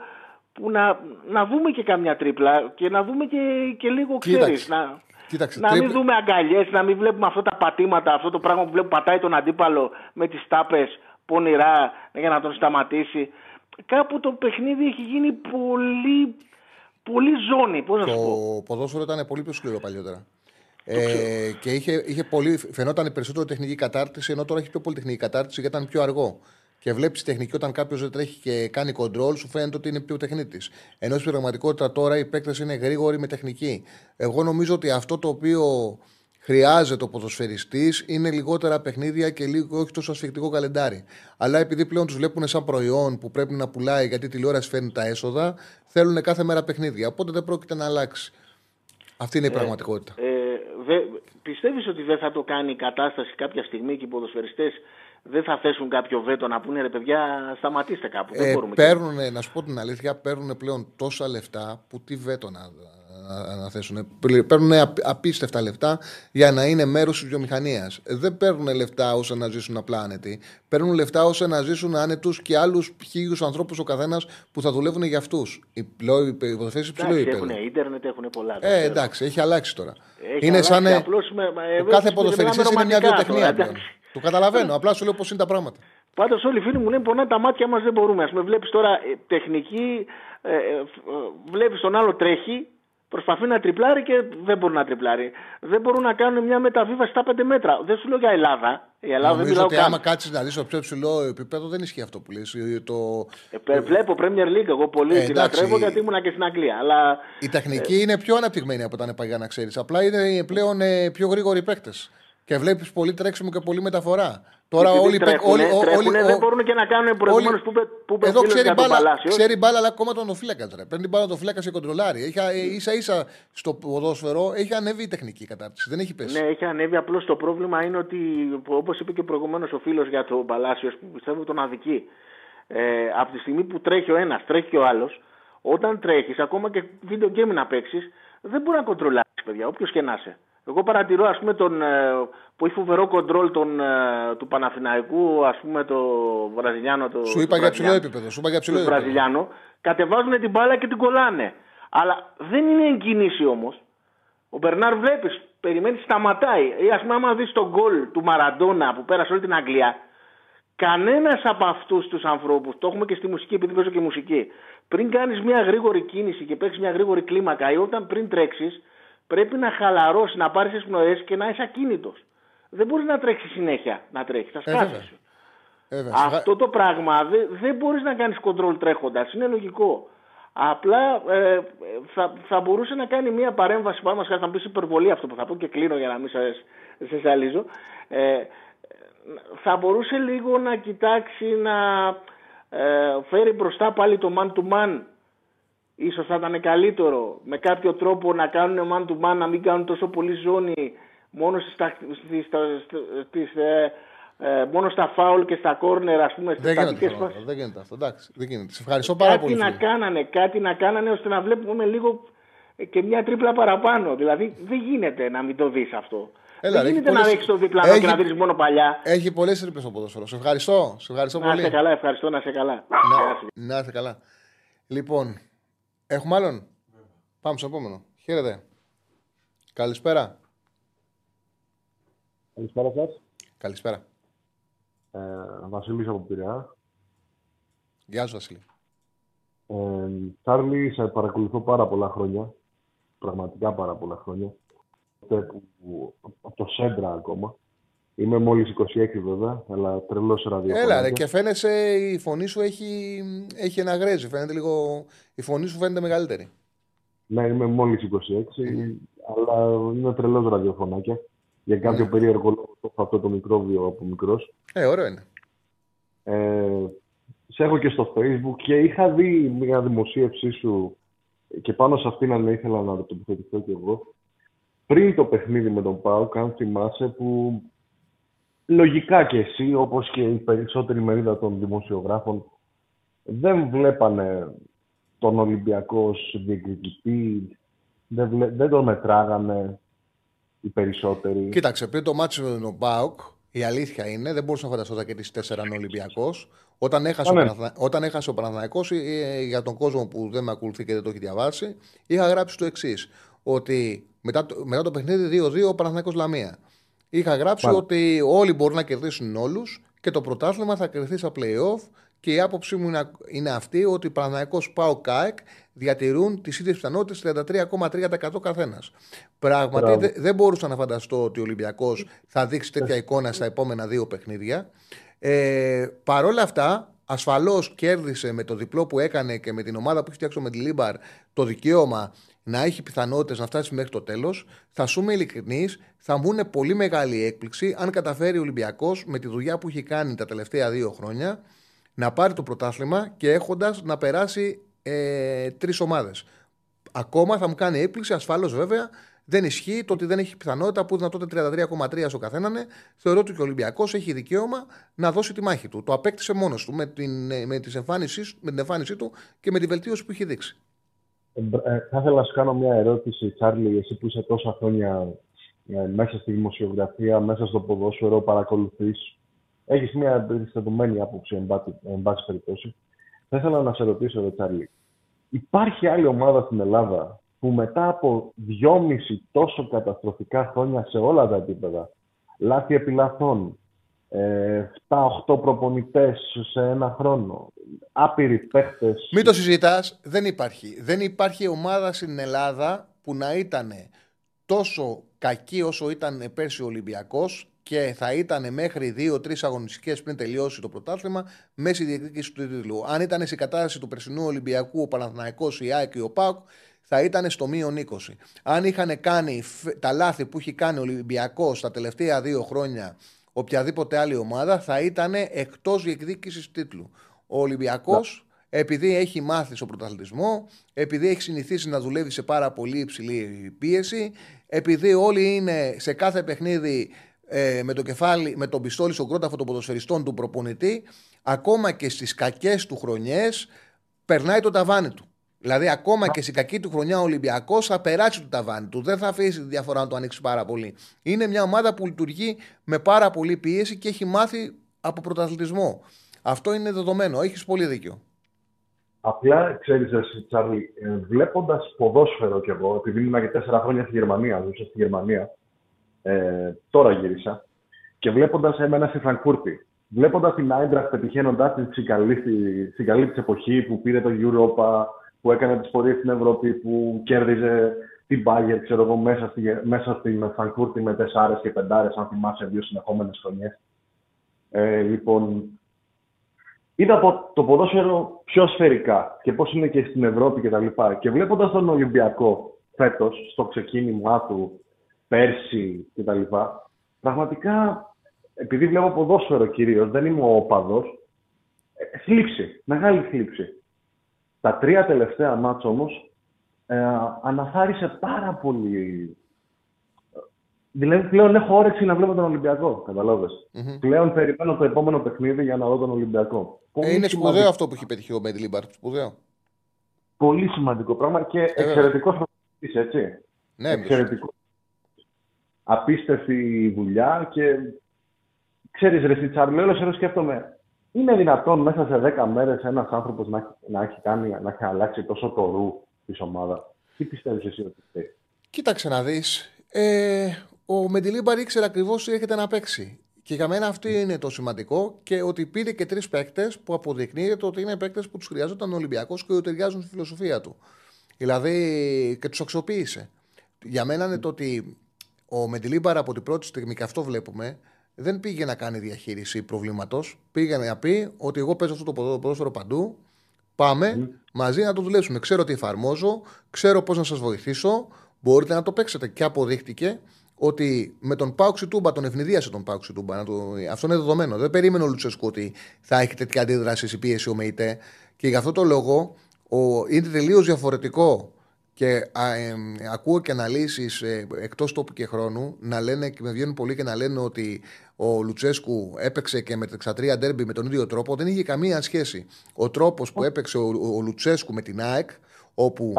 που να, να δούμε και καμιά τρίπλα και να δούμε και, και λίγο Κοίταξε. ξέρεις. Να, Κοίταξε, να μην τρίπλα- δούμε αγκαλιές, να μην βλέπουμε αυτά τα πατήματα, αυτό το πράγμα που βλέπουμε πατάει τον αντίπαλο με τις τάπες πονηρά για να τον σταματήσει. Κάπου το παιχνίδι έχει γίνει πολύ, πολύ ζώνη, πώς να σου πω. Το ποδόσφαιρο ήταν πολύ πιο σκληρό παλιότερα. Ε, και είχε, είχε πολύ, φαινόταν περισσότερο τεχνική κατάρτιση, ενώ τώρα έχει πιο πολύ τεχνική κατάρτιση γιατί ήταν πιο αργό. Και βλέπεις τεχνική όταν κάποιος δεν τρέχει και κάνει κοντρόλ, σου φαίνεται ότι είναι πιο τεχνίτης. Ενώ στην πραγματικότητα τώρα οι παίκτες είναι γρήγοροι με τεχνική. Εγώ νομίζω ότι αυτό το οποίο χρειάζεται ο ποδοσφαιριστής είναι λιγότερα παιχνίδια και λίγο όχι τόσο ασφικτικό καλεντάρι. Αλλά επειδή πλέον τους βλέπουν σαν προϊόν που πρέπει να πουλάει γιατί η τηλεόραση φέρνει τα έσοδα, θέλουν κάθε μέρα παιχνίδια. Οπότε δεν πρόκειται να αλλάξει. Αυτή είναι η πραγματικότητα. Ε, δε, πιστεύεις ότι δεν θα το κάνει η κατάσταση κάποια στιγμή και οι ποδοσφαιριστές δεν θα θέσουν κάποιο βέτο να πούνε ρε παιδιά, σταματήστε κάπου. δεν Ε, μπορούμε. παίρνουν, να σου πω την αλήθεια, παίρνουν πλέον τόσα λεφτά που τι βέτο να, να, να θέσουν. Παίρνουν απ- απίστευτα λεφτά για να είναι μέρος της βιομηχανίας. Δεν παίρνουν λεφτά ώστε να ζήσουν απλά άνετοι. Παίρνουν λεφτά ώστε να ζήσουν άνετους και άλλους χίλιους ανθρώπους ο καθένας που θα δουλεύουν για αυτούς. Υποθέσεις υψηλού Εντάξει, επίπεδου. έχουν ίντερνετ, έχουν πολλά. το Ε, ξέρω. εντάξει, έχει αλλάξει τώρα. Έχει είναι αλλάξει, σαν. ε, απλώς με- με- ο ε, κάθε μιλάμε ποδοσφαιριστής είναι μια ρομαντικά βιοτεχνία τώρα, πλέον. εντάξει. Το καταλαβαίνω. Απλά σου λέω πώς είναι τα πράγματα. Πάντως όλοι οι φίλοι μου λένε πονά τα μάτια μας δεν μπορούμε. Α πούμε, βλέπεις τώρα ε, τεχνική, ε, ε, βλέπεις τον άλλο τρέχει, προσπαθεί να τριπλάρει και δεν μπορεί να τριπλάρει. Δεν μπορούν να κάνουν μια μεταβίβαση στα 5 μέτρα. Δεν σου λέω για Ελλάδα. Η Ελλάδα δεν Νομίζω μιλάω ότι καν. άμα κάτσεις να δεις στο πιο ψηλό επίπεδο δεν ισχύει αυτό που λες. Ε, Το... Ε, πε- βλέπω Premier League εγώ πολύ Ε, τη εντάξει. λατρεύω γιατί ήμουνα και στην Αγγλία. Αλλά Η τεχνική είναι πιο αναπτυγμένη από όταν επαγγελματία να ξέρεις. Απλά είναι πλέον ε, πιο γρήγοροι παίκτες. Και βλέπεις πολύ τρέξιμο και πολύ μεταφορά. Τώρα επειδή όλοι οι παίκ- τρέχουνε, όλοι- όλοι- τρέχουνε, όλοι- δεν μπορούν και να κάνουν προηγουμένως που, είπε- που είπε ο Εδώ φίλος ξέρει για τον μπάλα, Παλάσιος. ξέρει μπάλα, αλλά ακόμα τον οφύλακα. Παίρνει την μπάλα το φύλακα σε κοντρολάρι. Έχει, ε, ίσα ίσα στο ποδόσφαιρο έχει ανέβει η τεχνική κατάρτιση. Δεν έχει πέσει. Ναι, έχει ανέβει. Απλώς το πρόβλημα είναι ότι, όπως είπε και προηγουμένως ο φίλος για τον Παλάσιος, που πιστεύω τον αδικεί. Ε, από τη στιγμή που τρέχει ο ένας, τρέχει και ο άλλος, όταν τρέχεις, ακόμα και βίντεο game να παίξεις, δεν μπορεί να κοντρολάρεις, παιδιά, όποιος και να είσαι. Εγώ παρατηρώ, ας πούμε, τον, ε, που έχει φοβερό κοντρόλ τον, ε, του Παναθηναϊκού, ας πούμε, το Βραζιλιάνο. Το, Σου είπα το για ψηλό Βραζιλιάνο. επίπεδο. Σου είπα για ψηλό του επίπεδο. Βραζιλιάνο, κατεβάζουν την μπάλα και την κολλάνε. Αλλά δεν είναι εγκίνηση όμως. Ο Μπερνάρ βλέπεις, περιμένει, σταματάει. Ή ας πούμε, άμα δεις τον γκολ του Μαραντόνα που πέρασε όλη την Αγγλία, κανένας από αυτούς τους ανθρώπους, το έχουμε και στη μουσική, επειδή παίζω και μουσική, πριν κάνεις μια γρήγορη κίνηση και παίξεις μια γρήγορη κλίμακα ή όταν πριν τρέξεις, πρέπει να χαλαρώσεις, να πάρεις εισπνοέ και να είσαι ακίνητος. Δεν μπορείς να τρέξεις συνέχεια να τρέχεις. Θα Ε, βέβαια. σκάσεις. Ε, βέβαια. Αυτό το πράγμα δεν, δεν μπορείς να κάνεις κοντρόλ τρέχοντας. Είναι λογικό. Απλά ε, θα, θα μπορούσε να κάνει μια παρέμβαση πάνω μας θα μου πεις υπερβολή αυτό που θα πω και κλείνω για να μην σε, σε ζαλίζω. Ε, θα μπορούσε λίγο να κοιτάξει να ε, φέρει μπροστά πάλι το man to man. Ίσως θα ήταν καλύτερο με κάποιο τρόπο να κάνουν man to man, να μην κάνουν τόσο πολύ ζώνη μόνο στις, τα- στις, τα- στις, ε, ε, μόνο στα φάουλ και στα κόρνερ, ας πούμε, στις Δεν γίνεται, στατικές αυτό, φάσεις. δεν γίνεται αυτό. Εντάξει, δεν γίνεται. Σε ευχαριστώ πάρα Κάτι πολύ. να φίλε. κάνανε, κάτι να κάνανε ώστε να βλέπουμε λίγο ε, και μια τρίπλα παραπάνω. Δηλαδή δεν γίνεται να μην το δεις αυτό. Έλα, δεν ρε, γίνεται έχει να πολλές- ρίξεις το διπλανό έχει- και να δεις μόνο παλιά. Έχει πολλές τρύπες στο ποδόσφαιρο. Σε ευχαριστώ. Σε ευχαριστώ Να πολύ. είσαι καλά, ευχαριστώ να είσαι καλά. Να, να είστε καλά. Λοιπόν, έχουμε άλλον; Πάμε στο επόμενο. Χαίρετε. Καλησπέρα. Καλησπέρα σας. Καλησπέρα. Ε, Βασίλης από Πειραιά. Γεια σου, Βασίλη. Ε, Τσάρλι, σε παρακολουθώ πάρα πολλά χρόνια. Πραγματικά πάρα πολλά χρόνια. Τότε που, από το Σέντρα ακόμα. Είμαι μόλις 26 βέβαια, αλλά τρελός ραδιοφωνάκια. Έλα, ρε, και φαίνεσαι η φωνή σου έχει, έχει ένα γρέζι. Φαίνεται λίγο. Η φωνή σου φαίνεται μεγαλύτερη. Ναι, είμαι μόλις 26, αλλά είμαι τρελός ραδιοφωνάκια. Για κάποιο Ναι. περίεργο λόγο το έχω αυτό το μικρόβιο από μικρός. Ε, ωραίο είναι. Ε, σε έχω και στο facebook και είχα δει μια δημοσίευσή σου και πάνω σε αυτήν αν ήθελα να τοποθετηθώ κι εγώ. Πριν το παιχνίδι με τον ΠΑΟΚ, αν θυμάσαι, που λογικά και εσύ, όπως και η περισσότερη μερίδα των δημοσιογράφων, δεν βλέπανε τον Ολυμπιακό ως διεκδικητή, δεν, βλέ- δεν τον μετράγανε οι περισσότεροι. Κοίταξε, πριν το μάτσο με τον Μπάουκ, η αλήθεια είναι, δεν μπορούσα να φανταστώ ότι θα κερδίσει 4 Ολυμπιακός. Όταν έχασε, Ναι. ο Παναθα... όταν έχασε ο Παναθηναϊκός, ε, για τον κόσμο που δεν με ακολουθεί και δεν το έχει διαβάσει, είχα γράψει το εξής. Ότι μετά το, μετά το παιχνίδι 2-2 ο Παναθηναϊκός Λαμία. Είχα γράψει Μάλιστα. ότι όλοι μπορούν να κερδίσουν όλους και το πρωτάθλημα θα κερδίσει στα playoff. Και η άποψή μου είναι, είναι αυτή ότι ο Παναθηναϊκός ΠΑΟΚ ΑΕΚ διατηρούν τις ίδιες πιθανότητες 33,3% καθένας. Πράγματι, Μπράβο. δε- δεν μπορούσα να φανταστώ ότι ο Ολυμπιακός θα δείξει τέτοια εικόνα στα επόμενα δύο παιχνίδια. Ε, Παρ' όλα αυτά, ασφαλώς κέρδισε με το διπλό που έκανε και με την ομάδα που έχει φτιάξει ο Μεντιλίμπαρ το δικαίωμα να έχει πιθανότητες να φτάσει μέχρι το τέλος. Θα σούμε ειλικρινεί, θα μου είναι πολύ μεγάλη έκπληξη αν καταφέρει ο Ολυμπιακός με τη δουλειά που έχει κάνει τα τελευταία δύο χρόνια να πάρει το πρωτάθλημα και έχοντας να περάσει ε, τρεις ομάδες. Ακόμα θα μου κάνει έκπληξη, ασφαλώ βέβαια, δεν ισχύει το ότι δεν έχει πιθανότητα που είναι τότε 33,3 στο καθέναν. Θεωρώ ότι και ο Ολυμπιακός έχει δικαίωμα να δώσει τη μάχη του. Το απέκτησε μόνος του με την, με, τις εμφάνισή, με την εμφάνισή του και με τη βελτίωση που έχει δείξει. Ε, ε, θα ήθελα να σου κάνω μια ερώτηση, Τσάρλι, εσύ που είσαι τόσα χρόνια ε, μέσα στη δημοσιογραφία, μέσα στο ποδόσφαιρο, παρακολουθείς. Έχεις μια εμπεριστατωμένη άποψη, εν πάση περιπτώσει. Θα ήθελα να σε ρωτήσω, ρε Τσάρλι, υπάρχει άλλη ομάδα στην Ελλάδα που μετά από δυόμιση τόσο καταστροφικά χρόνια σε όλα τα επίπεδα, λάθη επιλαθών, ε, 7-8 προπονητές σε ένα χρόνο, άπειροι παίχτε. Μην το συζητάς, δεν υπάρχει. Δεν υπάρχει ομάδα στην Ελλάδα που να ήταν τόσο κακή όσο ήταν πέρσι ο Ολυμπιακός και θα ήταν μέχρι δύο-τρεις αγωνιστικές πριν τελειώσει το πρωτάθλημα μέση διεκδίκηση του τίτλου. Αν ήταν σε κατάσταση του περσινού Ολυμπιακού ο Παναθηναϊκός, η ΑΕΚ και ο ΠΑΟΚ, θα ήταν στο μείον 20. Αν είχαν κάνει τα λάθη που έχει κάνει ο Ολυμπιακός τα τελευταία δύο χρόνια οποιαδήποτε άλλη ομάδα, θα ήταν εκτός διεκδίκησης τίτλου. Ο Ολυμπιακός, επειδή έχει μάθει στο πρωταθλητισμό, επειδή έχει συνηθίσει να δουλεύει σε πάρα πολύ υψηλή πίεση, επειδή όλοι είναι σε κάθε παιχνίδι ε, με το κεφάλι, με τον πιστόλι στον κρόταφο των ποδοσφαιριστών του προπονητή, ακόμα και στις κακές του χρονιές, περνάει το ταβάνι του. Δηλαδή, ακόμα και σε κακή του χρονιά ο Ολυμπιακός θα περάσει το ταβάνι του. Δεν θα αφήσει τη διαφορά να το ανοίξει πάρα πολύ. Είναι μια ομάδα που λειτουργεί με πάρα πολύ πίεση και έχει μάθει από πρωταθλητισμό. Αυτό είναι δεδομένο. Έχεις πολύ δίκιο. Απλά ξέρεις, εσύ, Τσάρλι, ε, βλέποντας ποδόσφαιρο κι εγώ, επειδή ήμουν και τέσσερα χρόνια στη Γερμανία, ζούσα στη Γερμανία, ε, τώρα γύρισα, και βλέποντας εμένα στη Φραγκούρτη, βλέποντας την Άιντραχτ πετυχαίνοντάς την στην καλή της εποχή που πήρε το Europa, που έκανε τις πορείες στην Ευρώπη, που κέρδιζε την Bayern, ξέρω εγώ, μέσα, στη, μέσα στην Φραγκούρτη με τεσσάρες και πεντάρες, αν θυμάσαι, δύο συνεχόμενες χρονιές. Ε, λοιπόν, είδα το ποδόσφαιρο πιο σφαιρικά και πώς είναι και στην Ευρώπη κτλ. Και, και βλέποντας τον Ολυμπιακό φέτος, στο ξεκίνημά του, πέρσι κτλ. Πραγματικά, επειδή βλέπω ποδόσφαιρο κυρίως, δεν είμαι ο οπαδός, ε, θλίψη, μεγάλη θλίψη. Τα τρία τελευταία μάτς όμως ε, αναθάρισε πάρα πολύ. Δηλαδή πλέον έχω όρεξη να βλέπω τον Ολυμπιακό, Πλέον περιμένω το επόμενο παιχνίδι για να δω τον Ολυμπιακό. Ε, είναι σπουδαίο αυτό που έχει πετύχει ο Μέντλιμπαρ, σπουδαίο. Πολύ σημαντικό πράγμα και ε, εξαιρετικός έτσι. Ναι, εξαιρετικός. Απίστευτη δουλειά και ξέρεις ρε Σιτσάρ, όλο σκέφτομαι είναι δυνατόν μέσα σε 10 μέρες ένας άνθρωπος να, να, έχει κάνει, να έχει αλλάξει τόσο το ρου της ομάδας; Τι πιστεύεις εσύ ότι θέλει. Κοίταξε να δεις. Ε, ο Μεντιλίμπαρ ήξερε ακριβώς τι έρχεται να παίξει. Και για μένα αυτό είναι το σημαντικό και ότι πήρε και τρεις παίκτες που αποδεικνύεται ότι είναι παίκτες που τους χρειάζονταν ο Ολυμπιακός και ότι ταιριάζουν στη φιλοσοφία του. Δηλαδή και τους αξιοποίησε. Για μένα είναι το ότι ο Μεντιλίμπαρ από την πρώτη στιγμή, και αυτό βλέπουμε, δεν πήγε να κάνει διαχείριση προβλήματος. Πήγε να πει ότι εγώ παίζω αυτό το ποδόσφαιρο παντού. Πάμε μαζί να το δουλέψουμε. Ξέρω τι εφαρμόζω, ξέρω πώς να σας βοηθήσω. Μπορείτε να το παίξετε. Και αποδείχτηκε ότι με τον Πάουξη Τούμπα τον ευνηδίασε τον Πάουξη Τούμπα. Το... Αυτό είναι δεδομένο. Δεν περίμενε ο Λουτσέσκου ότι θα έχει τέτοια αντίδραση ή πίεση ο ΜΕΙΤΕ. Και γι' αυτό το λόγο ο... είναι τελείως διαφορετικό και α, ε, ακούω και αναλύσεις ε, εκτός τόπου και χρόνου να λένε και με βγαίνουν πολύ και να λένε ότι ο Λουτσέσκου έπαιξε και με τα εξατρία ντέρμπι με τον ίδιο τρόπο. Δεν είχε καμία σχέση. Ο τρόπος που έπαιξε ο, ο, Λουτσέσκου με την ΑΕΚ, όπου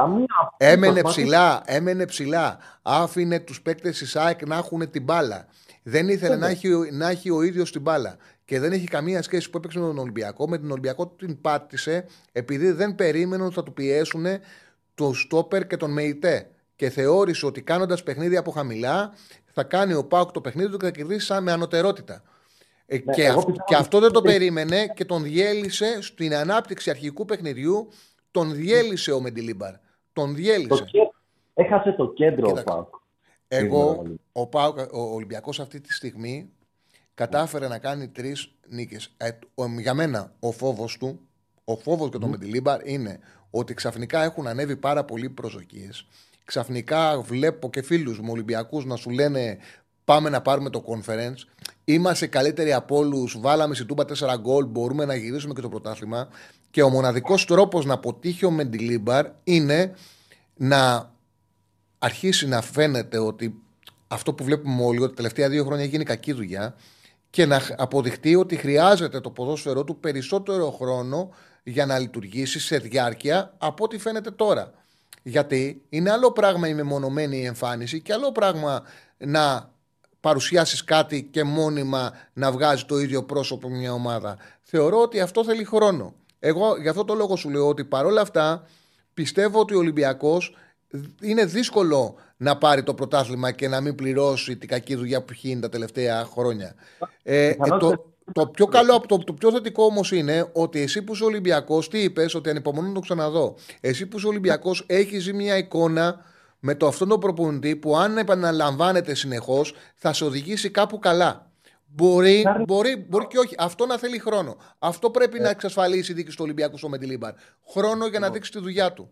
έμενε ψηλά, έμενε ψηλά, άφηνε τους παίκτες της ΑΕΚ να έχουν την μπάλα. Δεν ήθελε να έχει, να έχει ο ίδιος την μπάλα. Και δεν έχει καμία σχέση που έπαιξε με τον Ολυμπιακό. Με τον Ολυμπιακό την πάτησε επειδή δεν περίμενε ότι θα του πιέσουν τον Στόπερ και τον Μεϊτέ. Και θεώρησε ότι κάνοντας παιχνίδι από χαμηλά θα κάνει ο Πάουκ το παιχνίδι του και θα κερδίσει με ανωτερότητα. Ε, ναι, και, και αυτό δεν το περίμενε και τον διέλυσε στην ανάπτυξη αρχικού παιχνιδιού. Τον διέλυσε ο Μεντιλίμπαρ. Τον διέλυσε. Έχασε το κέντρο ο Πάουκ. Εγώ, ο, Πάουκ, ο Ολυμπιακός αυτή τη στιγμή κατάφερε να κάνει τρεις νίκες. Ε, για μένα ο φόβος του, ο φόβος και το mm. Μεντιλίμπαρ είναι ότι ξαφνικά έχουν ανέβει πάρα πολλοί προσδοκίες. Ξαφνικά βλέπω και φίλους μου Ολυμπιακούς να σου λένε Πάμε να πάρουμε το conference. Είμαστε καλύτεροι από όλους. Βάλαμε στη τούμπα 4 γκολ. Μπορούμε να γυρίσουμε και το πρωτάθλημα. Και ο μοναδικός τρόπος να αποτύχει ο Μεντιλίμπαρ είναι να αρχίσει να φαίνεται ότι αυτό που βλέπουμε όλοι, ότι τα τελευταία δύο χρόνια γίνει κακή δουλειά και να αποδειχτεί ότι χρειάζεται το ποδόσφαιρό του περισσότερο χρόνο για να λειτουργήσει σε διάρκεια από ό,τι φαίνεται τώρα. Γιατί είναι άλλο πράγμα η μεμονωμένη εμφάνιση και άλλο πράγμα να παρουσιάσεις κάτι και μόνιμα να βγάζει το ίδιο πρόσωπο μια ομάδα. Θεωρώ ότι αυτό θέλει χρόνο. Εγώ γι' αυτό το λόγο σου λέω ότι παρόλα αυτά πιστεύω ότι ο Ολυμπιακός είναι δύσκολο να πάρει το πρωτάθλημα και να μην πληρώσει την κακή δουλειά που έχει γίνει τα τελευταία χρόνια. Ε, ε, το, το πιο καλό, το, το πιο θετικό όμως είναι ότι εσύ που είσαι Ολυμπιακός, τι είπες, ότι ανυπομονώ να το ξαναδώ. Εσύ που είσαι Ολυμπιακός, έχεις ζει μια εικόνα με το αυτόν τον προπονητή που αν επαναλαμβάνεται συνεχώς θα σε οδηγήσει κάπου καλά. Μπορεί, μπορεί, μπορεί και όχι. Αυτό να θέλει χρόνο. Αυτό πρέπει να εξασφαλίσει η δίκη του Ολυμπιακού στο Μεντιλίμπαρ. Χρόνο για να δείξει τη δουλειά του.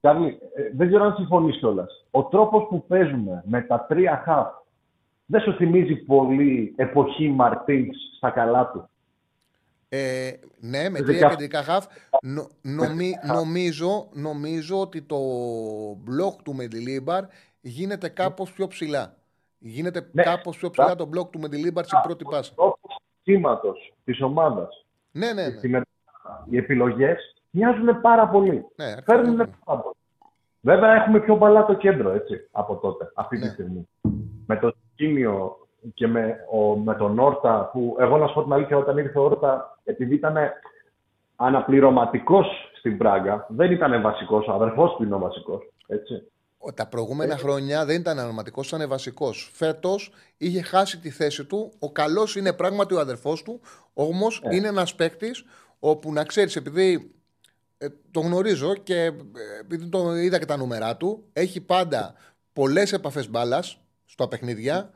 Κάρλι, ε, δεν ξέρω αν συμφωνείς κιόλας. Ο τρόπος που παίζουμε με τα τρία χαφ δεν σου θυμίζει πολύ εποχή Μαρτίν στα καλά του; Ε, ναι, με τρία κεντρικά χαφ. νομι, νομίζω, νομίζω ότι το μπλοκ του Μεντιλίμπαρ γίνεται κάπως πιο ψηλά. Γίνεται ναι, κάπως πιο ψηλά το μπλοκ του Μεντιλίμπαρ στην πρώτη πάσα. Το σχήματος της ομάδας. Ναι, ναι, ναι. Οι επιλογές μοιάζουν πάρα πολύ. Ναι, Φέρνουν πάρα πολύ. Βέβαια έχουμε πιο μπαλά το κέντρο έτσι, από τότε, αυτή τη ναι. στιγμή. Με το Σκίνιο και με, ο, με τον Όρτα, που εγώ να σου πω την αλήθεια, όταν ήρθε ο Όρτα, επειδή ήταν αναπληρωματικός στην Πράγκα, δεν ήταν βασικός, ο αδερφός του είναι ο βασικός. Τα προηγούμενα χρόνια δεν ήταν αναπληρωματικός, ήταν βασικός. Φέτος είχε χάσει τη θέση του. Ο καλός είναι πράγματι ο αδερφός του, όμως ε. είναι ένας παίκτης όπου να ξέρεις, επειδή ε, το γνωρίζω και ε, επειδή το είδα και τα νούμερά του, έχει πάντα πολλές επαφές μπάλας στα παιχνίδια.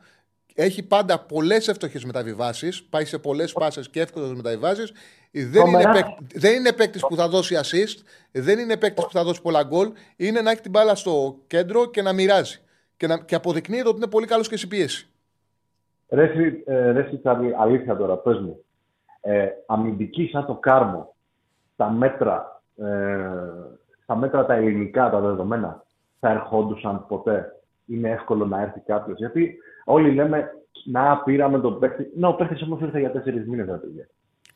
Έχει πάντα πολλές εύστοχες μεταβιβάσεις. Πάει σε πολλές πάσε και εύκολες μεταβιβάσεις. Δεν, είναι παίκτη, δεν είναι παίκτης που θα δώσει assist. Δεν είναι παίκτης που θα δώσει πολλά γκολ. Είναι να έχει την μπάλα στο κέντρο και να μοιράζει. Και, να, και αποδεικνύεται ότι είναι πολύ καλός και σε πίεση. Ρε, ε, αλήθεια τώρα, πες μου. Ε, αμυντική σαν το κάρμο, τα μέτρα, ε, τα μέτρα τα ελληνικά, τα δεδομένα, θα ερχόντουσαν ποτέ; Είναι εύκολο να έρθει κάποιο. Γιατί όλοι λέμε να πήραμε τον παίχτη. Ναι, ο παίχτη όμω ήρθε για τέσσερι μήνε, δεν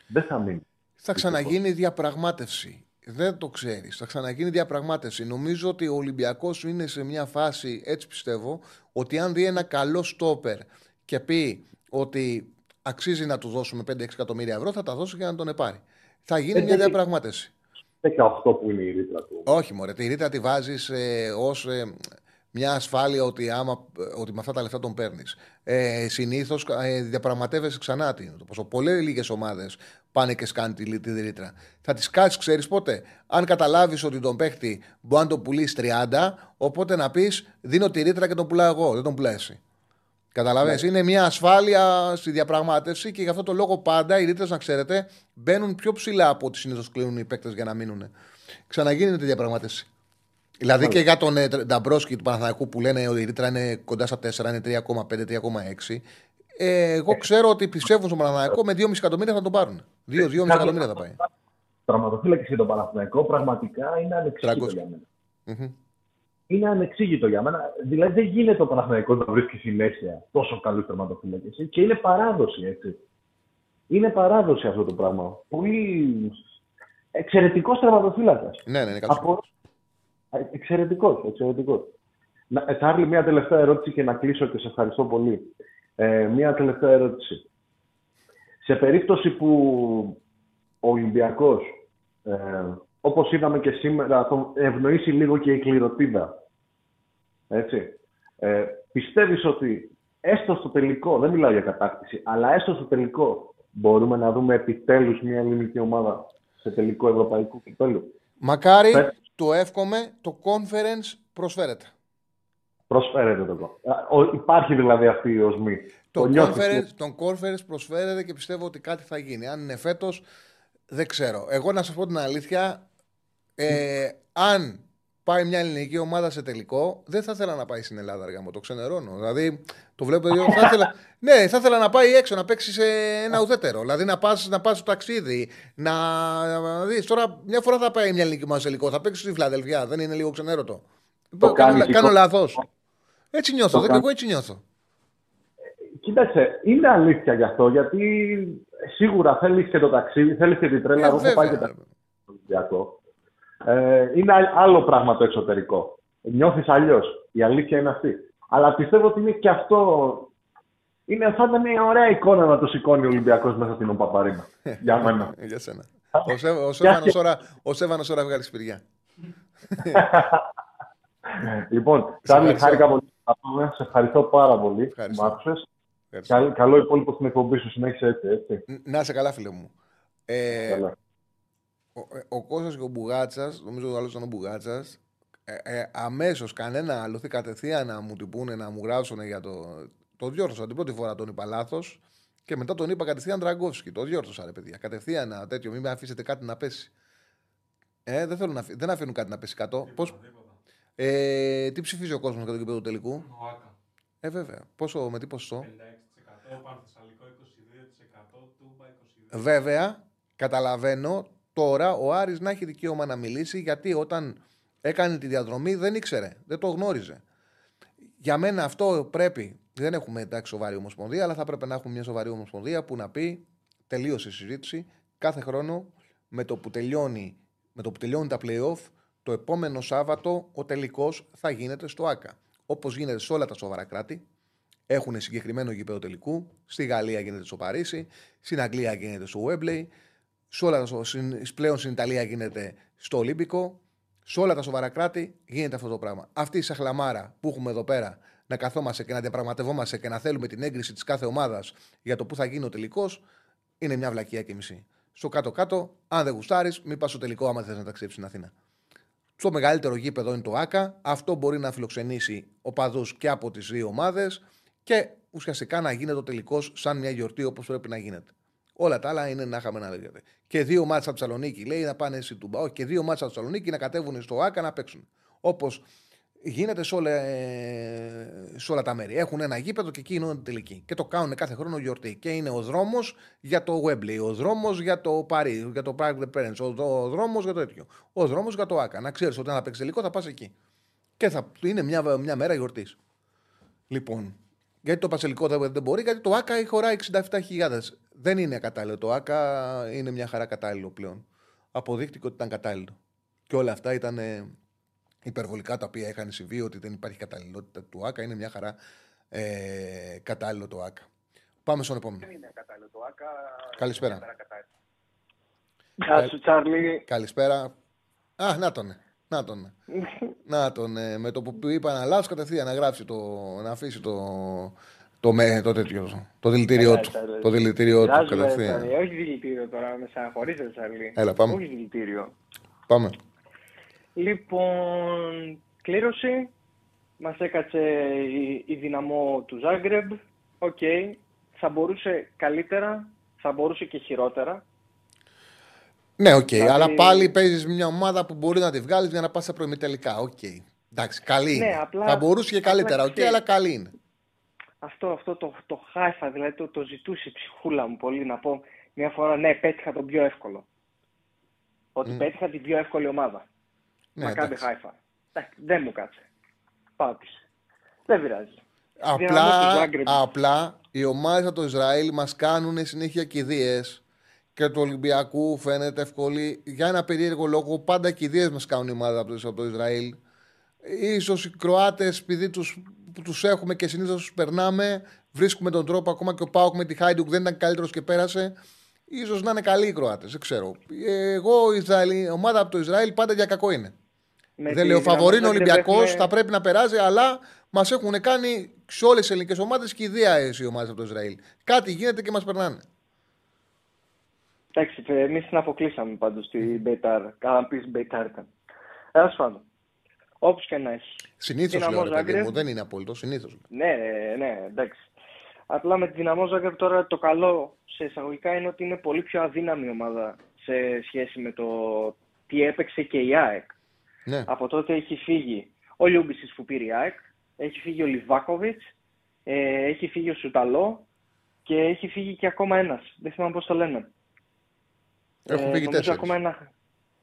Δεν θα μείνει. Θα ξαναγίνει διαπραγμάτευση. Δεν το ξέρει. Θα ξαναγίνει διαπραγμάτευση. Νομίζω ότι ο Ολυμπιακό είναι σε μια φάση, έτσι πιστεύω, ότι αν δει ένα καλό στόπερ και πει ότι αξίζει να του δώσουμε 5-6 εκατομμύρια ευρώ, θα τα δώσει για να τον επάρει. Θα γίνει μια διαπραγμάτευση. 18 που είναι η ρήτρα του. Όχι, μωρέ. Τη ρήτρα τη βάζει ε, ω ε, μια ασφάλεια ότι, άμα, ότι με αυτά τα λεφτά τον παίρνεις. Ε, Συνήθως ε, διαπραγματεύεσαι ξανά την. Πόσο πολλές λίγες ομάδες πάνε και σκάνε τη, τη ρήτρα. Θα τη κάτσεις, ξέρεις πότε; Αν καταλάβεις ότι τον παίχτη μπορεί να τον πουλήσει 30, οπότε να πεις δίνω τη ρήτρα και τον πουλάω εγώ. Δεν τον πουλάει εσύ. Καταλαβαίνεις, ναι. είναι μια ασφάλεια στη διαπραγμάτευση και γι' αυτό το λόγο πάντα οι ρήτρες, να ξέρετε, μπαίνουν πιο ψηλά από ό,τι συνήθως κλείνουν οι παίκτες για να μείνουν. Ξαναγίνεται τη διαπραγμάτευση. Δηλαδή και για τον ε, Νταμπρόσκι του Παναθηναϊκού που λένε ότι η ρήτρα είναι κοντά στα 4, είναι 3,5-3,6. Ε, εγώ ξέρω ότι πιστεύουν στον Παναθηναϊκό με 2,5 εκατομμύρια θα τον πάρουν. 2,5 εκατομμύρια θα πάει. Τραυματοφύλακα για τον Παναθηναϊκό πραγματικά είναι ανεξήγητο για μένα. Είναι ανεξήγητο για μένα. Δηλαδή δεν γίνεται ο Παναθηναϊκός να βρίσκει συνέχεια τόσο καλούς τερματοφύλακε. Και είναι παράδοση έτσι. Είναι παράδοση αυτό το πράγμα. Πολύ εξαιρετικός τερματοφύλακα. Ναι, ναι, είναι Από Εξαιρετικός, εξαιρετικός. Τσάρλι, μια τελευταία ερώτηση και να κλείσω και σε ευχαριστώ πολύ. Ε, μια τελευταία ερώτηση. Σε περίπτωση που ο Ολυμπιακός, ε, όπως είδαμε και σήμερα, τον ευνοήσει λίγο και η κληροτίδα. Έτσι. Ε, πιστεύεις ότι έστω στο τελικό, δεν μιλάω για κατάκτηση, αλλά έστω στο τελικό μπορούμε να δούμε επιτέλους μια ελληνική ομάδα σε τελικό ευρωπαϊκό κυπέλου. Μακάρι, το εύχομαι, το conference προσφέρεται. Προσφέρεται το Υπάρχει δηλαδή αυτή η οσμή. Το, το conference, τον conference προσφέρεται και πιστεύω ότι κάτι θα γίνει. Αν είναι φέτος, δεν ξέρω. Εγώ να σας πω την αλήθεια, ε, αν πάει μια ελληνική ομάδα σε τελικό, δεν θα ήθελα να πάει στην Ελλάδα, αργά μου. Το ξενερώνω. Δηλαδή, το βλέπω. θα ήθελα, ναι, θα ήθελα να πάει έξω, να παίξει σε ένα ουδέτερο. Δηλαδή, να πα να πας στο ταξίδι. Να, να δεις. Τώρα, μια φορά θα πάει μια ελληνική ομάδα σε τελικό. Θα παίξει στη Φιλαδελφιά. Δεν είναι λίγο ξενέρωτο. το κάνω, κάνεις κάνω εικόνα. λάθος. Έτσι νιώθω. Το δεν- κάνεις. Εγώ έτσι νιώθω. Κοίταξε, είναι αλήθεια γι' αυτό, γιατί σίγουρα θέλεις και το ταξίδι, θέλεις και την τρέλα. Ε, Εγώ έχω πάει και βέβαια. ταξίδι στο Ολυμπιακό. Ε, είναι α- άλλο πράγμα το εξωτερικό. Νιώθεις αλλιώς. Η αλήθεια είναι αυτή. Αλλά πιστεύω ότι είναι και αυτό. Είναι, θα ήταν μια ωραία εικόνα να το σηκώνει ο Ολυμπιακός μέσα στην Οπαπαρίνα. <laughs> για μένα. Ε, Για σένα. Ο, Σε, ο, Για Σέβανος και- τώρα, ο Σέβανος τώρα βγάλει σπηριά. <laughs> λοιπόν, Τσάρλι, ευχαριστώ. χάρηκα πολύ. που τα πούμε. Σε ευχαριστώ πάρα πολύ που Ευχαριστώ. μ' άκουσες. Ευχαριστώ. Καλ- Καλό υπόλοιπο στην εκπομπή σου. Συνέχισε έτσι. έτσι. Ν- Να είσαι καλά, φίλε μου. Ε, Καλά. Ο, ε, ο Κώστας και ο Μπουγάτσας, νομίζω ο άλλος ήταν ο Μπουγάτσας, ε, ε, αμέσως κανένα άλλο κατευθείαν να μου την πούνε, να μου γράψουν για το... Το διόρθωσα την πρώτη φορά τον είπα λάθος και μετά τον είπα κατευθείαν Τραγκόφσκι. Το διόρθωσα ρε παιδιά. Κατευθείαν ένα τέτοιο, μην με αφήσετε κάτι να πέσει. Ε, δεν, θέλουν να, αφή- δεν αφήνουν κάτι να πέσει κάτω. Πώς, Τίποτα. ε, τι ψηφίζει ο κόσμος για το κήπεδο του τελικού; Ο Άκα. Ε, βέβαια. Πόσο, με τι ποσοστό; 56%, Πανθεσσαλικό 22%, Τούμπα 22%. Βέβαια, καταλαβαίνω τώρα ο Άρης να έχει δικαίωμα να μιλήσει γιατί όταν έκανε τη διαδρομή δεν ήξερε, δεν το γνώριζε. Για μένα αυτό πρέπει. Δεν έχουμε εντάξει σοβαρή ομοσπονδία, αλλά θα πρέπει να έχουμε μια σοβαρή ομοσπονδία που να πει τελείωσε η συζήτηση κάθε χρόνο με το που τελειώνει, με το που τελειώνει τα playoff, το επόμενο Σάββατο ο τελικός θα γίνεται στο ΑΚΑ. Όπως γίνεται σε όλα τα σοβαρά κράτη, έχουν συγκεκριμένο γήπεδο τελικού. Στη Γαλλία γίνεται στο Παρίσι, στην Αγγλία γίνεται στο Wembley, σε όλα τα, συν- πλέον στην Ιταλία γίνεται στο Ολύμπικο. Σε όλα τα σοβαρά κράτη γίνεται αυτό το πράγμα. Αυτή η σαχλαμάρα που έχουμε εδώ πέρα να καθόμαστε και να διαπραγματευόμαστε και να θέλουμε την έγκριση της κάθε ομάδας για το που θα γίνει ο τελικός είναι μια βλακία και μισή. Στο κάτω-κάτω, αν δεν γουστάρεις, μην πας στο τελικό άμα θες να ταξιδέψεις στην Αθήνα. Στο μεγαλύτερο γήπεδο είναι το ΑΚΑ. Αυτό μπορεί να φιλοξενήσει οπαδού και από τις δύο ομάδες και ουσιαστικά να γίνεται ο τελικός σαν μια γιορτή όπως πρέπει να γίνεται. Όλα τα άλλα είναι να είχαμε να λέγεται. Και δύο μάτσα από Θεσσαλονίκη λέει να πάνε στη Τούμπα. Όχι, και δύο μάτσα από Θεσσαλονίκη να κατέβουν στο ΑΚΑ να παίξουν. Όπως γίνεται σε όλα, ε, σε όλα τα μέρη. Έχουν ένα γήπεδο και εκεί είναι η τελική. Και το κάνουν κάθε χρόνο γιορτή. Και είναι ο δρόμος για το Wembley, ο δρόμος για το Paris, για το Parc des Princes, ο, ο δρόμος για το τέτοιο. Ο δρόμος για το ΑΚΑ. Να ξέρεις ότι αν θα παίξεις τελικό θα πας εκεί. Και θα είναι μια, μια μέρα γιορτής. Λοιπόν, γιατί το Πασελικό δεν, δεν μπορεί, γιατί το ΑΚΑ χωράει 67.000. Δεν είναι κατάλληλο. Το ΑΚΑ είναι μια χαρά κατάλληλο πλέον. Αποδείχτηκε ότι ήταν κατάλληλο. Και όλα αυτά ήταν ε, υπερβολικά τα οποία είχαν συμβεί, ότι δεν υπάρχει καταλληλότητα του ΑΚΑ. Είναι μια χαρά ε, κατάλληλο το ΑΚΑ. Πάμε στον επόμενο. Καλησπέρα. Γεια σου, Τσάρλι. Καλησπέρα. Α, να τον. Να τον. να τον. ε, με το που είπα να λάθο κατευθείαν να γράψει το. να αφήσει το. το, με, το τέτοιο. Το δηλητήριό του. Καλά, Το δηλητήριό του Γεια σου, ρε, κατευθείαν. Τσάρλι. Όχι δηλητήριο τώρα, με συγχωρείτε, Τσάρλι. Έλα, πάμε. Όχι δηλητήριο. Πάμε. Λοιπόν, κλήρωση. Μας έκατσε η, η δυναμό του Ζάγκρεμπ. Οκ. Θα μπορούσε καλύτερα, θα μπορούσε και χειρότερα. Ναι, οκ. Δηλαδή- Αλλά πάλι παίζεις μια ομάδα που μπορεί να τη βγάλεις για να πας στα προημιτελικά. Οκ. Εντάξει, καλή Ναι, είναι. απλά- Θα μπορούσε και απλά καλύτερα, οκ, ξέρεις. αλλά καλή είναι. Αυτό, αυτό το, το Χάιφα, δηλαδή το, το ζητούσε η ψυχούλα μου πολύ να πω μια φορά, ναι, πέτυχα τον πιο εύκολο. Ότι πέτυχα την πιο εύκολη ομάδα. Ναι, Μακάμπι εντάξει. Χάιφα. Εντάξει, δεν μου κάτσε. Πάτησε. Δεν πειράζει. Δυναμό του Απλά, Ζάγκρεμπ. απλά οι ομάδες από το Ισραήλ μας κάνουν συνέχεια κηδείες και του Ολυμπιακού φαίνεται εύκολη. Για ένα περίεργο λόγο, πάντα κηδείε μας κάνουν οι ομάδε από, το- από το Ισραήλ. Ίσως οι Κροάτες, επειδή του τους έχουμε και συνήθως τους περνάμε, βρίσκουμε τον τρόπο ακόμα και ο Πάοκ με τη Χάιντουκ δεν ήταν καλύτερος και πέρασε. σω να είναι καλοί οι Κροάτες, δεν ξέρω. Εγώ, η Ισραήλ, η ομάδα από το Ισραήλ πάντα για κακό είναι. Με Δεν τη λέω Δυναμό φαβορί Ζάγκρεμπ Ολυμπιακός, έχουμε- θα πρέπει να περάσει, αλλά μας έχουν κάνει σε όλες τις ελληνικές ομάδες κηδεία οι ομάδες από το Ισραήλ. Κάτι γίνεται και μας περνάνε. Εντάξει, εμείς την αποκλείσαμε πάντως στη Μπέιταρ. Καλά, πεις Μπέιταρ ήταν. Τέλος πάντων. Όπως και να έχει. Συνήθως Δυναμό λέω ρε παιδί Ζάγκρεμπ. μου, δεν είναι απόλυτο. Συνήθως. Ναι, ναι, εντάξει. Απλά με τη Δυναμό Ζάγκρεμπ τώρα το καλό σε εισαγωγικά είναι ότι είναι πολύ πιο αδύναμη η ομάδα σε σχέση με το τι έπαιξε και η ΑΕΚ. Ναι. Από τότε έχει φύγει ο Λιούμπισης που πήρε η ΑΕΚ, έχει φύγει ο Λιβάκοβιτς, ε, έχει φύγει ο Σουταλό και έχει φύγει και ακόμα ένας. Δεν θυμάμαι πώς το λένε. Έχουν Ε, φύγει νομίζω τέσσερις. Ακόμα ένα...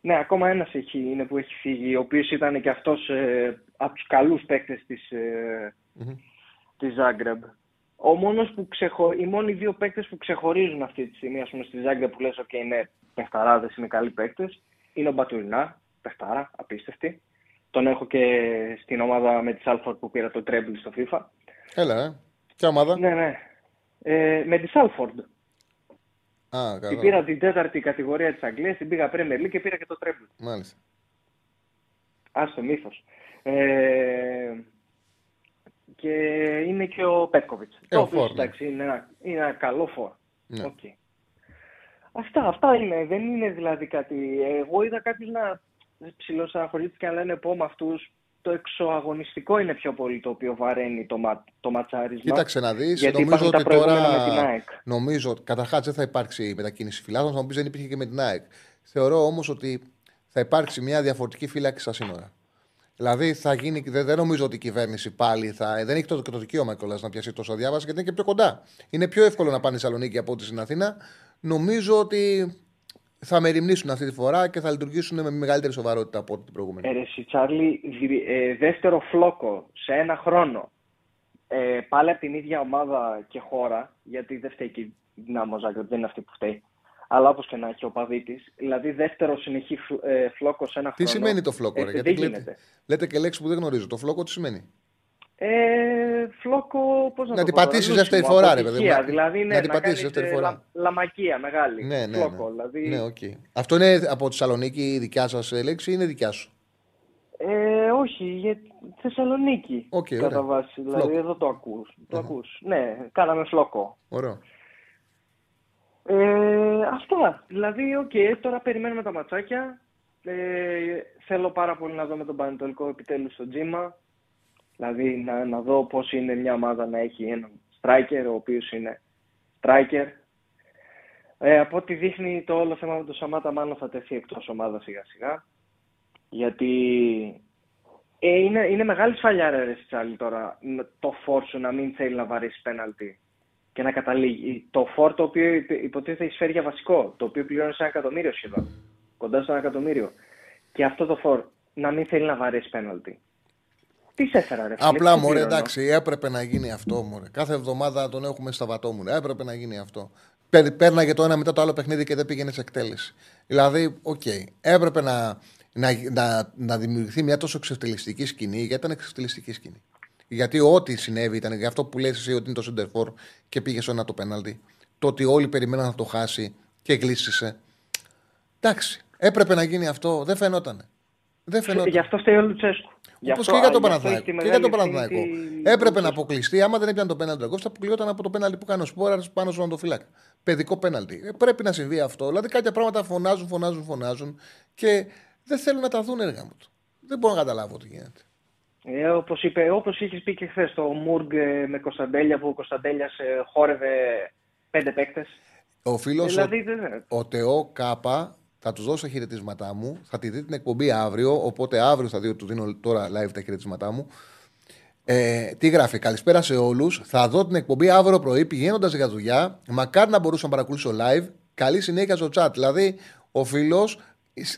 Ναι, ακόμα ένας έχει, είναι που έχει φύγει, ο οποίος ήταν και αυτός ε, από τους καλούς παίκτες της, ε, της Zagreb. Ο μόνος που ξεχω... Οι μόνοι δύο παίκτες που ξεχωρίζουν αυτή τη στιγμή ας πούμε, στη Zagreb που λες ότι είναι παιχταράδες, είναι καλοί παίκτες, είναι ο Μπατουρινά, παιχτάρα, απίστευτη. Τον έχω και στην ομάδα με τη Salford που πήρα το treble στο FIFA. Έλα, ε. Ποια ομάδα; Ναι, ναι. Ε, με τη Salford. Α, Την καλά. πήρα την τέταρτη κατηγορία της Αγγλίας, την πήγα Premier League και πήρα και το treble. Μάλιστα. Άστο μύθος. Ε, και είναι και ο Πέτκοβιτς. Ε, το ο οποίο φορ, ναι. εντάξει είναι ένα, είναι ένα καλό φόρ. Ναι. Οκ. Αυτά, αυτά είναι. Δεν είναι δηλαδή κάτι. Εγώ είδα κάποιους να ψιλοστεναχωρήθηκαν και να λένε πω με αυτούς το εξωαγωνιστικό είναι πιο πολύ το οποίο βαραίνει το, μα, το ματσάρισμα. Κοίταξε να δεις. Γιατί Νομίζω υπάρχουν τα ότι προηγούμενα τώρα. με την ΑΕΚ. Νομίζω καταρχάς δεν θα υπάρξει μετακίνηση φιλάθλων. Θα μου πεις δεν υπήρχε και με την ΑΕΚ. Θεωρώ όμως ότι θα υπάρξει μια διαφορετική φύλαξη στα σύνορα. Δηλαδή θα γίνει, δεν, δεν νομίζω ότι η κυβέρνηση πάλι θα. Δεν έχει το, και το δικαίωμα κιόλας να πιάσει τόσο διάβαση γιατί είναι και πιο κοντά. Είναι πιο εύκολο να πάνε στη Θεσσαλονίκη από ό,τι στην Αθήνα. Νομίζω ότι θα μεριμνήσουν αυτή τη φορά και θα λειτουργήσουν με μεγαλύτερη σοβαρότητα από ό,τι την προηγούμενη. Ε, ρε, εσύ, Τσάρλι, δι- ε, δεύτερο φλόκο σε ένα χρόνο. Ε, πάλι από την ίδια ομάδα και χώρα, γιατί δεν φταίει και η Δυνάμο Ζάγκρεπ, δεν είναι αυτή που φταίει. Αλλά όπως και να έχει ο παδί τη. Δηλαδή, δεύτερο συνεχή φλ- ε, φλόκο σε ένα Τι χρόνο. σημαίνει το φλόκο, ρε, ε, γιατί δεν λέτε, γίνεται. λέτε και λέξη που δεν γνωρίζω. Το φλόκο τι σημαίνει; Ε, φλόκο, πώς να, Να το την πω τώρα, πατήσεις λούσιμο, δεύτερη φορά, ρε, αποτυχία, παιδί μου. Δηλαδή, ναι, Να την να πατήσεις κάνεις, δεύτερη ε, φορά. λα- λαμακία μεγάλη. Ναι, ναι. φλόκο, ναι. δηλαδή. ναι οκ. Αυτό είναι από τη Θεσσαλονίκη η δικιά σας λέξη ή είναι δικιά σου; Ε, όχι, για Θεσσαλονίκη. Οκ, κατά ωραία. βάση. Δηλαδή, Φλόκο. εδώ το ακούς. Το ακούς. Ναι, κάναμε φλόκο. Ωραίο. Ε, αυτά. Δηλαδή, οκ, τώρα περιμένουμε τα ματσάκια. Ε, θέλω πάρα πολύ να δω με τον Πανετολικό επιτέλους στο τζίμα. Δηλαδή, να, να δω πώς είναι μια ομάδα να έχει έναν striker, ο οποίος είναι striker. Ε, από ό,τι δείχνει το όλο θέμα με τον Σαμάτα, μάλλον θα τεθεί εκτός ομάδας σιγά σιγά. Γιατί ε, είναι, είναι μεγάλη σφαλιάρα ρε Τσάλι τώρα με το φόρ σου να μην θέλει να βαρέσει πέναλτι και να καταλήγει. Το φόρ το οποίο υπ- υποτίθεται έχει φέρει για βασικό, το οποίο πληρώνει σε ένα εκατομμύριο σχεδόν. Κοντά στο ένα εκατομμύριο. Και αυτό το φορ να μην θέλει να βαρέσει πέναλτι. Τι σε έφερα, ρε φίλε, Απλά τι μωρέ, πληρώνω. εντάξει, έπρεπε να γίνει αυτό. Μωρέ. Κάθε εβδομάδα τον έχουμε στα βατόμουρα. Έπρεπε να γίνει αυτό. Πέ- Πέρναγε το ένα μετά το άλλο παιχνίδι και δεν πήγαινε σε εκτέλεση. Δηλαδή, οκ, έπρεπε να, να, να, να δημιουργηθεί μια τόσο εξευτελιστική σκηνή, γιατί ήταν εξευτελιστική σκηνή. Γιατί ό,τι συνέβη ήταν, γι' αυτό που λες εσύ ότι είναι το σέντερ φορ και πήγε στο ένα το πέναλτι. Το ότι όλοι περιμέναν να το χάσει και γλίστησε. Εντάξει, έπρεπε να γίνει αυτό. Δεν φαινόταν. Δεν φαινόταν. Γι' αυτό φταίει ο Λουτσέσκου. Γι' Όπω αυτό- και για τον γι' αυτό έχει Παναθηναϊκό. τη Και για τον μεγάλη Παναθηναϊκό. ευθύνη τη- Έπρεπε να Λουτσέσκου. αποκλειστεί. Άμα δεν έπιανε το πέναλτι ο θα αποκλειόταν από το πέναλτι που κάνει ο Σπόρα πάνω στον Αντοφυλάκα. Παιδικό πέναλτι. Ε, πρέπει να συμβεί αυτό. Δηλαδή κάποια πράγματα φωνάζουν, φωνάζουν, φωνάζουν και δεν θέλουν να τα δουν έργα μου. Δεν μπορώ να καταλάβω τι γίνεται. Ε, όπως, είπε, όπως είχες πει και χθες το Μουργκ ε, με Κωνσταντέλια που ο Κωνσταντέλιας ε, χόρευε πέντε παίκτες. Ο φίλος Δηλαδή, δεν- ο, ο Τεό Κάπα θα τους δώσω τα χαιρετίσματά μου. Θα τη δει την εκπομπή αύριο. Οπότε αύριο θα δει ότι του δίνω τώρα live τα χαιρετίσματά μου. Ε, τι γράφει, Καλησπέρα σε όλους. Θα δω την εκπομπή αύριο πρωί πηγαίνοντας για δουλειά. Μακάρι να μπορούσα να παρακολουθήσω live. Καλή συνέχεια στο chat. Δηλαδή, ο φίλος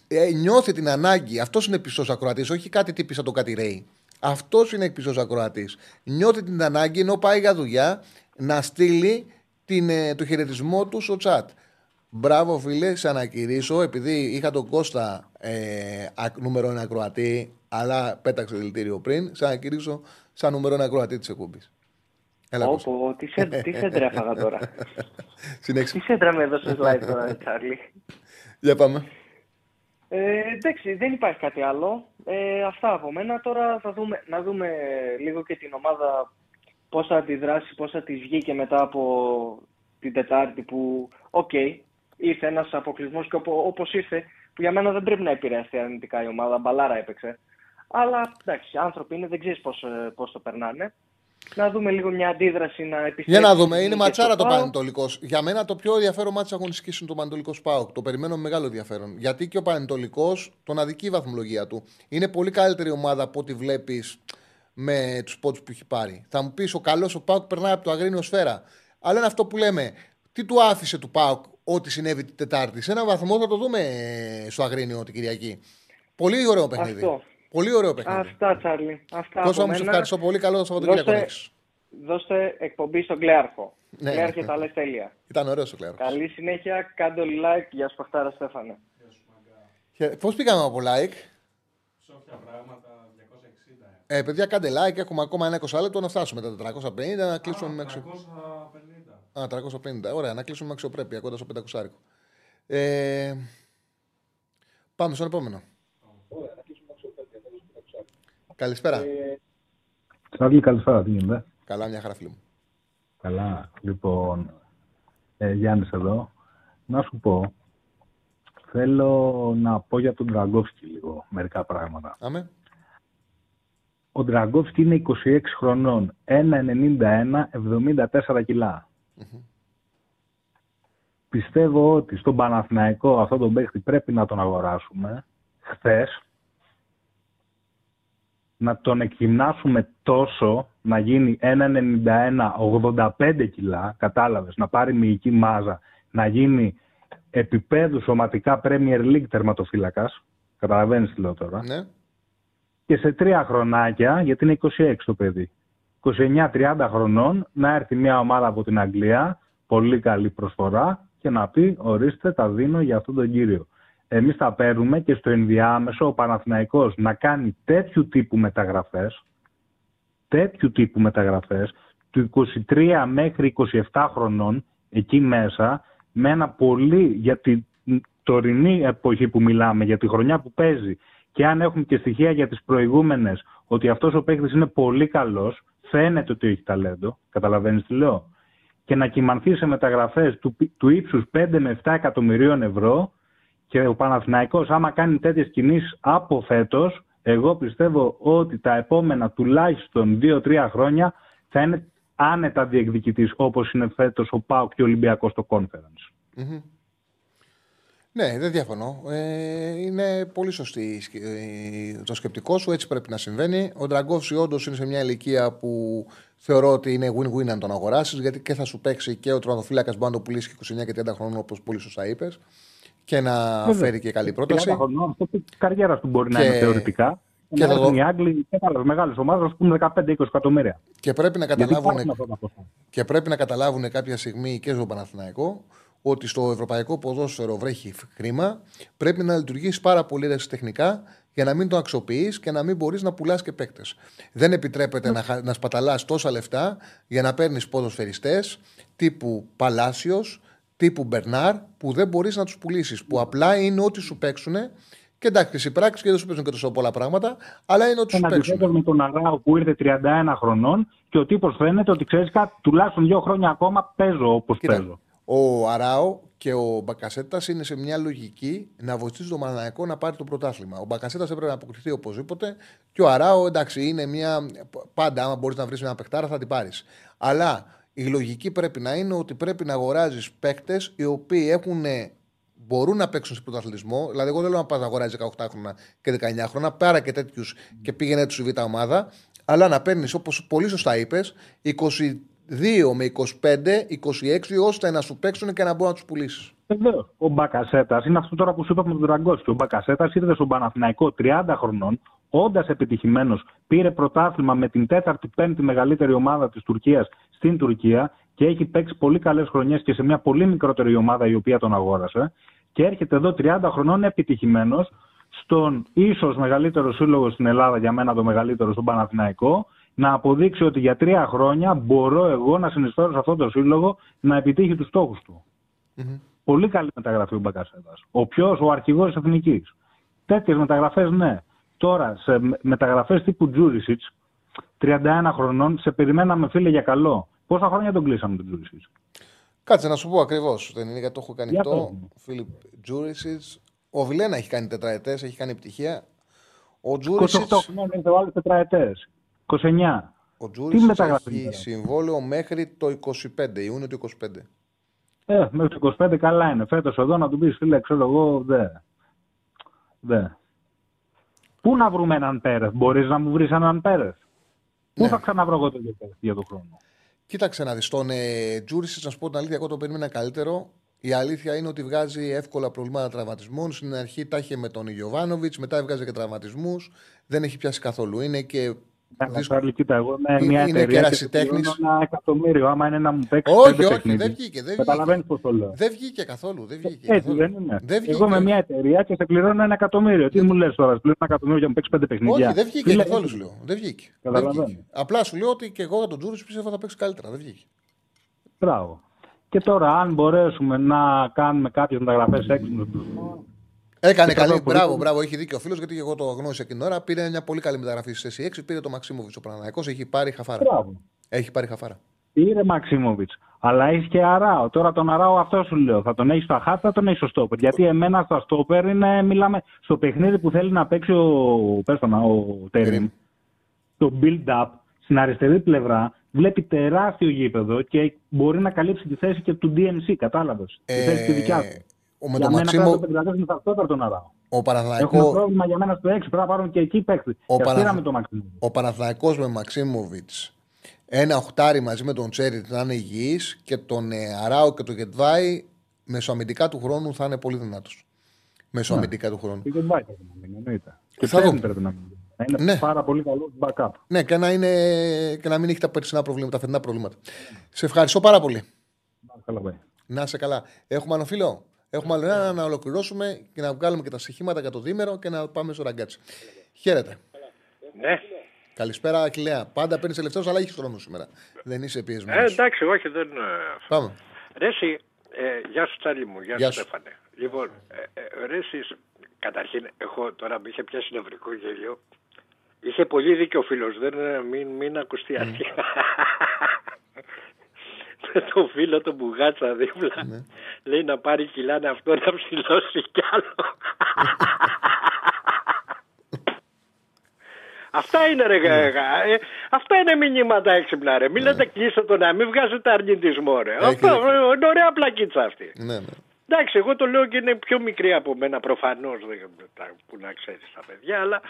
ε, νιώθει την ανάγκη. Αυτός είναι πιστός ακροατής, όχι κάτι τύπης σαν το κάτι ρέι. Αυτός είναι πιστός ακροατής. Νιώθει την ανάγκη ενώ πάει για δουλειά να στείλει την, ε, το χαιρετισμό του στο chat. Μπράβο, φίλε, σε ανακηρύσω. Επειδή είχα τον Κώστα ε, ακ- νούμερο ένα ακροατή, αλλά πέταξε το δηλητήριο πριν, σε ανακηρύσω σαν νούμερο ένα ακροατή της εκπομπής. Έλα, Κώστα. Όπο, τι, σε, τι σέντρα έφαγα τώρα. <laughs> Συνέχισε. τι σέντρα με έδωσες live τώρα, ρε Τσάρλι; Για πάμε. Ε, εντάξει, δεν υπάρχει κάτι άλλο. Ε, αυτά από μένα. Τώρα θα δούμε, να δούμε λίγο και την ομάδα πώς θα αντιδράσει, πώς θα της βγει και μετά από την Τετάρτη που, οκ, ήρθε ένας αποκλεισμός και οπο- όπως ήρθε, που για μένα δεν πρέπει να επηρεαστεί αρνητικά η ομάδα, μπαλάρα έπαιξε. Αλλά εντάξει, άνθρωποι είναι, δεν ξέρεις πώς, ε, πώς το περνάνε. Να δούμε λίγο μια αντίδραση να επιστρέψει. Για να δούμε, είναι και ματσάρα στο το ΠΑΟΚ. Πανετολικός. Για μένα το πιο ενδιαφέρον ματς στην αγωνιστική είναι το Πανετολικός-ΠΑΟΚ. Το περιμένω με μεγάλο ενδιαφέρον. Γιατί και ο Πανετολικός τον αδικεί η βαθμολογία του. Είναι πολύ καλύτερη ομάδα από ό,τι βλέπεις με τους πόντους που έχει πάρει. Θα μου πεις ο καλός ο Πάουκ περνάει από το αγρίνιο σφαίρα. Αλλά είναι αυτό που λέμε. Τι του άφησε του Πάουκ ό,τι συνέβη την Τετάρτη. Σε έναν βαθμό θα το δούμε στο Αγρίνιο την Κυριακή. Πολύ ωραίο παιχνίδι. Αυτό. Πολύ ωραίο παιχνίδι. Αυτά, Τσάρλι. Αυτά Τόσο μου ευχαριστώ πολύ. Καλό Σαββατοκύριακο. Δώστε, δώστε εκπομπή στον Κλέαρχο. Ναι. ναι Κλέαρχο ναι. τα λες τέλεια. Ήταν ωραίο ο Κλέαρχος. Καλή συνέχεια. Κάντε like. για σπαχτάρα, Στέφανο. Στέφανε. Πώς πήγαμε από like; Πράγματα. 260. Ε, παιδιά, κάντε like. Έχουμε ακόμα ένα 20 λεπτό να φτάσουμε τα 450. Να κλείσουμε μέχρι. 300... Α, 350. Ωραία, να κλείσουμε με αξιοπρέπεια κοντά στο 500. Ε, πάμε στον επόμενο. Καλησπέρα. Τσάρλι, καλησπέρα, τι γίνεται; Καλά, μια χαρά φίλη μου. Καλά. Λοιπόν, ε, Γιάννης εδώ. Να σου πω, θέλω να πω για τον Τραγκόφσκι λίγο, μερικά πράγματα. Άμε. Ο Τραγκόφσκι είναι 26 χρονών, 1,91, 74 κιλά. Πιστεύω ότι στον Παναθηναϊκό αυτό τον παίχτη πρέπει να τον αγοράσουμε χθες να τον εκγυμνάσουμε τόσο να γίνει 1,91, 85 κιλά, κατάλαβες, να πάρει μυϊκή μάζα, να γίνει επίπεδου σωματικά Premier League τερματοφύλακας, καταλαβαίνεις τι λέω τώρα, Ναι. και σε τρία χρονάκια, γιατί είναι 26 το παιδί, 29-30 χρονών, να έρθει μια ομάδα από την Αγγλία, πολύ καλή προσφορά, και να πει, ορίστε, τα δίνω για αυτόν τον κύριο. Εμείς τα παίρνουμε και στο ενδιάμεσο ο Παναθηναϊκός να κάνει τέτοιου τύπου μεταγραφές, τέτοιου τύπου μεταγραφές, του 23 μέχρι 27 χρονών, εκεί μέσα, με ένα πολύ, για την τωρινή εποχή που μιλάμε, για τη χρονιά που παίζει, και αν έχουμε και στοιχεία για τις προηγούμενες, ότι αυτός ο παίκτης είναι πολύ καλός, φαίνεται ότι έχει ταλέντο, καταλαβαίνεις τι λέω, και να κοιμανθεί σε μεταγραφές του, του ύψους 5 με 7 εκατομμυρίων ευρώ, και ο Παναθηναϊκός άμα κάνει τέτοιες κινήσεις από φέτος, εγώ πιστεύω ότι τα επόμενα τουλάχιστον 2-3 χρόνια θα είναι άνετα διεκδικητής όπως είναι φέτος ο ΠΑΟΚ και ο Ολυμπιακός στο Conference. Μμμ. Ναι, δεν διαφωνώ. Ε, είναι πολύ σωστή η σκε- ε, το σκεπτικό σου. Έτσι πρέπει να συμβαίνει. Ο Ντραγκόφσκι όντως είναι σε μια ηλικία που θεωρώ ότι είναι win-win αν τον αγοράσεις, γιατί και θα σου παίξει και ο τροματοφύλακας μπορεί να το πουλήσει και 29 και 30 χρόνων, όπως πολύ σωστά είπες, και να Βέβαια. φέρει και καλή 30 πρόταση. χρονών, αυτό που η καριέρα του μπορεί να Και- είναι θεωρητικά. και Και να θα έρθουν δω- οι Άγγλοι και άλλε μεγάλες ομάδες, ας πούμε 15-20 εκατομμύρια. Και πρέπει να Γιατί καταλάβουν, υπάρχουν αυτά τα ποσά. και πρέπει να καταλάβουν κάποια στιγμή και στο Παναθηναϊκό ότι στο ευρωπαϊκό ποδόσφαιρο βρέχει χρήμα. Πρέπει να λειτουργήσει πάρα πολύ τεχνικά για να μην το αξιοποιείς και να μην μπορείς να πουλάς και παίκτες. Δεν επιτρέπεται να, χα- να σπαταλάς τόσα λεφτά για να παίρνεις ποδοσφαιριστές τύπου Παλάσιο, τύπου Μπερνάρ, που δεν μπορείς να τους πουλήσεις. Που απλά είναι ό,τι σου παίξουν. Και εντάξει, οι πράξεις και δεν σου παίζουν και τόσο πολλά πράγματα, αλλά είναι ό,τι σου Ένα παίξουν. αντιθέτως με τον Αράο που ήρθε 31 χρονών και ο τύπος φαίνεται ότι ξέρεις κάτι, τουλάχιστον δύο χρόνια ακόμα παίζω όπως Κοίτα, παίζω. Ο Αράο και ο Μπακασέτας είναι σε μια λογική να βοηθήσει τον Παναναναϊκό να πάρει το πρωτάθλημα. Ο Μπακασέτας έπρεπε να αποκριθεί οπωσδήποτε και ο Αράο εντάξει είναι μια. Πάντα, άμα μπορείς να βρεις μια παιχτάρα, θα την πάρεις. Αλλά η λογική πρέπει να είναι ότι πρέπει να αγοράζεις παίκτες οι οποίοι έχουν, μπορούν να παίξουν σε πρωταθλητισμό. Δηλαδή, εγώ δεν λέω να πας να αγοράζεις 18 χρόνια και 19 χρόνια, πάρα και τέτοιους και πήγαινε του β' ομάδα. Αλλά να παίρνεις, όπως πολύ σωστά είπες, 22 με 25, 26, ώστε να σου παίξουν και να μπορεί να τους πουλήσεις. Βεβαίω. Ο Μπακασέτας είναι αυτό τώρα που σου είπα με τον Τραγκόσκι. Ο Μπακασέτας ήρθε στον Παναθηναϊκό 30 χρονών, όντας επιτυχημένος, πήρε πρωτάθλημα με την 4η-5η μεγαλύτερη ομάδα της Τουρκίας στην Τουρκία και έχει παίξει πολύ καλές χρονιές και σε μια πολύ μικρότερη ομάδα η οποία τον αγόρασε. Και έρχεται εδώ 30 χρονών επιτυχημένος στον ίσως μεγαλύτερο σύλλογο στην Ελλάδα, για μένα το μεγαλύτερο στον Παναθηναϊκό, να αποδείξει ότι για τρία χρόνια μπορώ εγώ να συνεισφέρω σε αυτό το σύλλογο να επιτύχει τους στόχους του. Πολύ καλή μεταγραφή ο Μπακασέτα. Ο πιο, ο αρχηγός της εθνικής. Τέτοιες μεταγραφές, ναι. Τώρα, σε μεταγραφές τύπου Τζούρισιτς, 31 χρονών, σε περιμέναμε φίλε για καλό. Πόσα χρόνια τον κλείσαμε τον Τζούρισιτς; Κάτσε να σου πω ακριβώς. Δεν είναι γιατί το έχω κάνει Για αυτό. πες μου. Φίλιπ Τζούρισιτς. Ο Βιλένα έχει κάνει τετραετές, έχει κάνει επιτυχία. Ο 28 Τζούρισιτ χρονών είναι ο άλλο τετραετές. 29. ο Τι Τζούρισιτς μεταγραφή έχει είναι; συμβόλαιο μέχρι το 25, Ιούνιο του 25. Ε, μέχρι το 25 καλά είναι. Φέτος εδώ να του πεις φίλε, ξέρω εγώ, δε. Δε. Πού να βρούμε έναν Πέρεθ, μπορείς να μου βρεις έναν Πέρεθ. Πού Ναι. θα ξαναβρω εγώ τον Πέρεθ για τον χρόνο; Κοίταξε να δεις τον ε, Τζούρισιτ, να σου πω την αλήθεια, εγώ το περίμενα καλύτερο. Η αλήθεια είναι ότι βγάζει εύκολα προβλήματα τραυματισμών. Στην αρχή τα είχε με τον Ιωβάνοβιτς, μετά έβγαζε και τραυματισμούς. Δεν έχει πιάσει καθόλου. Είναι και. Ναι, δύσκολο. Charlie, κοίτα, εγώ με Είναι- μια είναι εταιρεία και κερασιτέχνης. του πληρώνω ένα εκατομμύριο. Άμα είναι να μου παίξει Όχι, πέντε όχι, παιχνίδια. δεν βγήκε. Δεν Καταλαβαίνεις βγήκε. πώς το λέω. Δεν βγήκε καθόλου. Δεν βγήκε Έτσι καθόλου. δεν είναι. Δεν βγήκε. Εγώ με μια εταιρεία και σε πληρώνω ένα εκατομμύριο. Τι μου λες τώρα, σου πληρώνω ένα εκατομμύριο για να μου παίξει πέντε παιχνίδια; Όχι, δεν βγήκε Φίλε, καθόλου σου λέω. Δεν βγήκε. Δεν Καταλαβαίνω. βγήκε. Απλά σου λέω ότι και εγώ για τον Τζούρι πίστευα θα παίξει καλύτερα. Δεν βγήκε. Μπράβο. Και τώρα, αν μπορέσουμε να κάνουμε κάποιες μεταγραφές έξω με τον Έκανε Και καλή. τώρα Μπράβο, πολύ- μπράβο. Έχει δίκιο ο φίλος γιατί εγώ το γνώρισα εκείνη την ώρα. Πήρε μια πολύ καλή μεταγραφή στη θέση 6. Πήρε το Μαξίμοβιτς ο Παναναϊκό. Έχει πάρει χαφάρα. Μπράβο. Έχει πάρει χαφάρα. Πήρε Μαξίμοβιτς. Αλλά έχει και Αράο. Τώρα τον Αράο αυτό σου λέω. Θα τον έχεις στο χάτ, θα τον έχεις στο στόπερ. Γιατί εμένα στα στόπερ είναι, μιλάμε στο παιχνίδι που θέλει να παίξει ο, πες το να, ο Τέριν. Το build-up στην αριστερή πλευρά βλέπει τεράστιο γήπεδο και μπορεί να καλύψει τη θέση και του DMC. Κατάλαβες. τη θέση τη δικιά του. Ο- Ε, με για τον μένα Μαξίμο- πρέπει να το πενταδέσουμε στα στόπερ τον Αράο. Ο Έχουμε Παναθηναϊκό- πρόβλημα για μένα στο 6. Πρέπει να πάρουν και εκεί παίκτη. Ο Και Παναθ- πήραμε το Μαξίμοβιτ. Ο Παναθηναϊκός με Μαξίμοβιτς. Ένα οχτάρι μαζί με τον Τσέριτ να είναι υγιής και τον ε, Αράο και τον Γετβάη μεσοαμυντικά του χρόνου θα είναι πολύ δυνατός. Μεσοαμυντικά του χρόνου. Και δεν πάει πρέπει να μείνει, εννοείται. Και θα θα δούμε. πρέπει να μείνει. Να είναι Ναι. πάρα πολύ καλός backup. Ναι, και να, είναι, και να μην έχει τα περσινά προβλήματα, τα φετινά προβλήματα. Σε ευχαριστώ πάρα πολύ. Καλά, πάει. Να είσαι καλά. Έχουμε άλλο φίλο; Έχουμε άλλο ένα να ολοκληρώσουμε και να βγάλουμε και τα στοιχήματα για το δίμερο και να πάμε στο ραγκάτσι. Χαίρετε. Ναι. Καλησπέρα, Ακυλέα. Πάντα παίρνεις τελευταίο, αλλά έχεις χρόνο σήμερα. Δεν είσαι πιεσμένος. Ε, εντάξει, όχι, δεν. ε, Πάμε. Ρε εσύ, ε, γεια σου Τσάλι μου, γεια, Γεια σου σου. Στέφανε. Λοιπόν, ε, ε, ρε εσείς, καταρχήν, εγώ τώρα με είχε πιάσει νευρικό γέλιο. Είχε πολύ δίκιο ο φίλος, δεν, ε, μην, μην ακουστεί αστεία. Με το φίλο του Μπουγάτσα δίπλα. Ναι. Λέει να πάρει κιλά αυτό να ψηλώσει κι άλλο. Αυτά είναι ρε Ναι. γα- ε, Αυτά είναι μηνύματα έξυπνα ρε. Μην λέτε κλείστε το να μην βγάζετε αρνητισμό ρε. Έχει Αυτό δίκιο. ε, είναι ωραία πλακίτσα αυτή. Ναι, ναι. Εντάξει, εγώ το λέω και είναι πιο μικρή από μένα προφανώς. Που να ξέρεις τα παιδιά, αλλά.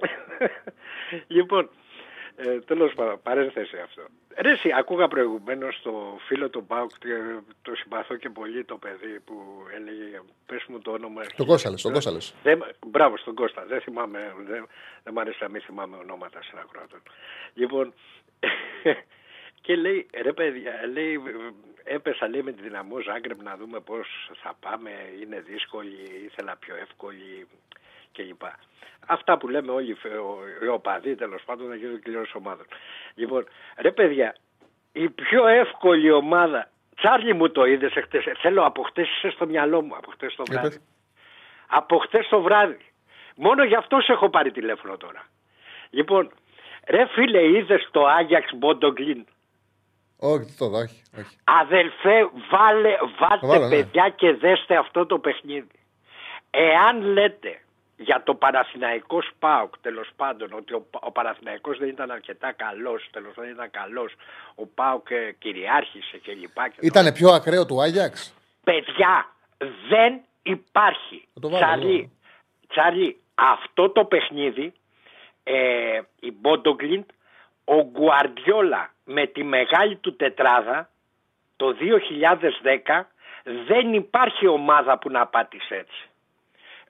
<laughs> λοιπόν, ε, τέλος πάντων, παρένθεση αυτό. Ρε, εσύ, ακούγα προηγουμένως το φίλο του Μπάουκ, ε, το συμπαθώ και πολύ το παιδί που έλεγε. Πες μου το όνομα. Τον Κώσταλες, τον Κώσταλες. Δεν, μπράβο στον Κώστα. Δεν θυμάμαι, δεν, δεν μ' αρέσει να μην θυμάμαι ονόματα συνακροατών. Λοιπόν, <laughs> και λέει, ρε παιδιά, λέει, έπεσα λέει με τη δυναμό Ζάγκρεπ να δούμε πώς θα πάμε, είναι δύσκολη, ήθελα πιο εύκολη κλπ. Αυτά που λέμε όλοι οι φε- ο- οι οπαδοί τέλος πάντων για το κύριο ομάδων. Λοιπόν, ρε παιδιά, η πιο εύκολη ομάδα, Τσάρλι μου το είδες εχθές, θέλω από χτες είσαι στο μυαλό μου, από χτες το Ε, βράδυ. Από χτες το βράδυ. Μόνο γι' αυτός σε έχω πάρει τηλέφωνο τώρα. Λοιπόν, ρε φίλε είδες το Άγιαξ Μποντογκλίν; Όχι, δεν το δω, όχι. όχι. Αδελφέ, βάλε, βάλτε Βάλε, ναι. παιδιά και δέστε αυτό το παιχνίδι. Εάν λέτε για το Παναθηναϊκός ΣΠΑΟΚ τέλος πάντων ότι ο, ο Παναθηναϊκός δεν ήταν αρκετά καλός, τέλος δεν ήταν καλός, ο ΠΑΟΚ ε, κυριάρχησε και λοιπά. Και Ήταν πιο ακραίο του Άγιαξ; Παιδιά, δεν υπάρχει. Θα το βάλω, Τσαρλί, εδώ. Τσαρλί, αυτό το παιχνίδι, ε, η Μπόντογκλιντ, ο Γκουαρδιόλα με τη μεγάλη του τετράδα, το 2010, δεν υπάρχει ομάδα που να πάτησε έτσι.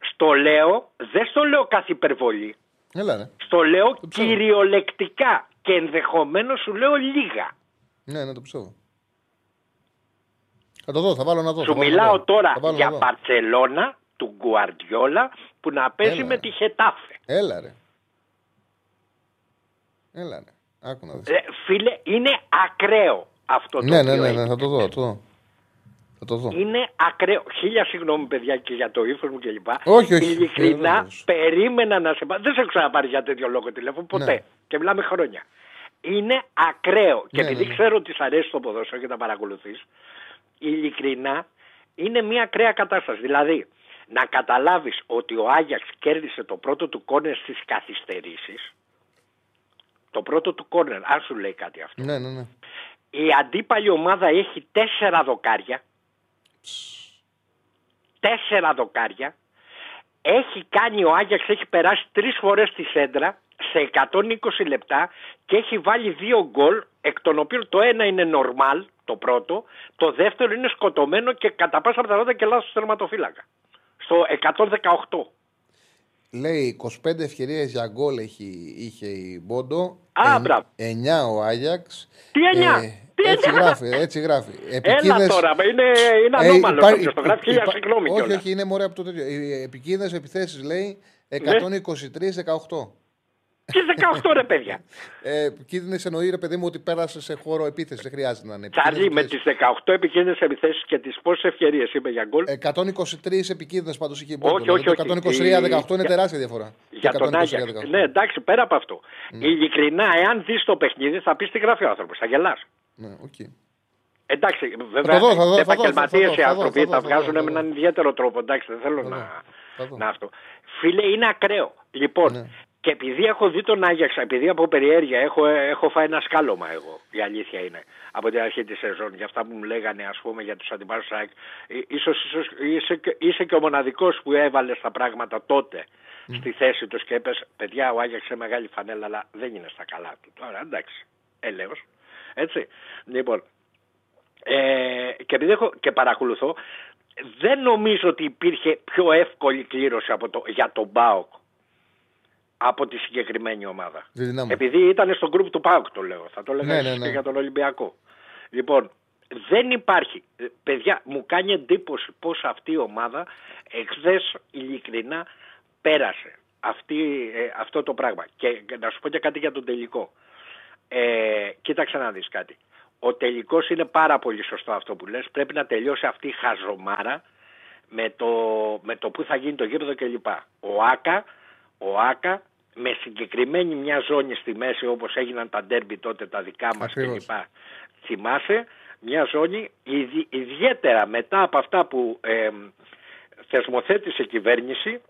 Στο λέω, δεν στο λέω καθ' υπερβολή, Έλα, ρε. στο λέω Το ψάχνω. κυριολεκτικά και ενδεχομένως σου λέω λίγα. Ναι, ναι, το πιστεύω. Θα το δω, θα βάλω να δω. θα Σου βάλω να μιλάω δω. τώρα Θα βάλω για να δω. Μπαρτσελώνα του Γκουαρδιόλα που να παίζει Έλα, με ρε. τη Χετάφε. Έλα, ρε. Έλα, ρε. Άκου να δεις. Ε, φίλε, είναι ακραίο αυτό το Ναι, ναι, οποίο ναι, έγινε. ναι, θα το δω, θα το δω. Θα το δω. Είναι ακραίο. Χίλια συγγνώμη, παιδιά, και για το ύφος μου κλπ. Όχι, όχι. Ειλικρινά, Βεβαίως. περίμενα να σε πάρει. Δεν σε έχω ξαναπάρει για τέτοιο λόγο τηλέφωνο ποτέ. Ναι. Και μιλάμε χρόνια. Είναι ακραίο. Και Ναι, επειδή ναι, ναι. ξέρω ότι σ' αρέσει το ποδόσφαιρο και τα παρακολουθείς, ειλικρινά είναι μια ακραία κατάσταση. Δηλαδή, να καταλάβεις ότι ο Άγιαξ κέρδισε το πρώτο του κόρνερ στις καθυστερήσεις. Το πρώτο του κόρνερ, αν σου λέει κάτι αυτό. Ναι, ναι, ναι. Η αντίπαλη ομάδα έχει τέσσερα δοκάρια. Τέσσερα δοκάρια. Έχει κάνει ο Άγιαξ, έχει περάσει τρεις φορές τη σέντρα σε 120 λεπτά και έχει βάλει δύο γκολ εκ των οποίων το ένα είναι normal, το πρώτο, το δεύτερο είναι σκοτωμένο και κατά πάσα πιθανότητα και λάθος θερματοφύλακα. Στο 118. Λέει 25 ευκαιρίες για γκολ έχει, είχε η Μπόντο. Α, μπράβο. 9 ο Άγιαξ. Τι 9? Τι έτσι εννιά; γράφει, έτσι γράφει. Έλα Επικίνδυνες- τώρα, είναι, είναι Ε, ανώμαλος υπά- κάποιος το γράφει και για υπά- συγγνώμη Όχι, κιόλας. όχι, είναι μωρέ από το τέτοιο. Οι επικίνδυνες επιθέσεις λέει Ναι. 123-18. Τι 18 ρε παιδιά. Ε, επικίνδυνες εννοεί ρε παιδί μου ότι πέρασε σε χώρο επίθεση. Δεν χρειάζεται να είναι. Τσάρλι με Επικίνδυνες τις 18 επικίνδυνες επιθέσεις και τις πόσες ευκαιρίες είπε για γκολ; 123 επικίνδυνες πάντως είχε η Μπόντο. Όχι, Δηλαδή όχι, Το όχι. 123-18 είναι Για- τεράστια διαφορά. Για Το τον Άγιαξ. 123-18. Ναι, εντάξει, πέρα από αυτό. Ειλικρινά, εάν δεις το παιχνίδι, θα πεις τι γράφει ο άνθρωπος. Θα γελάς. Ναι, οκ. Εντάξει, βέβαια, δω, θα δω, θα δω, επαγγελματίες θα δω, οι θα δω, άνθρωποι θα δω, τα θα δω, βγάζουν θα με δω. έναν ιδιαίτερο τρόπο. Εντάξει, δεν θέλω Θα δω, να, θα δω. να αυτό. Φίλε, είναι ακραίο. Λοιπόν, Ναι. και επειδή έχω δει τον Άγιαξ, επειδή από περιέργεια έχω, έχω φάει ένα σκάλωμα εγώ, η αλήθεια είναι, από την αρχή της σεζόν, για αυτά που μου λέγανε ας πούμε για τους αντιπάλους του ΑΕΚ. Ε, Ίσως, ίσως είσαι, και- είσαι και ο μοναδικός που έβαλε τα πράγματα τότε στη θέση τους και έπες, παιδιά ο Άγιαξ είναι μεγάλη φανέλα αλλά δεν είναι στα καλά του. Τώρα εντάξει, έλεος. Έτσι. Λοιπόν, ε, και επειδή έχω και παρακολουθώ, δεν νομίζω ότι υπήρχε πιο εύκολη κλήρωση από το, για τον ΠΑΟΚ από τη συγκεκριμένη ομάδα. Τη δυνάμω. Επειδή ήταν στο γκρουπ του ΠΑΟΚ το λέω, θα το λέγα Ναι, εσείς ναι, ναι. και για τον Ολυμπιακό. Λοιπόν, δεν υπάρχει. Ε, Παιδιά, μου κάνει εντύπωση πώς αυτή η ομάδα εχθές ειλικρινά πέρασε αυτή, ε, αυτό το πράγμα. Και, και να σου πω και κάτι για τον τελικό. Ε, κοίταξε να δεις κάτι. Ο τελικός είναι πάρα πολύ σωστό αυτό που λες. Πρέπει να τελειώσει αυτή η χαζομάρα με το, με το που θα γίνει το γήπεδο κλπ. Ο Άκα, ο Άκα με συγκεκριμένη μια ζώνη στη μέση όπως έγιναν τα ντέρμπι τότε τα δικά μας Ακριβώς. κλπ. Θυμάσαι μια ζώνη ιδι- ιδιαίτερα μετά από αυτά που ε, θεσμοθέτησε η κυβέρνηση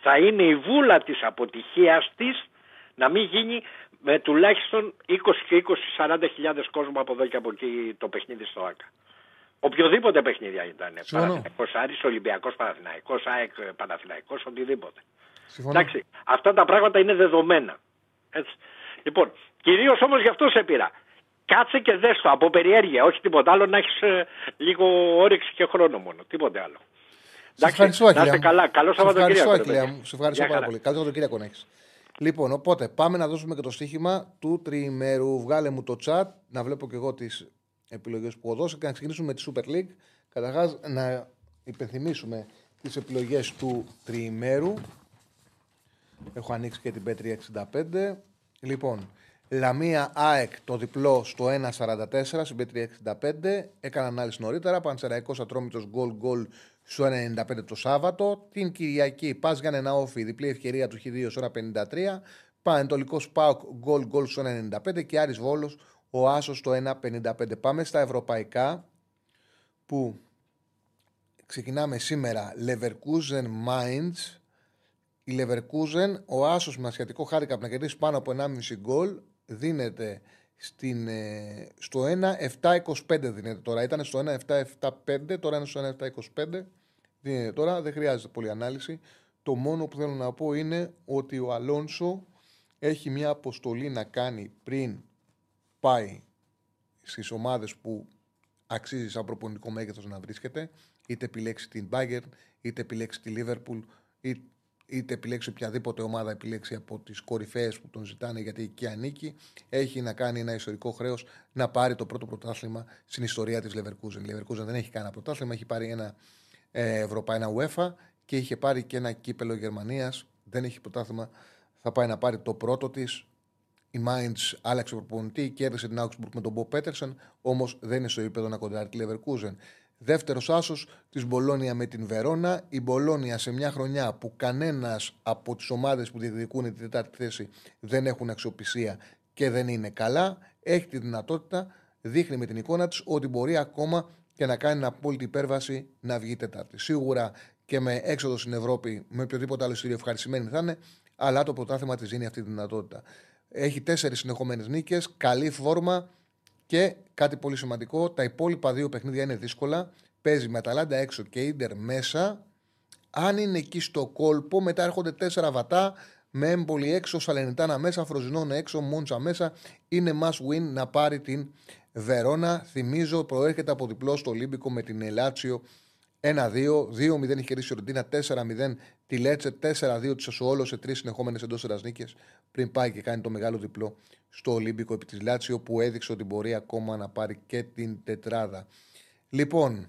θα είναι η βούλα της αποτυχίας της να μην γίνει με τουλάχιστον 20 και 20-40 χιλιάδες κόσμο από εδώ και από εκεί το παιχνίδι στο ΆΚΑ. Οποιοδήποτε παιχνίδι ήταν. Συμφωνώ. Παναθηναϊκός Άρης, Ολυμπιακός Παναθηναϊκός, ΑΕΚ Παναθηναϊκός, οτιδήποτε. Συμφωνώ. Εντάξει, αυτά τα πράγματα είναι δεδομένα. Έτσι. Λοιπόν, κυρίως όμως γι' αυτό σε πήρα. Κάτσε και δες το από περιέργεια, όχι τίποτα άλλο, να έχεις ε, λίγο όρεξη και χρόνο μόνο, τίποτε άλλο. Σε ευχαριστώ, να Ακυλία είστε μου. καλά. Καλό Σε ευχαριστώ, Σαββατοκύριακο. ρε Ακυλία παιδιά. μου. Σε ευχαριστώ Γεια πάρα χαρά. πολύ. Καλό Σαββατοκύριακο να έχεις. Λοιπόν, οπότε πάμε να δώσουμε και το στοίχημα του τριημέρου. Βγάλε μου το chat να βλέπω και εγώ τις επιλογές που έχω δώσει και να ξεκινήσουμε με τη Super League. Καταρχάς, να υπενθυμίσουμε τις επιλογές του τριημέρου. Έχω ανοίξει και την Πέτρια 65. Λοιπόν, Λαμία ΑΕΚ το διπλό στο 1,44 στην Πέτρια 65. Έκανα ανάλυση νωρίτερα. Πανσεραϊκός Ατρόμητος γκολ γκολ στο 1,95 το Σάββατο. Την Κυριακή Πας Γιάννενα Όφη διπλή ευκαιρία του Χ2 στο 1,53. Πανετολικός ΠΑΟΚ γκολ γκολ στο 1,95 και Άρης Βόλος ο Άσος στο 1,55. Πάμε στα ευρωπαϊκά που ξεκινάμε σήμερα Leverkusen Mainz η Leverkusen, ο Άσος με ασιατικό χάρηκα να κερδίσει πάνω από 1,5 γκολ, δίνεται στην, ε, στο 1-7-25 δίνεται τώρα. Ήταν στο 1-7-7-5, τώρα είναι στο 1-7-25. Δίνεται τώρα, δεν χρειάζεται πολλή ανάλυση. Το μόνο που θέλω να πω είναι ότι ο Αλόνσο έχει μια αποστολή να κάνει πριν πάει στις ομάδες που αξίζει σαν προπονητικό μέγεθος να βρίσκεται, είτε επιλέξει την Bayern, είτε επιλέξει τη Liverpool, είτε είτε επιλέξει οποιαδήποτε ομάδα επιλέξει από τις κορυφαίες που τον ζητάνε γιατί εκεί ανήκει, έχει να κάνει ένα ιστορικό χρέος να πάρει το πρώτο πρωτάθλημα στην ιστορία της Leverkusen. Η Leverkusen δεν έχει κανένα πρωτάθλημα, έχει πάρει ένα ε, Ευρωπαϊκό, ένα UEFA και είχε πάρει και ένα κύπελο Γερμανίας. Δεν έχει πρωτάθλημα, θα πάει να πάρει το πρώτο της. Η Mainz άλλαξε προπονητή, κέρδισε την Augsburg με τον Bob Πέτερσεν, όμως δεν είναι στο επίπεδο να κοντράρει τη Leverkusen. Δεύτερος άσος της Μπολόνια με την Βερόνα. Η Μπολόνια σε μια χρονιά που κανένας από τις ομάδες που διεκδικούν την τετάρτη θέση δεν έχουν αξιοπιστία και δεν είναι καλά, έχει τη δυνατότητα, δείχνει με την εικόνα της ότι μπορεί ακόμα και να κάνει απόλυτη υπέρβαση να βγει τετάρτη. Σίγουρα και με έξοδο στην Ευρώπη, με οποιοδήποτε άλλο εισιτήριο ευχαριστημένοι θα είναι, αλλά το πρωτάθλημα της δίνει αυτή τη δυνατότητα. Έχει τέσσερις συνεχόμενες νίκες, καλή φόρμα και κάτι πολύ σημαντικό, τα υπόλοιπα δύο παιχνίδια είναι δύσκολα. Παίζει με Αταλάντα έξω και Ίντερ μέσα. Αν είναι εκεί στο κόλπο, μετά έρχονται τέσσερα βατά Με έμπολη έξω, Σαλενιτάνα μέσα, Φροζινόν έξω, Μόντσα μέσα. Είναι must win να πάρει την Βερόνα. Θυμίζω, προέρχεται από διπλό στο Ολύμπικο με την Ελάτσιο 1-2. 2-0 έχει κερδίσει η Ροντίνα, 4-0 τη Λέτσε, 4-2 της Σασουόλο σε τρεις συνεχόμενες εντός νίκες πριν πάει και κάνει το μεγάλο διπλό στο Ολύμπικο επί της Λάτσιο που έδειξε ότι μπορεί ακόμα να πάρει και την τετράδα. Λοιπόν,